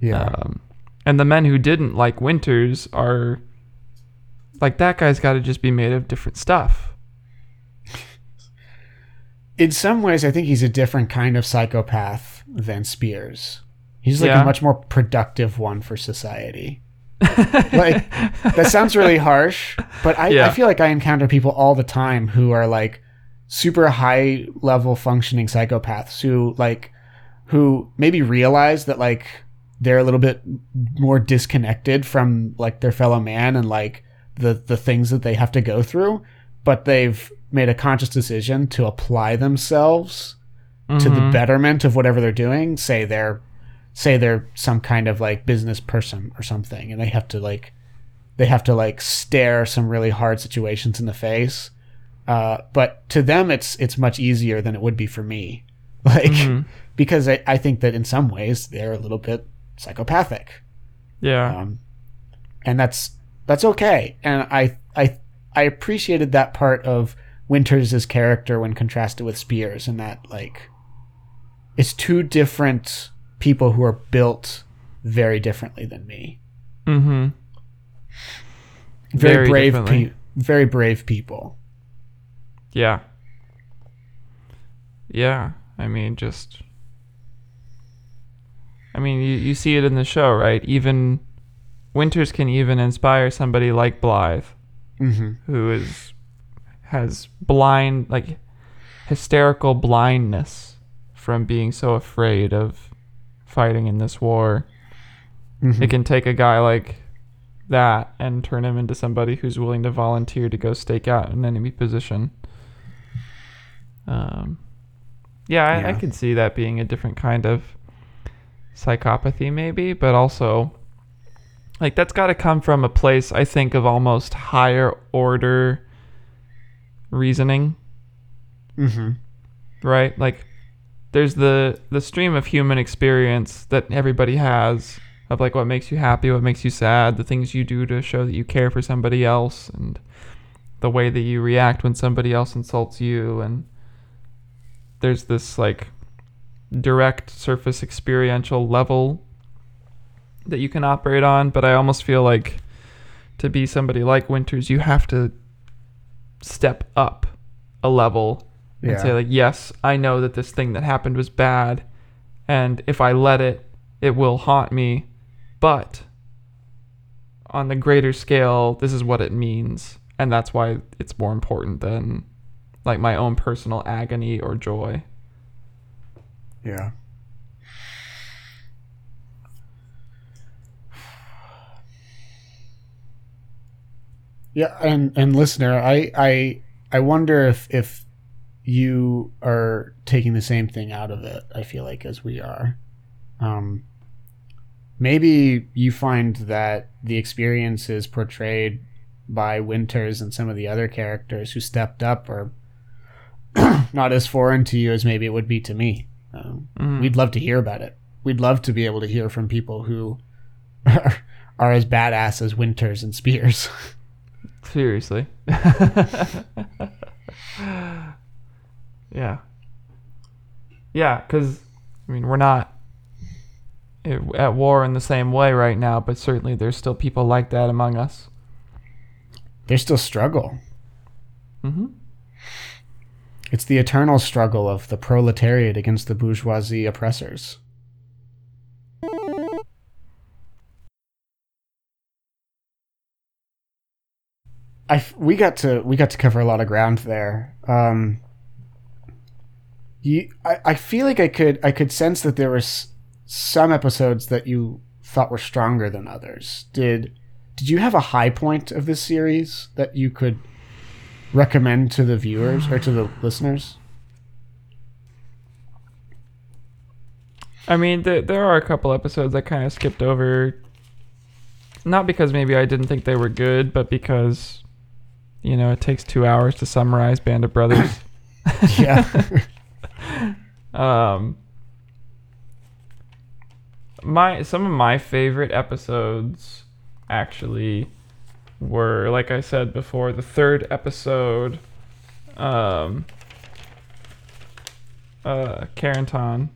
Yeah, Um, and the men who didn't like Winters are like that guy's got to just be made of different stuff. In some ways, I think he's a different kind of psychopath than Speirs. He's like Yeah. a much more productive one for society. like that sounds really harsh, but I, I feel like I encounter people all the time who are like super high level functioning psychopaths who like who maybe realize that like they're a little bit more disconnected from like their fellow man and like the the things that they have to go through, but they've made a conscious decision to apply themselves to the Mhm. betterment of whatever they're doing. Say they're say they're some kind of like business person or something and they have to like they have to like stare some really hard situations in the face. Uh, but to them it's it's much easier than it would be for me. Like Mhm. because I, I think that in some ways they're a little bit psychopathic. Yeah. Um, and that's that's okay. And I I I appreciated that part of Winters' character when contrasted with Speirs, and that like it's two different people who are built very differently than me. Mm-hmm. Very, Very brave, differently. pe- very brave people. Yeah. Yeah. I mean, just. I mean, you, you see it in the show, right? Even Winters can even inspire somebody like Blythe, hmm who is has blind, like hysterical blindness from being so afraid of fighting in this war. hmm It can take a guy like that and turn him into somebody who's willing to volunteer to go stake out an enemy position. Um, yeah, I, I could see that being a different kind of psychopathy, maybe, but also, like, that's got to come from a place, I think, of almost higher order reasoning. Hmm right? Like there's the the stream of human experience that everybody has of like what makes you happy what makes you sad the things you do to show that you care for somebody else and the way that you react when somebody else insults you and there's this like direct surface experiential level that you can operate on but i almost feel like to be somebody like winters you have to step up a level and Yeah. say like, yes, I know that this thing that happened was bad, and if I let it, it will haunt me, but on the greater scale, this is what it means, and that's why it's more important than like my own personal agony or joy. Yeah. Yeah, and and listener, I I I wonder if if you are taking the same thing out of it. I feel like as we are. Um, maybe you find that the experiences portrayed by Winters and some of the other characters who stepped up are not as foreign to you as maybe it would be to me. Um, Mhm. We'd love to hear about it. We'd love to be able to hear from people who are, are as badass as Winters and Speirs. Seriously. yeah. Yeah, because, I mean, we're not at war in the same way right now, but certainly there's still people like that among us. There's still struggle. hmm It's the eternal struggle of the proletariat against the bourgeoisie oppressors. I we got to we got to cover a lot of ground there. Um, you, I, I feel like I could I could sense that there was some episodes that you thought were stronger than others. Did did you have a high point of this series that you could recommend to the viewers or to the listeners? I mean, th- there are a couple episodes I kind of skipped over. Not because maybe I didn't think they were good, but because, you know, it takes two hours to summarize Band of Brothers. Yeah. Um, my some of my favorite episodes actually were, like I said before, the third episode. Um, uh, Carentan.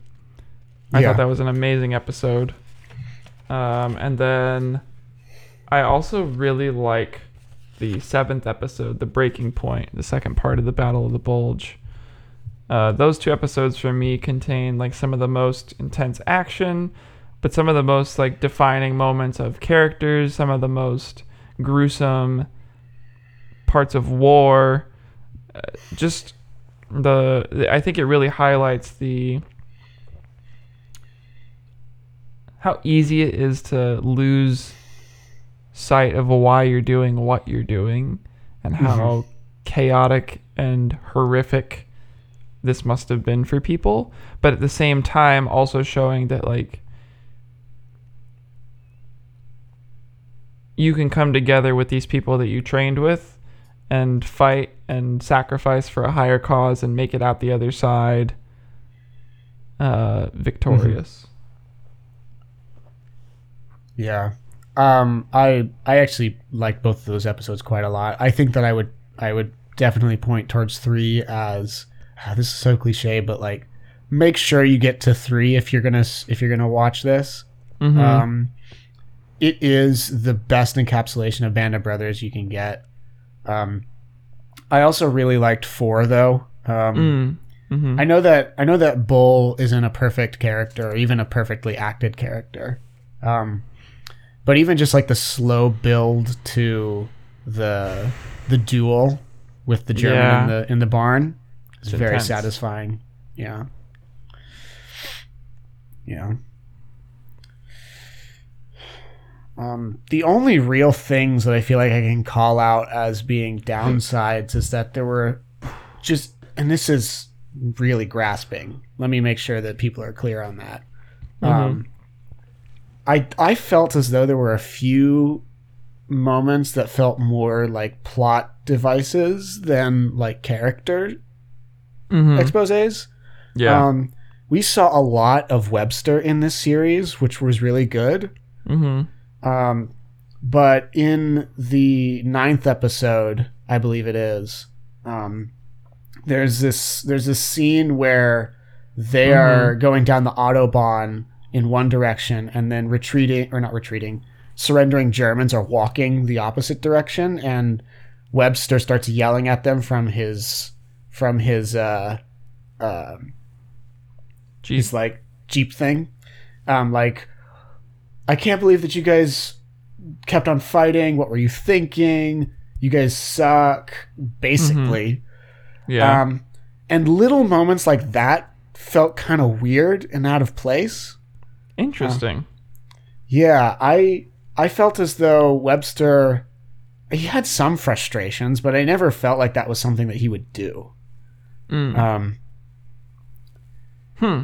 I Yeah. thought that was an amazing episode. Um, and then I also really like the seventh episode, the breaking point, the second part of the Battle of the Bulge. Uh, those two episodes for me contain like some of the most intense action, but some of the most like defining moments of characters, some of the most gruesome parts of war. Uh, just the, the I think it really highlights the how easy it is to lose sight of why you're doing what you're doing and how chaotic and horrific this must have been for people but at the same time also showing that like you can come together with these people that you trained with and fight and sacrifice for a higher cause and make it out the other side uh, victorious. Yeah. Um, I I actually like both of those episodes quite a lot. I think that I would I would definitely point towards three as ah, this is so cliche, but like make sure you get to three if you're gonna if you're gonna watch this. Mhm. Um, it is the best encapsulation of Band of Brothers you can get. Um, I also really liked four though. Um, Mm. Mhm. I know that I know that Bull isn't a perfect character or even a perfectly acted character. Um, but even just like the slow build to the the duel with the German Yeah. in the in the barn is very intense. satisfying. Yeah. Yeah. Um, the only real things that I feel like I can call out as being downsides is that there were just, and this is really grasping. Let me make sure that people are clear on that. Um, I I felt as though there were a few moments that felt more like plot devices than like character Mhm. exposés. yeah. Um, we saw a lot of Webster in this series, which was really good. hmm Um, but in the ninth episode, I believe it is, um, there's this there's this scene where they are going down the autobahn in one direction and then retreating or not retreating, surrendering Germans are walking the opposite direction, and Webster starts yelling at them from his from his uh, uh, Jeez. his like jeep thing. Um, like, I can't believe that you guys kept on fighting. What were you thinking? You guys suck, basically. yeah. Um, and little moments like that felt kind of weird and out of place. Interesting. Yeah, I I felt as though Webster he had some frustrations, but I never felt like that was something that he would do. Mm. Um, hmm.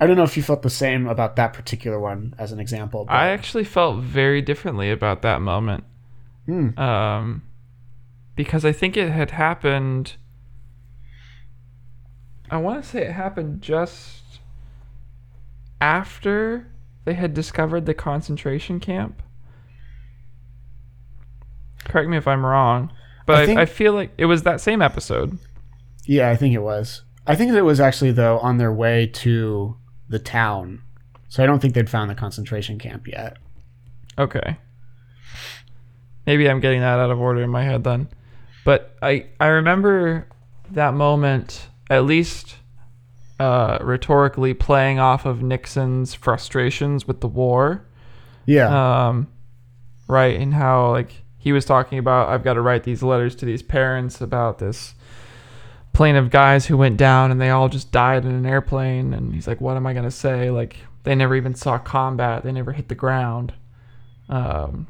I don't know if you felt the same about that particular one as an example. But, I actually felt very differently about that moment. Hmm. Um, because I think it had happened. I want to say it happened just after they had discovered the concentration camp. Correct me if I'm wrong, but I think- I feel like it was that same episode. yeah, I think it was. I think that it was actually though on their way to the town, so I don't think they'd found the concentration camp yet. Okay. Maybe I'm getting that out of order in my head then. But I I remember that moment at least uh, rhetorically playing off of Nixon's frustrations with the war. Yeah, Um, right, and how like he was talking about I've got to write these letters to these parents about this plane of guys who went down and they all just died in an airplane. And he's like what am I going to say? Like they never even saw combat. They never hit the ground. Um,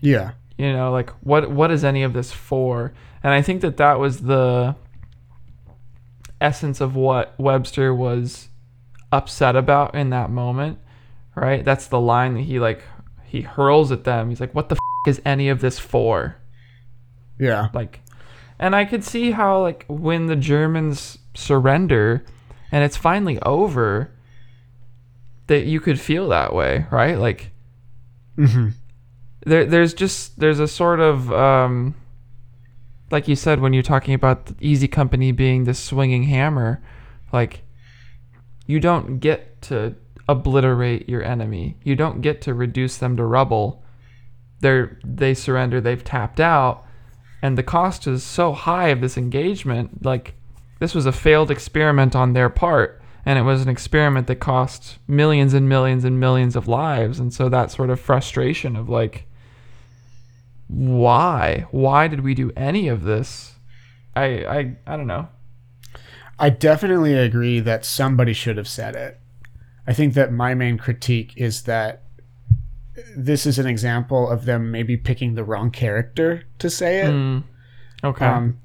yeah, you know like what what is any of this for? And i think that that was the essence of what webster was upset about in that moment right? That's the line that he like he hurls at them. He's like what the f- is any of this for? Yeah, like and i could see how like when the germans surrender and it's finally over that you could feel that way right? Like hmm there there's just there's a sort of um like you said when you're talking about the easy company being this swinging hammer like you don't get to obliterate your enemy. You don't get to reduce them to rubble. They're they surrender they've tapped out and the cost is so high of this engagement like this was a failed experiment on their part and it was an experiment that cost millions and millions and millions of lives and so that sort of frustration of like why why did we do any of this i i i don't know I definitely agree that somebody should have said it. I think that my main critique is that this is an example of them maybe picking the wrong character to say it. Mm, okay Um,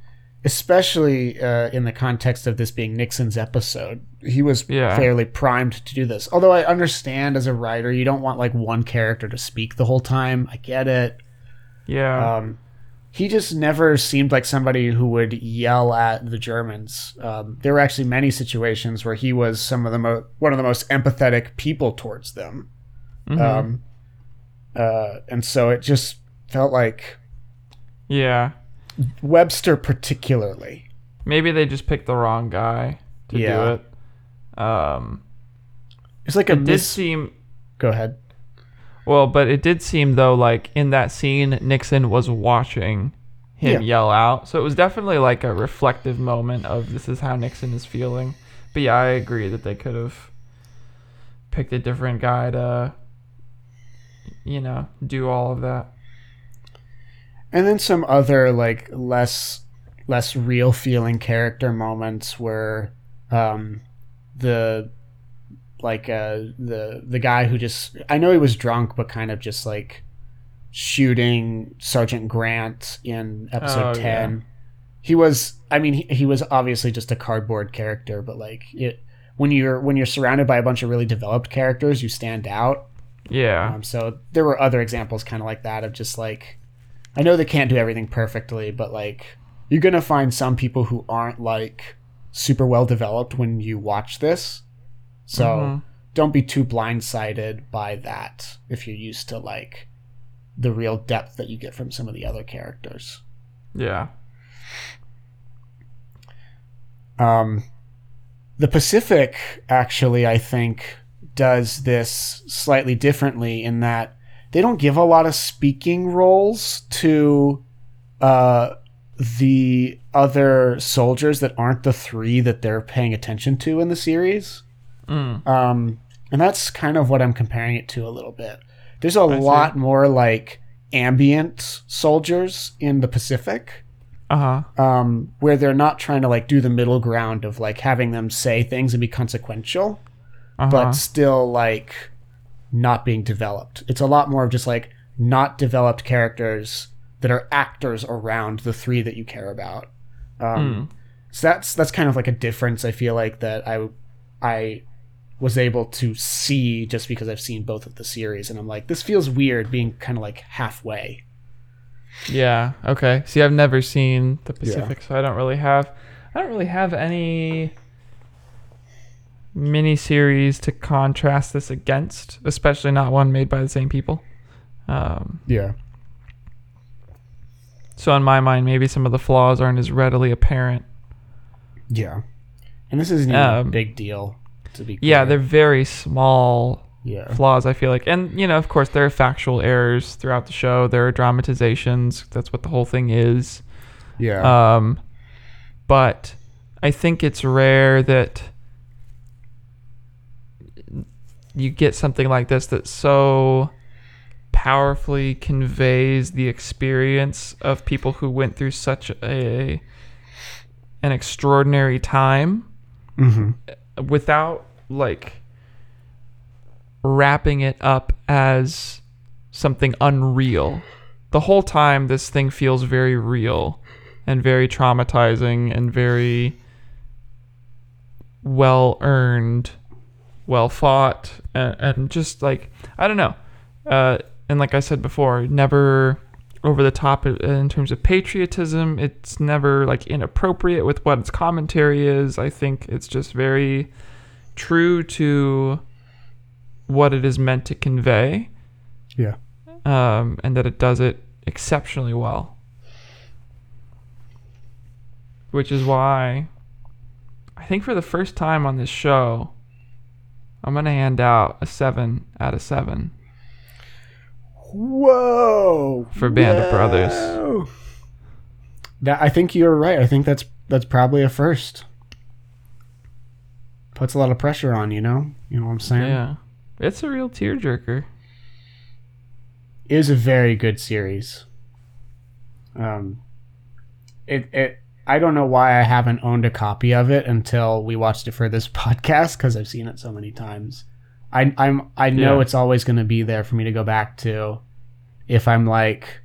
especially uh, in the context of this being Nixon's episode. He was Yeah. fairly primed to do this. Although I understand as a writer, you don't want like one character to speak the whole time. I get it. Yeah Um, he just never seemed like somebody who would yell at the Germans. Um, there were actually many situations where he was some of the mo- one of the most empathetic people towards them. Mhm. Um, uh, and so it just felt like yeah Webster, particularly. maybe they just picked the wrong guy to Yeah. do it um It's like a it did mis- seem Go ahead. Well but it did seem though like in that scene nixon was watching him Yeah. yell out. So it was definitely like a reflective moment of this is how nixon is feeling. But yeah i agree that they could have picked a different guy to you know do all of that. And then some other like less less real feeling character moments where um the like uh the the guy who just I know he was drunk but kind of just like shooting Sergeant Grant in episode Oh, 10. He was I mean he, he was obviously just a cardboard character but like it when you're when you're surrounded by a bunch of really developed characters you stand out yeah um, so there were other examples kind of like that of just like, I know they can't do everything perfectly, but like you're gonna find some people who aren't like super well developed when you watch this. So Mhm. don't be too blindsided by that if you're used to like the real depth that you get from some of the other characters. yeah Um, the Pacific actually, I think, does this slightly differently in that they don't give a lot of speaking roles to uh, the other soldiers that aren't the three that they're paying attention to in the series. Mm. Um, and that's kind of what I'm comparing it to a little bit. There's a see. lot more like ambient soldiers in the Pacific, Uh huh. um, where they're not trying to like do the middle ground of like having them say things and be consequential, Uh-huh. but still like not being developed. It's a lot more of just like not developed characters that are actors around the three that you care about. Um, So that's that's kind of like a difference I feel like that I I was able to see just because I've seen both of the series and I'm like this feels weird being kind of like halfway. Yeah. Okay. See, I've never seen the Pacific, so I don't really have. I don't really have any miniseries to contrast this against, especially not one made by the same people. Um, Yeah. so in my mind, maybe some of the flaws aren't as readily apparent. Yeah. And this isn't even a Um, big deal to be Yeah, they're very small yeah. flaws. I feel like, and you know, of course, there are factual errors throughout the show. There are dramatizations. That's what the whole thing is. Yeah. Um, but I think it's rare that you get something like this that so powerfully conveys the experience of people who went through such a an extraordinary time hmm without like wrapping it up as something unreal. The whole time this thing feels very real and very traumatizing and very well earned, well fought and, and just like I don't know. Uh and like I said before, never over the top in terms of patriotism. It's never like inappropriate with what its commentary is. I think it's just very true to what it is meant to convey, Yeah. um, and that it does it exceptionally well. Which is why I think for the first time on this show, I'm gonna hand out a seven out of seven. Whoa. For Band of Brothers. That I think you're right. I think that's that's probably a first. Puts a lot of pressure on, you know? You know what I'm saying? Yeah, it's a real tearjerker. It is a very good series. Um it it I don't know why I haven't owned a copy of it until we watched it for this podcast because I've seen it so many times. I I'm I know Yeah. it's always going to be there for me to go back to if I'm like,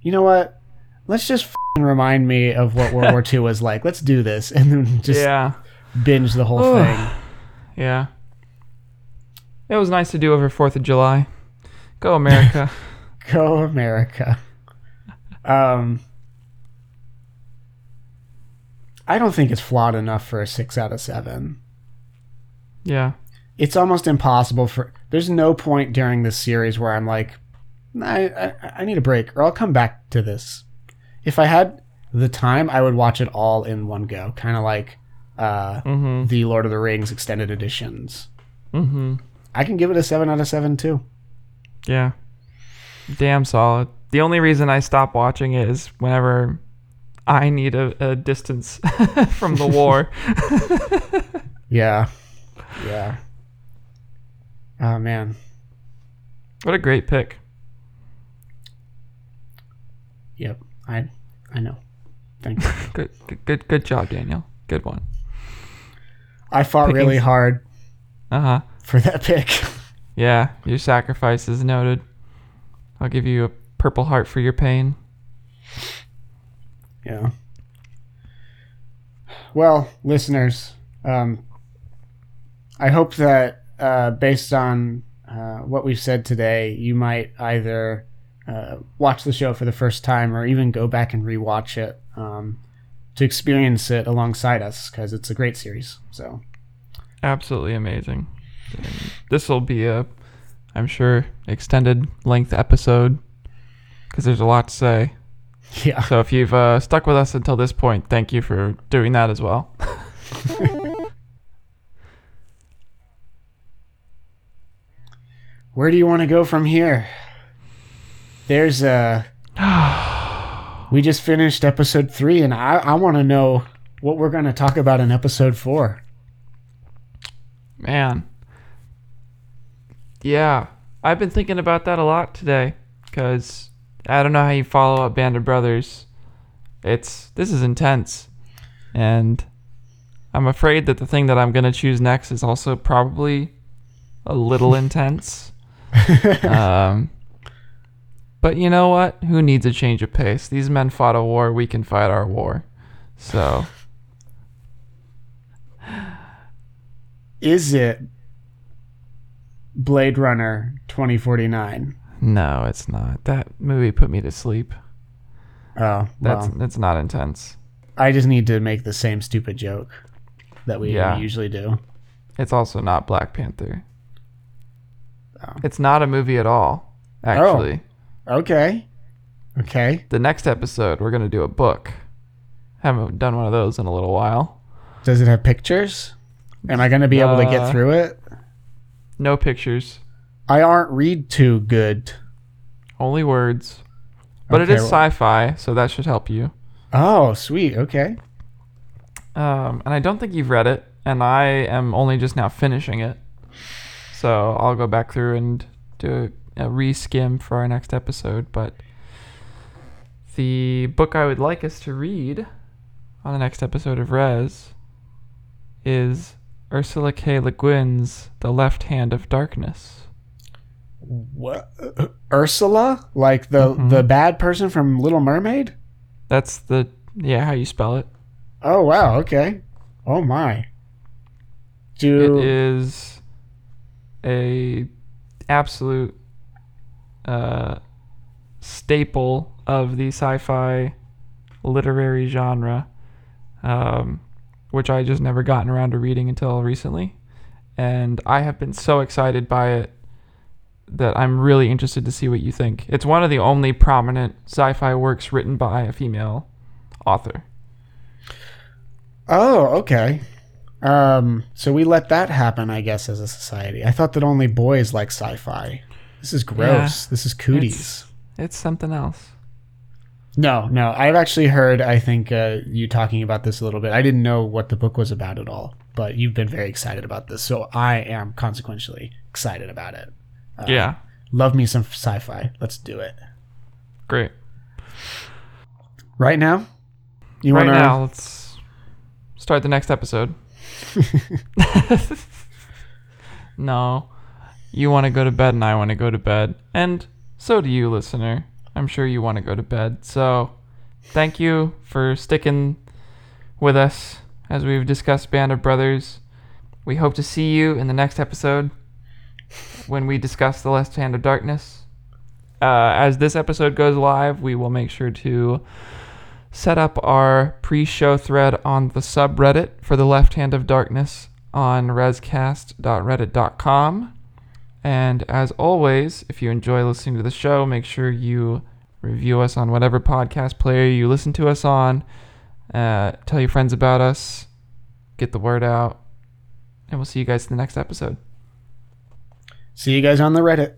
you know what? Let's just remind me of what World War II was like. Let's do this and then just yeah, binge the whole Ugh. thing. yeah. It was nice to do over Fourth of July. Go America. Go America. Um I don't think it's flawed enough for a 6 out of 7. yeah. it's almost impossible for there's no point during this series where i'm like I, I i need a break or i'll come back to this if i had the time i would watch it all in one go kind of like uh Mm-hmm. the lord of the rings extended editions Mm-hmm. i can give it a 7 out of 7 too Yeah. Damn solid. The only reason I stop watching it is whenever I need a, a distance from the war. yeah yeah oh man what a great pick. yep i i know thank you good, good, good job, Daniel. Good one. I fought Picking- really hard Uh huh. for that pick Yeah, your sacrifice is noted. I'll give you a purple heart for your pain. Yeah. Well, listeners, um, I hope that uh, based on uh, what we've said today, you might either uh, watch the show for the first time or even go back and rewatch it um, to experience it alongside us because it's a great series. So, Absolutely amazing. This will be a, I'm sure, extended length episode because there's a lot to say. yeah. So if you've uh, stuck with us until this point, thank you for doing that as well. Where do you want to go from here? There's a we just finished episode three, and I, I want to know what we're going to talk about in episode four. Man. Yeah. I've been thinking about that a lot today because I don't know how you follow up Band of Brothers. It's this is intense. And I'm afraid that the thing that I'm going to choose next is also probably a little intense. um, but you know what? Who needs a change of pace? These men fought a war. We can fight our war. So Is it Blade Runner 2049? no, it's not. That movie put me to sleep. Oh, That's well, that's not intense. I just need to make the same stupid joke that we Yeah. usually do. It's also not Black Panther. Oh. It's not a movie at all. Actually, oh. Okay. Okay. the next episode we're gonna do a book. Haven't done one of those in a little while. Does it have pictures? Am I going to be able to Uh, get through it? No pictures, I aren't read too good. only words. But it Okay, is well- sci-fi, so that should help you. Oh, sweet. Okay. Um, and I don't think you've read it, and I am only just now finishing it. So I'll go back through and do a, re-skim for our next episode. But the book I would like us to read on the next episode of Res is Ursula K. Le Guin's The Left Hand of Darkness. What? Ursula? Like the Mhm. the bad person from Little Mermaid? That's the yeah how you spell it. Oh wow. Okay. Oh my. It Do is a absolute uh, staple of the sci-fi literary genre, um, which I just never gotten around to reading until recently, and I have been so excited by it that I'm really interested to see what you think. It's one of the only prominent sci-fi works written by a female author. Oh, okay. Um, so we let that happen, I guess, as a society. I thought that only boys like sci-fi. This is gross. This is cooties. It's, it's something else. No, no. I've actually heard. I think uh, you talking about this a little bit. I didn't know what the book was about at all, but you've been very excited about this, so I am consequentially excited about it. Uh, yeah, Love me some sci-fi. Let's do it great. right now. You right wanna, now, let's start the next episode. no, you want to go to bed, and I want to go to bed, and so do you, listener. I'm sure you want to go to bed. So, thank you for sticking with us as we've discussed Band of Brothers. We hope to see you in the next episode when we discuss the Left Hand of Darkness. Uh, as this episode goes live, we will make sure to set up our pre-show thread on the subreddit for the Left Hand of Darkness on rescast.reddit.com. And as always, if you enjoy listening to the show, make sure you review us on whatever podcast player you listen to us on. Uh, tell your friends about us. Get the word out. And we'll see you guys in the next episode. See you guys on the Reddit.